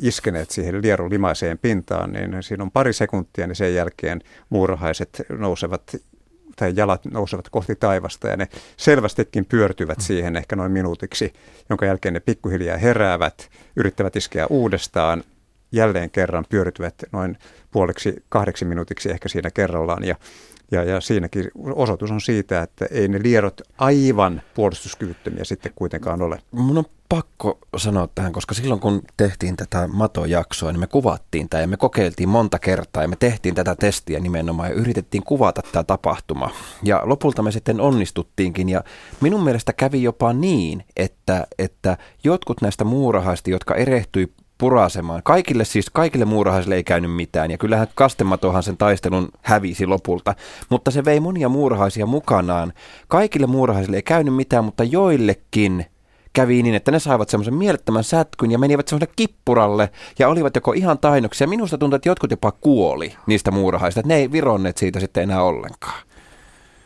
S3: iskeneet siihen lieron limaiseen pintaan, niin siinä on pari sekuntia, niin sen jälkeen muurahaiset nousevat tai jalat nousevat kohti taivasta ja ne selvästikin pyörtyvät siihen ehkä noin minuutiksi, jonka jälkeen ne pikkuhiljaa heräävät, yrittävät iskeä uudestaan, jälleen kerran pyörytyvät noin puoliksi kahdeksi minuutiksi ehkä siinä kerrallaan. Ja ja, ja siinäkin osoitus on siitä, että ei ne lierot aivan puolustuskyvyttömiä sitten kuitenkaan ole.
S2: Mun on pakko sanoa tähän, koska silloin kun tehtiin tätä matojaksoa, niin me kuvattiin tämä ja me kokeiltiin monta kertaa ja me tehtiin tätä testiä nimenomaan ja yritettiin kuvata tämä tapahtuma. Ja lopulta me sitten onnistuttiinkin ja minun mielestä kävi jopa niin, että, että jotkut näistä muurahaista, jotka erehtyi purasemaan. Kaikille siis, kaikille muurahaisille ei käynyt mitään ja kyllähän Kastematohan sen taistelun hävisi lopulta, mutta se vei monia muurahaisia mukanaan. Kaikille muurahaisille ei käynyt mitään, mutta joillekin kävi niin, että ne saivat semmoisen mielettömän sätkyn ja menivät semmoiselle kippuralle ja olivat joko ihan tainoksia. Minusta tuntuu, että jotkut jopa kuoli niistä muurahaisista, että ne ei vironneet siitä sitten enää ollenkaan.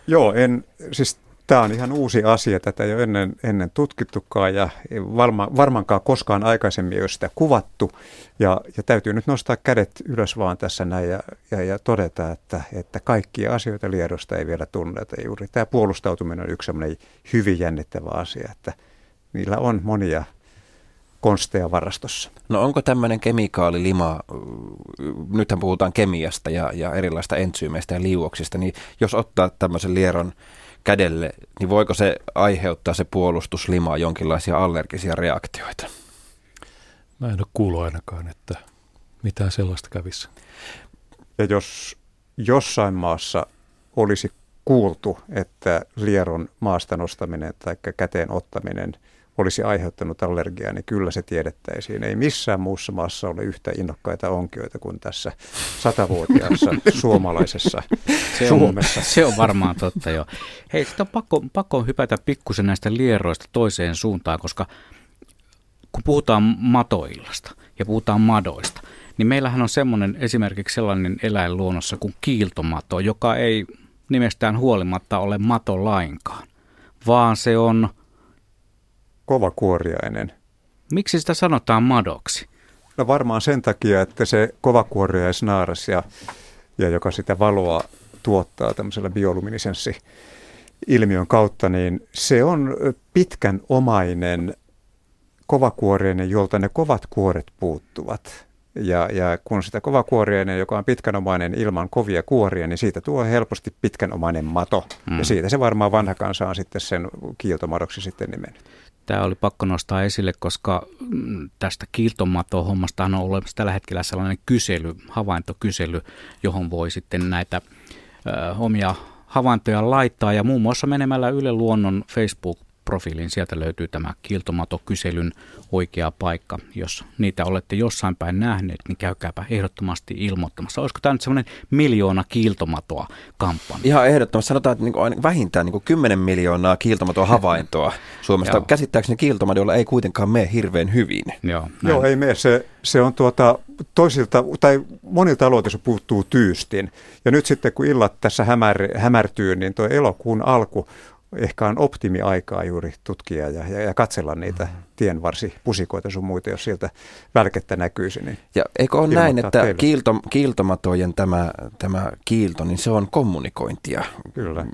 S3: Joo, en, siis Tämä on ihan uusi asia, tätä ei ole ennen, ennen tutkittukaan ja varma, varmaankaan koskaan aikaisemmin ei ole sitä kuvattu. Ja, ja täytyy nyt nostaa kädet ylös vaan tässä näin ja, ja, ja todeta, että, että kaikkia asioita Liedosta ei vielä tunneta. Juuri tämä puolustautuminen on yksi sellainen hyvin jännittävä asia, että niillä on monia konsteja varastossa.
S2: No onko tämmöinen kemikaalilima, nythän puhutaan kemiasta ja, ja erilaista entsyymeistä ja liuoksista, niin jos ottaa tämmöisen lieron kädelle, niin voiko se aiheuttaa se puolustuslima jonkinlaisia allergisia reaktioita?
S4: Mä en ole kuullut ainakaan, että mitään sellaista kävisi.
S3: Ja jos jossain maassa olisi kuultu, että lieron maasta nostaminen tai käteen ottaminen olisi aiheuttanut allergiaa, niin kyllä se tiedettäisiin. Ei missään muussa maassa ole yhtä innokkaita onkioita kuin tässä satavuotiaassa suomalaisessa
S1: se
S3: Suomessa.
S1: On, se on varmaan totta jo. Hei, sitten on pakko, pakko hypätä pikkusen näistä lieroista toiseen suuntaan, koska kun puhutaan matoillasta ja puhutaan madoista, niin meillähän on semmoinen esimerkiksi sellainen eläin luonnossa kuin kiiltomato, joka ei nimestään huolimatta ole mato lainkaan, vaan se on...
S3: Kovakuoriainen.
S1: Miksi sitä sanotaan madoksi?
S3: No varmaan sen takia, että se kovakuoriaisnaaras, ja, ja joka sitä valoa tuottaa tämmöisellä bioluminisenssi ilmiön kautta, niin se on pitkän omainen kovakuoriainen, jolta ne kovat kuoret puuttuvat. Ja, ja kun sitä kovakuoriainen, joka on pitkänomainen ilman kovia kuoria, niin siitä tuo helposti pitkänomainen mato. Mm. Ja siitä se varmaan vanha kansa on sitten sen kiiltomadoksi sitten nimennyt.
S1: Tämä oli pakko nostaa esille, koska mm, tästä kiiltomato-hommasta on olemassa tällä hetkellä sellainen kysely, havaintokysely, johon voi sitten näitä ö, omia havaintoja laittaa. Ja muun muassa menemällä Yle Luonnon Facebook profiiliin. Sieltä löytyy tämä kiiltomato-kyselyn oikea paikka. Jos niitä olette jossain päin nähneet, niin käykääpä ehdottomasti ilmoittamassa. Olisiko tämä nyt semmoinen miljoona kiiltomatoa kampanja?
S2: Ihan ehdottomasti. Sanotaan, että niin vähintään niin 10 miljoonaa kiiltomatoa havaintoa Suomesta. Käsittääkseni kiiltomadolla ei kuitenkaan mene hirveän hyvin.
S3: Joo, Joo ei mene. Se, se on tuota, toisilta, tai monilta aloilta se puuttuu tyystin. Ja nyt sitten kun illat tässä hämär, hämärtyy, niin tuo elokuun alku ehkä on optimiaikaa juuri tutkia ja, ja, ja katsella niitä mm. tienvarsipusikoita sun muita, jos sieltä välkettä näkyisi. Niin
S2: ja eikö ole näin, että kiilto, kiiltomatojen tämä, tämä kiilto, niin se on kommunikointia?
S3: Kyllä.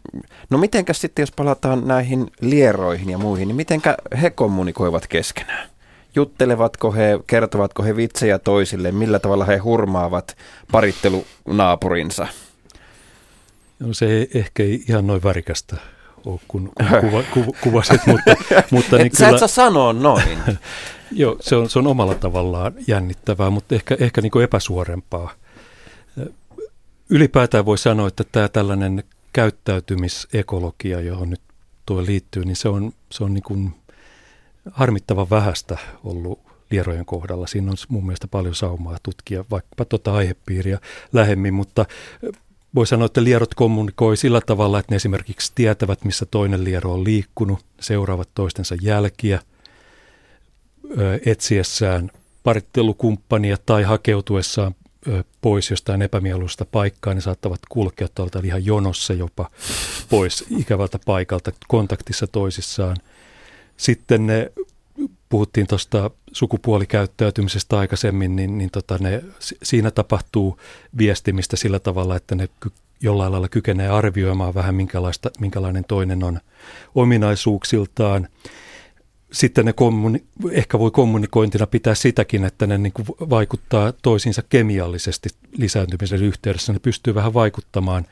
S2: No mitenkäs sitten, jos palataan näihin lieroihin ja muihin, niin mitenkä he kommunikoivat keskenään? Juttelevatko he, kertovatko he vitsejä toisille, millä tavalla he hurmaavat parittelunaapurinsa?
S4: No se ehkä ei ihan noin värikästä ole, kun, kun kuva, ku, kuvasit, mutta, mutta
S2: niin et kyllä, sä et saa sanoa noin.
S4: joo, se on, se on omalla tavallaan jännittävää, mutta ehkä, ehkä niin kuin epäsuorempaa. Ylipäätään voi sanoa, että tämä tällainen käyttäytymisekologia, johon nyt tuo liittyy, niin se on, se on niin kuin harmittavan vähäistä ollut lierojen kohdalla. Siinä on mun mielestä paljon saumaa tutkia vaikkapa tuota aihepiiriä lähemmin, mutta voi sanoa, että lierot kommunikoi sillä tavalla, että ne esimerkiksi tietävät, missä toinen liero on liikkunut, seuraavat toistensa jälkiä etsiessään parittelukumppania tai hakeutuessaan pois jostain epämieluista paikkaa, ne saattavat kulkea tuolta ihan jonossa jopa pois ikävältä paikalta kontaktissa toisissaan. Sitten ne puhuttiin tuosta sukupuolikäyttäytymisestä aikaisemmin, niin, niin tota ne, siinä tapahtuu viestimistä sillä tavalla, että ne ky, jollain lailla kykenee arvioimaan vähän minkälaista, minkälainen toinen on ominaisuuksiltaan. Sitten ne kommuni- ehkä voi kommunikointina pitää sitäkin, että ne niin kuin vaikuttaa toisiinsa kemiallisesti lisääntymisen yhteydessä. Ne pystyy vähän vaikuttamaan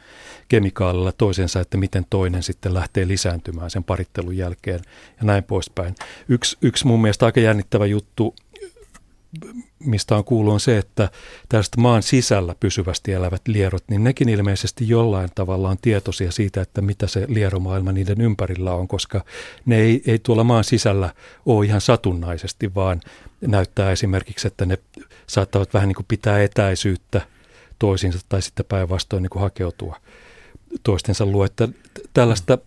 S4: kemikaalilla toisensa, että miten toinen sitten lähtee lisääntymään sen parittelun jälkeen ja näin poispäin. Yksi, yksi mun mielestä aika jännittävä juttu, mistä on kuullut, on se, että tästä maan sisällä pysyvästi elävät lierot, niin nekin ilmeisesti jollain tavalla on tietoisia siitä, että mitä se lieromaailma niiden ympärillä on, koska ne ei, ei tuolla maan sisällä ole ihan satunnaisesti, vaan näyttää esimerkiksi, että ne saattavat vähän niin kuin pitää etäisyyttä toisiinsa tai sitten päinvastoin niin kuin hakeutua toistensa luo, että tällaista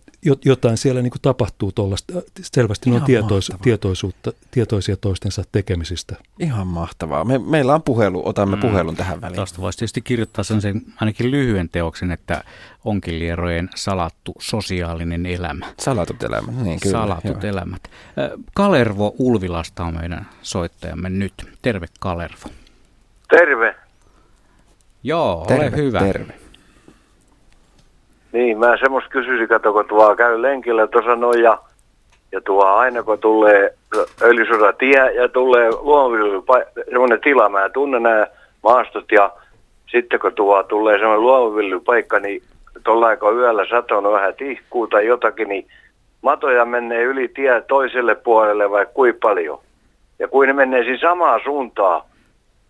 S4: jotain siellä niin kuin tapahtuu tuollaista, selvästi on tietois, tietoisuutta, tietoisia toistensa tekemisistä.
S2: Ihan mahtavaa. Me, meillä on puhelu, otamme mm. puhelun tähän väliin.
S1: Tuosta voisi tietysti kirjoittaa sen, sen ainakin lyhyen teoksen, että onkilierojen salattu sosiaalinen elämä.
S2: Salatut elämät, niin kyllä.
S1: Salatut joo. elämät. Kalervo Ulvilasta on meidän soittajamme nyt. Terve Kalervo.
S14: Terve.
S1: Joo,
S2: terve,
S1: ole hyvä.
S2: Terve.
S14: Niin, mä semmoista kysyisin, kato, kun tuo käy lenkillä tuossa noin ja, ja tuo aina kun tulee öljysoda tie ja tulee luomuviljely, semmoinen tila, mä tunnen nämä maastot ja sitten kun tuo tulee semmoinen luomuviljelypaikka, niin tuolla kun yöllä saton vähän tihkuu tai jotakin, niin matoja menee yli tie toiselle puolelle vai kuin paljon. Ja kuin ne menee siinä samaan suuntaan,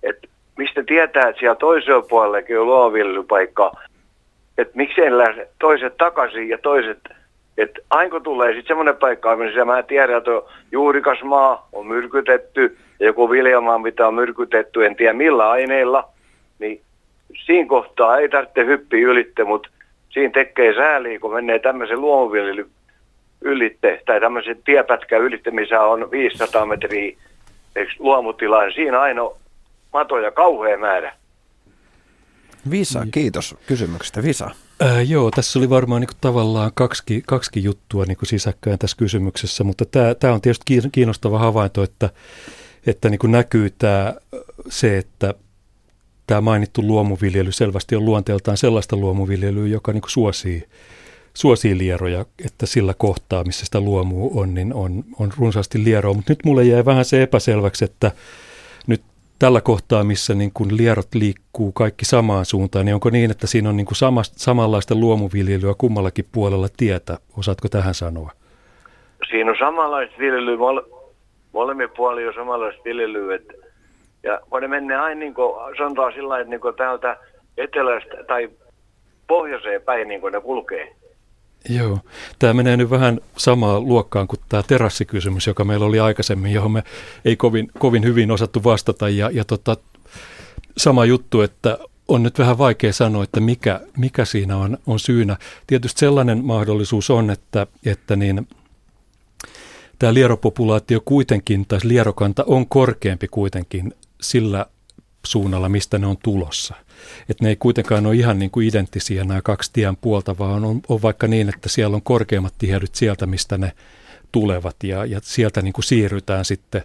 S14: että mistä tietää, että siellä toisella puolellakin on luomuviljelypaikka, että miksei lähde toiset takaisin ja toiset että aina tulee sitten semmoinen paikka, missä mä tiedän, että juurikas maa on myrkytetty ja joku viljamaa, mitä on myrkytetty, en tiedä millä aineilla, niin siinä kohtaa ei tarvitse hyppiä ylitte, mutta siinä tekee sääliä, kun menee tämmöisen luomuviljelyn ylitte, tai tämmöisen tiepätkän ylitte, missä on 500 metriä luomutila, niin siinä aina matoja kauhea määrä.
S2: Visa, kiitos kysymyksestä. Visa.
S4: Ää, joo, tässä oli varmaan niin kuin, tavallaan kaksi, kaksi juttua niin kuin sisäkkäin tässä kysymyksessä, mutta tämä, tämä on tietysti kiinnostava havainto, että, että niin kuin näkyy tämä, se, että tämä mainittu luomuviljely selvästi on luonteeltaan sellaista luomuviljelyä, joka niin kuin suosii, suosii lieroja, että sillä kohtaa, missä sitä luomua on, niin on, on runsaasti lieroa. Mutta nyt mulle jäi vähän se epäselväksi, että tällä kohtaa, missä niin kuin lierot liikkuu kaikki samaan suuntaan, niin onko niin, että siinä on niin kuin sama, samanlaista luomuviljelyä kummallakin puolella tietä? Osaatko tähän sanoa?
S14: Siinä on samanlaista viljelyä, mole, molemmin puolin on samanlaista viljelyä, että, ja ne menee aina niin kuin, sanotaan sillä että niin kuin täältä etelästä tai pohjoiseen päin niin kuin ne kulkee.
S4: Joo, tämä menee nyt vähän samaa luokkaan kuin tämä terassikysymys, joka meillä oli aikaisemmin, johon me ei kovin, kovin hyvin osattu vastata. Ja, ja tota, sama juttu, että on nyt vähän vaikea sanoa, että mikä, mikä siinä on, on syynä. Tietysti sellainen mahdollisuus on, että, että niin, tämä lieropopulaatio kuitenkin, tai lierokanta on korkeampi kuitenkin sillä suunnalla, mistä ne on tulossa. Että ne ei kuitenkaan ole ihan niin kuin identtisiä nämä kaksi tien puolta, vaan on, on vaikka niin, että siellä on korkeammat tiedyt sieltä, mistä ne tulevat ja, ja sieltä niin kuin siirrytään sitten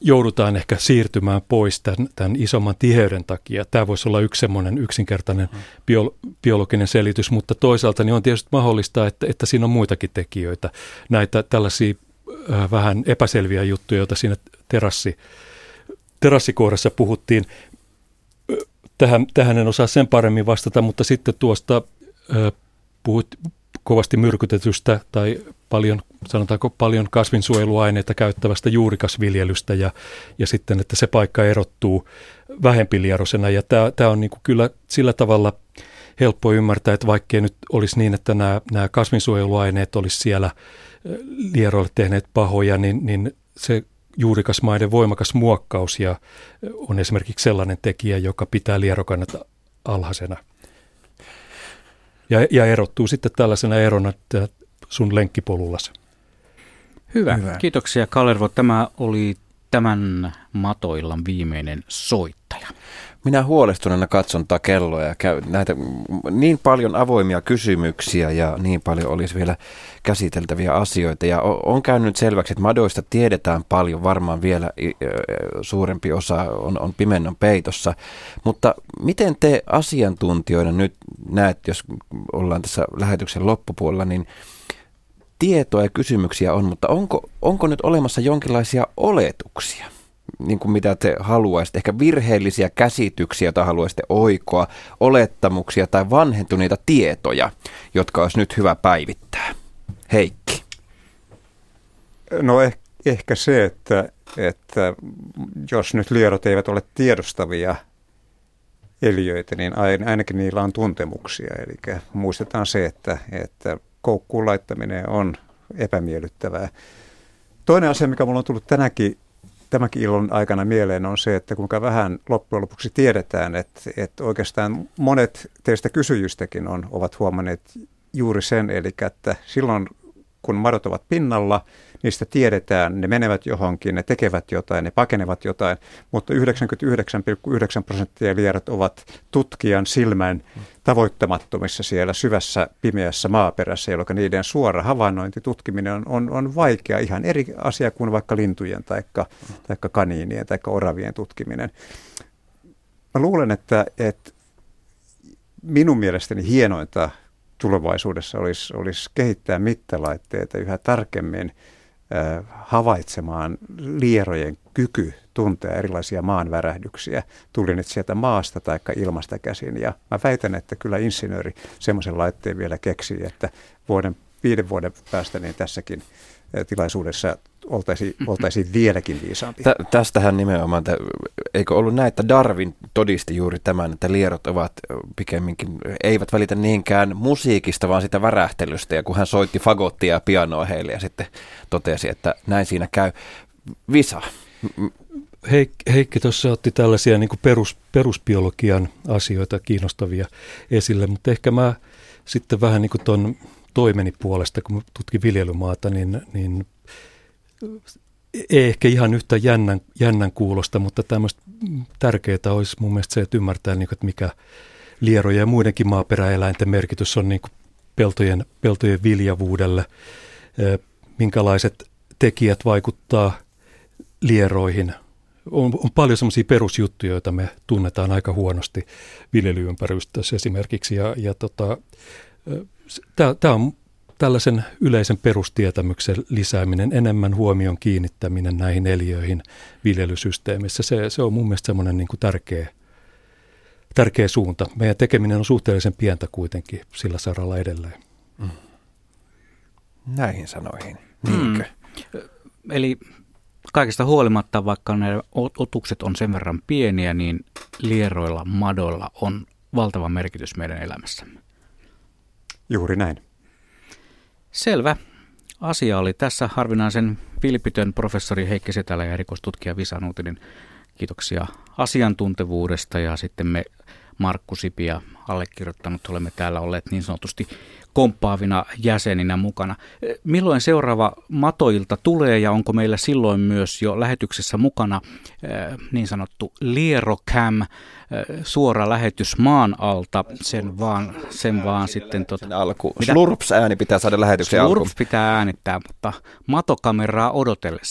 S4: joudutaan ehkä siirtymään pois tämän, tämän isomman tiheyden takia. Tämä voisi olla yksi semmoinen yksinkertainen mm. bio, biologinen selitys, mutta toisaalta niin on tietysti mahdollista, että, että siinä on muitakin tekijöitä. Näitä tällaisia äh, vähän epäselviä juttuja, joita siinä terassi, terassikohdassa puhuttiin. Tähän, tähän en osaa sen paremmin vastata, mutta sitten tuosta äh, puhut kovasti myrkytetystä tai paljon, sanotaanko paljon kasvinsuojeluaineita käyttävästä juurikasviljelystä ja, ja sitten, että se paikka erottuu vähempilierosena. Ja tämä, on niin kuin kyllä sillä tavalla helppo ymmärtää, että vaikkei nyt olisi niin, että nämä, nämä kasvinsuojeluaineet olisi siellä lieroille tehneet pahoja, niin, niin se juurikasmaiden voimakas muokkaus ja on esimerkiksi sellainen tekijä, joka pitää lierokannat alhaisena. Ja, ja erottuu sitten tällaisena erona sun lenkkipolullasi.
S1: Hyvä. Hyvä. Kiitoksia Kalervo. Tämä oli tämän matoillan viimeinen soittaja.
S2: Minä huolestuneena katson tätä kelloa ja käy näitä niin paljon avoimia kysymyksiä ja niin paljon olisi vielä käsiteltäviä asioita. Ja on käynyt selväksi, että madoista tiedetään paljon, varmaan vielä suurempi osa on, on pimennon peitossa. Mutta miten te asiantuntijoina nyt näet, jos ollaan tässä lähetyksen loppupuolella, niin tietoa ja kysymyksiä on, mutta onko, onko nyt olemassa jonkinlaisia oletuksia? Niin kuin mitä te haluaisitte, ehkä virheellisiä käsityksiä, joita haluaisitte oikoa, olettamuksia tai vanhentuneita tietoja, jotka olisi nyt hyvä päivittää. Heikki.
S3: No eh, ehkä se, että, että jos nyt lierot eivät ole tiedostavia eliöitä, niin ainakin niillä on tuntemuksia. Eli muistetaan se, että, että koukkuun laittaminen on epämiellyttävää. Toinen asia, mikä mulla on tullut tänäkin tämänkin ilon aikana mieleen on se, että kuinka vähän loppujen lopuksi tiedetään, että, että oikeastaan monet teistä kysyjistäkin on, ovat huomanneet juuri sen, eli että silloin kun madot ovat pinnalla, niistä tiedetään, ne menevät johonkin, ne tekevät jotain, ne pakenevat jotain, mutta 99,9 prosenttia lierot ovat tutkijan silmän tavoittamattomissa siellä syvässä pimeässä maaperässä, jolloin niiden suora havainnointi, tutkiminen on, on, on vaikea, ihan eri asia kuin vaikka lintujen tai kaniinien tai oravien tutkiminen. Mä luulen, että, että minun mielestäni hienointa tulevaisuudessa olisi, olisi kehittää mittalaitteita yhä tarkemmin havaitsemaan lierojen kyky tuntea erilaisia maanvärähdyksiä, tuli nyt sieltä maasta tai ilmasta käsin. Ja mä väitän, että kyllä insinööri semmoisen laitteen vielä keksii, että vuoden, viiden vuoden päästä niin tässäkin tilaisuudessa oltaisiin, oltaisiin vieläkin viisaampia.
S2: Tä, tästähän nimenomaan, että eikö ollut näin, että Darwin todisti juuri tämän, että lierot ovat pikemminkin, eivät välitä niinkään musiikista, vaan sitä värähtelystä. Ja kun hän soitti fagottia ja pianoa heille ja sitten totesi, että näin siinä käy. Visa.
S4: Heik- Heikki tuossa otti tällaisia niin perus, perusbiologian asioita kiinnostavia esille, mutta ehkä mä sitten vähän niin kuin tuon toimeni puolesta, kun tutkin viljelymaata, niin, niin ei ehkä ihan yhtä jännän, jännän kuulosta, mutta tämmöistä tärkeää olisi mun mielestä se, että ymmärtää, niin kuin, että mikä lierojen ja muidenkin maaperäeläinten merkitys on niin kuin peltojen, peltojen viljavuudelle, minkälaiset tekijät vaikuttaa lieroihin. On, on paljon semmoisia perusjuttuja, joita me tunnetaan aika huonosti viljelyympäristössä esimerkiksi. Ja, ja tota, Tämä on tällaisen yleisen perustietämyksen lisääminen, enemmän huomion kiinnittäminen näihin eliöihin viljelysysteemissä. Se, se on mun mielestä semmoinen niin kuin tärkeä, tärkeä suunta. Meidän tekeminen on suhteellisen pientä kuitenkin sillä saralla edelleen. Mm.
S2: Näihin sanoihin. Niinkö?
S1: Mm. Eli kaikesta huolimatta, vaikka ne otukset on sen verran pieniä, niin lieroilla, madoilla on valtava merkitys meidän elämässämme.
S3: Juuri näin.
S1: Selvä. Asia oli tässä harvinaisen vilpitön professori Heikki Setälä ja erikoistutkija Visa Nuutinen. Kiitoksia asiantuntevuudesta ja sitten me Markku Sipi ja allekirjoittanut olemme täällä olleet niin sanotusti komppaavina jäseninä mukana. Milloin seuraava matoilta tulee ja onko meillä silloin myös jo lähetyksessä mukana eh, niin sanottu Lierocam, eh, suora lähetys maan alta, sen vaan, sen vaan sitten... Sen
S2: alku. Slurps ääni pitää saada lähetyksen alkuun.
S1: Slurps pitää äänittää, mutta matokameraa odotellessa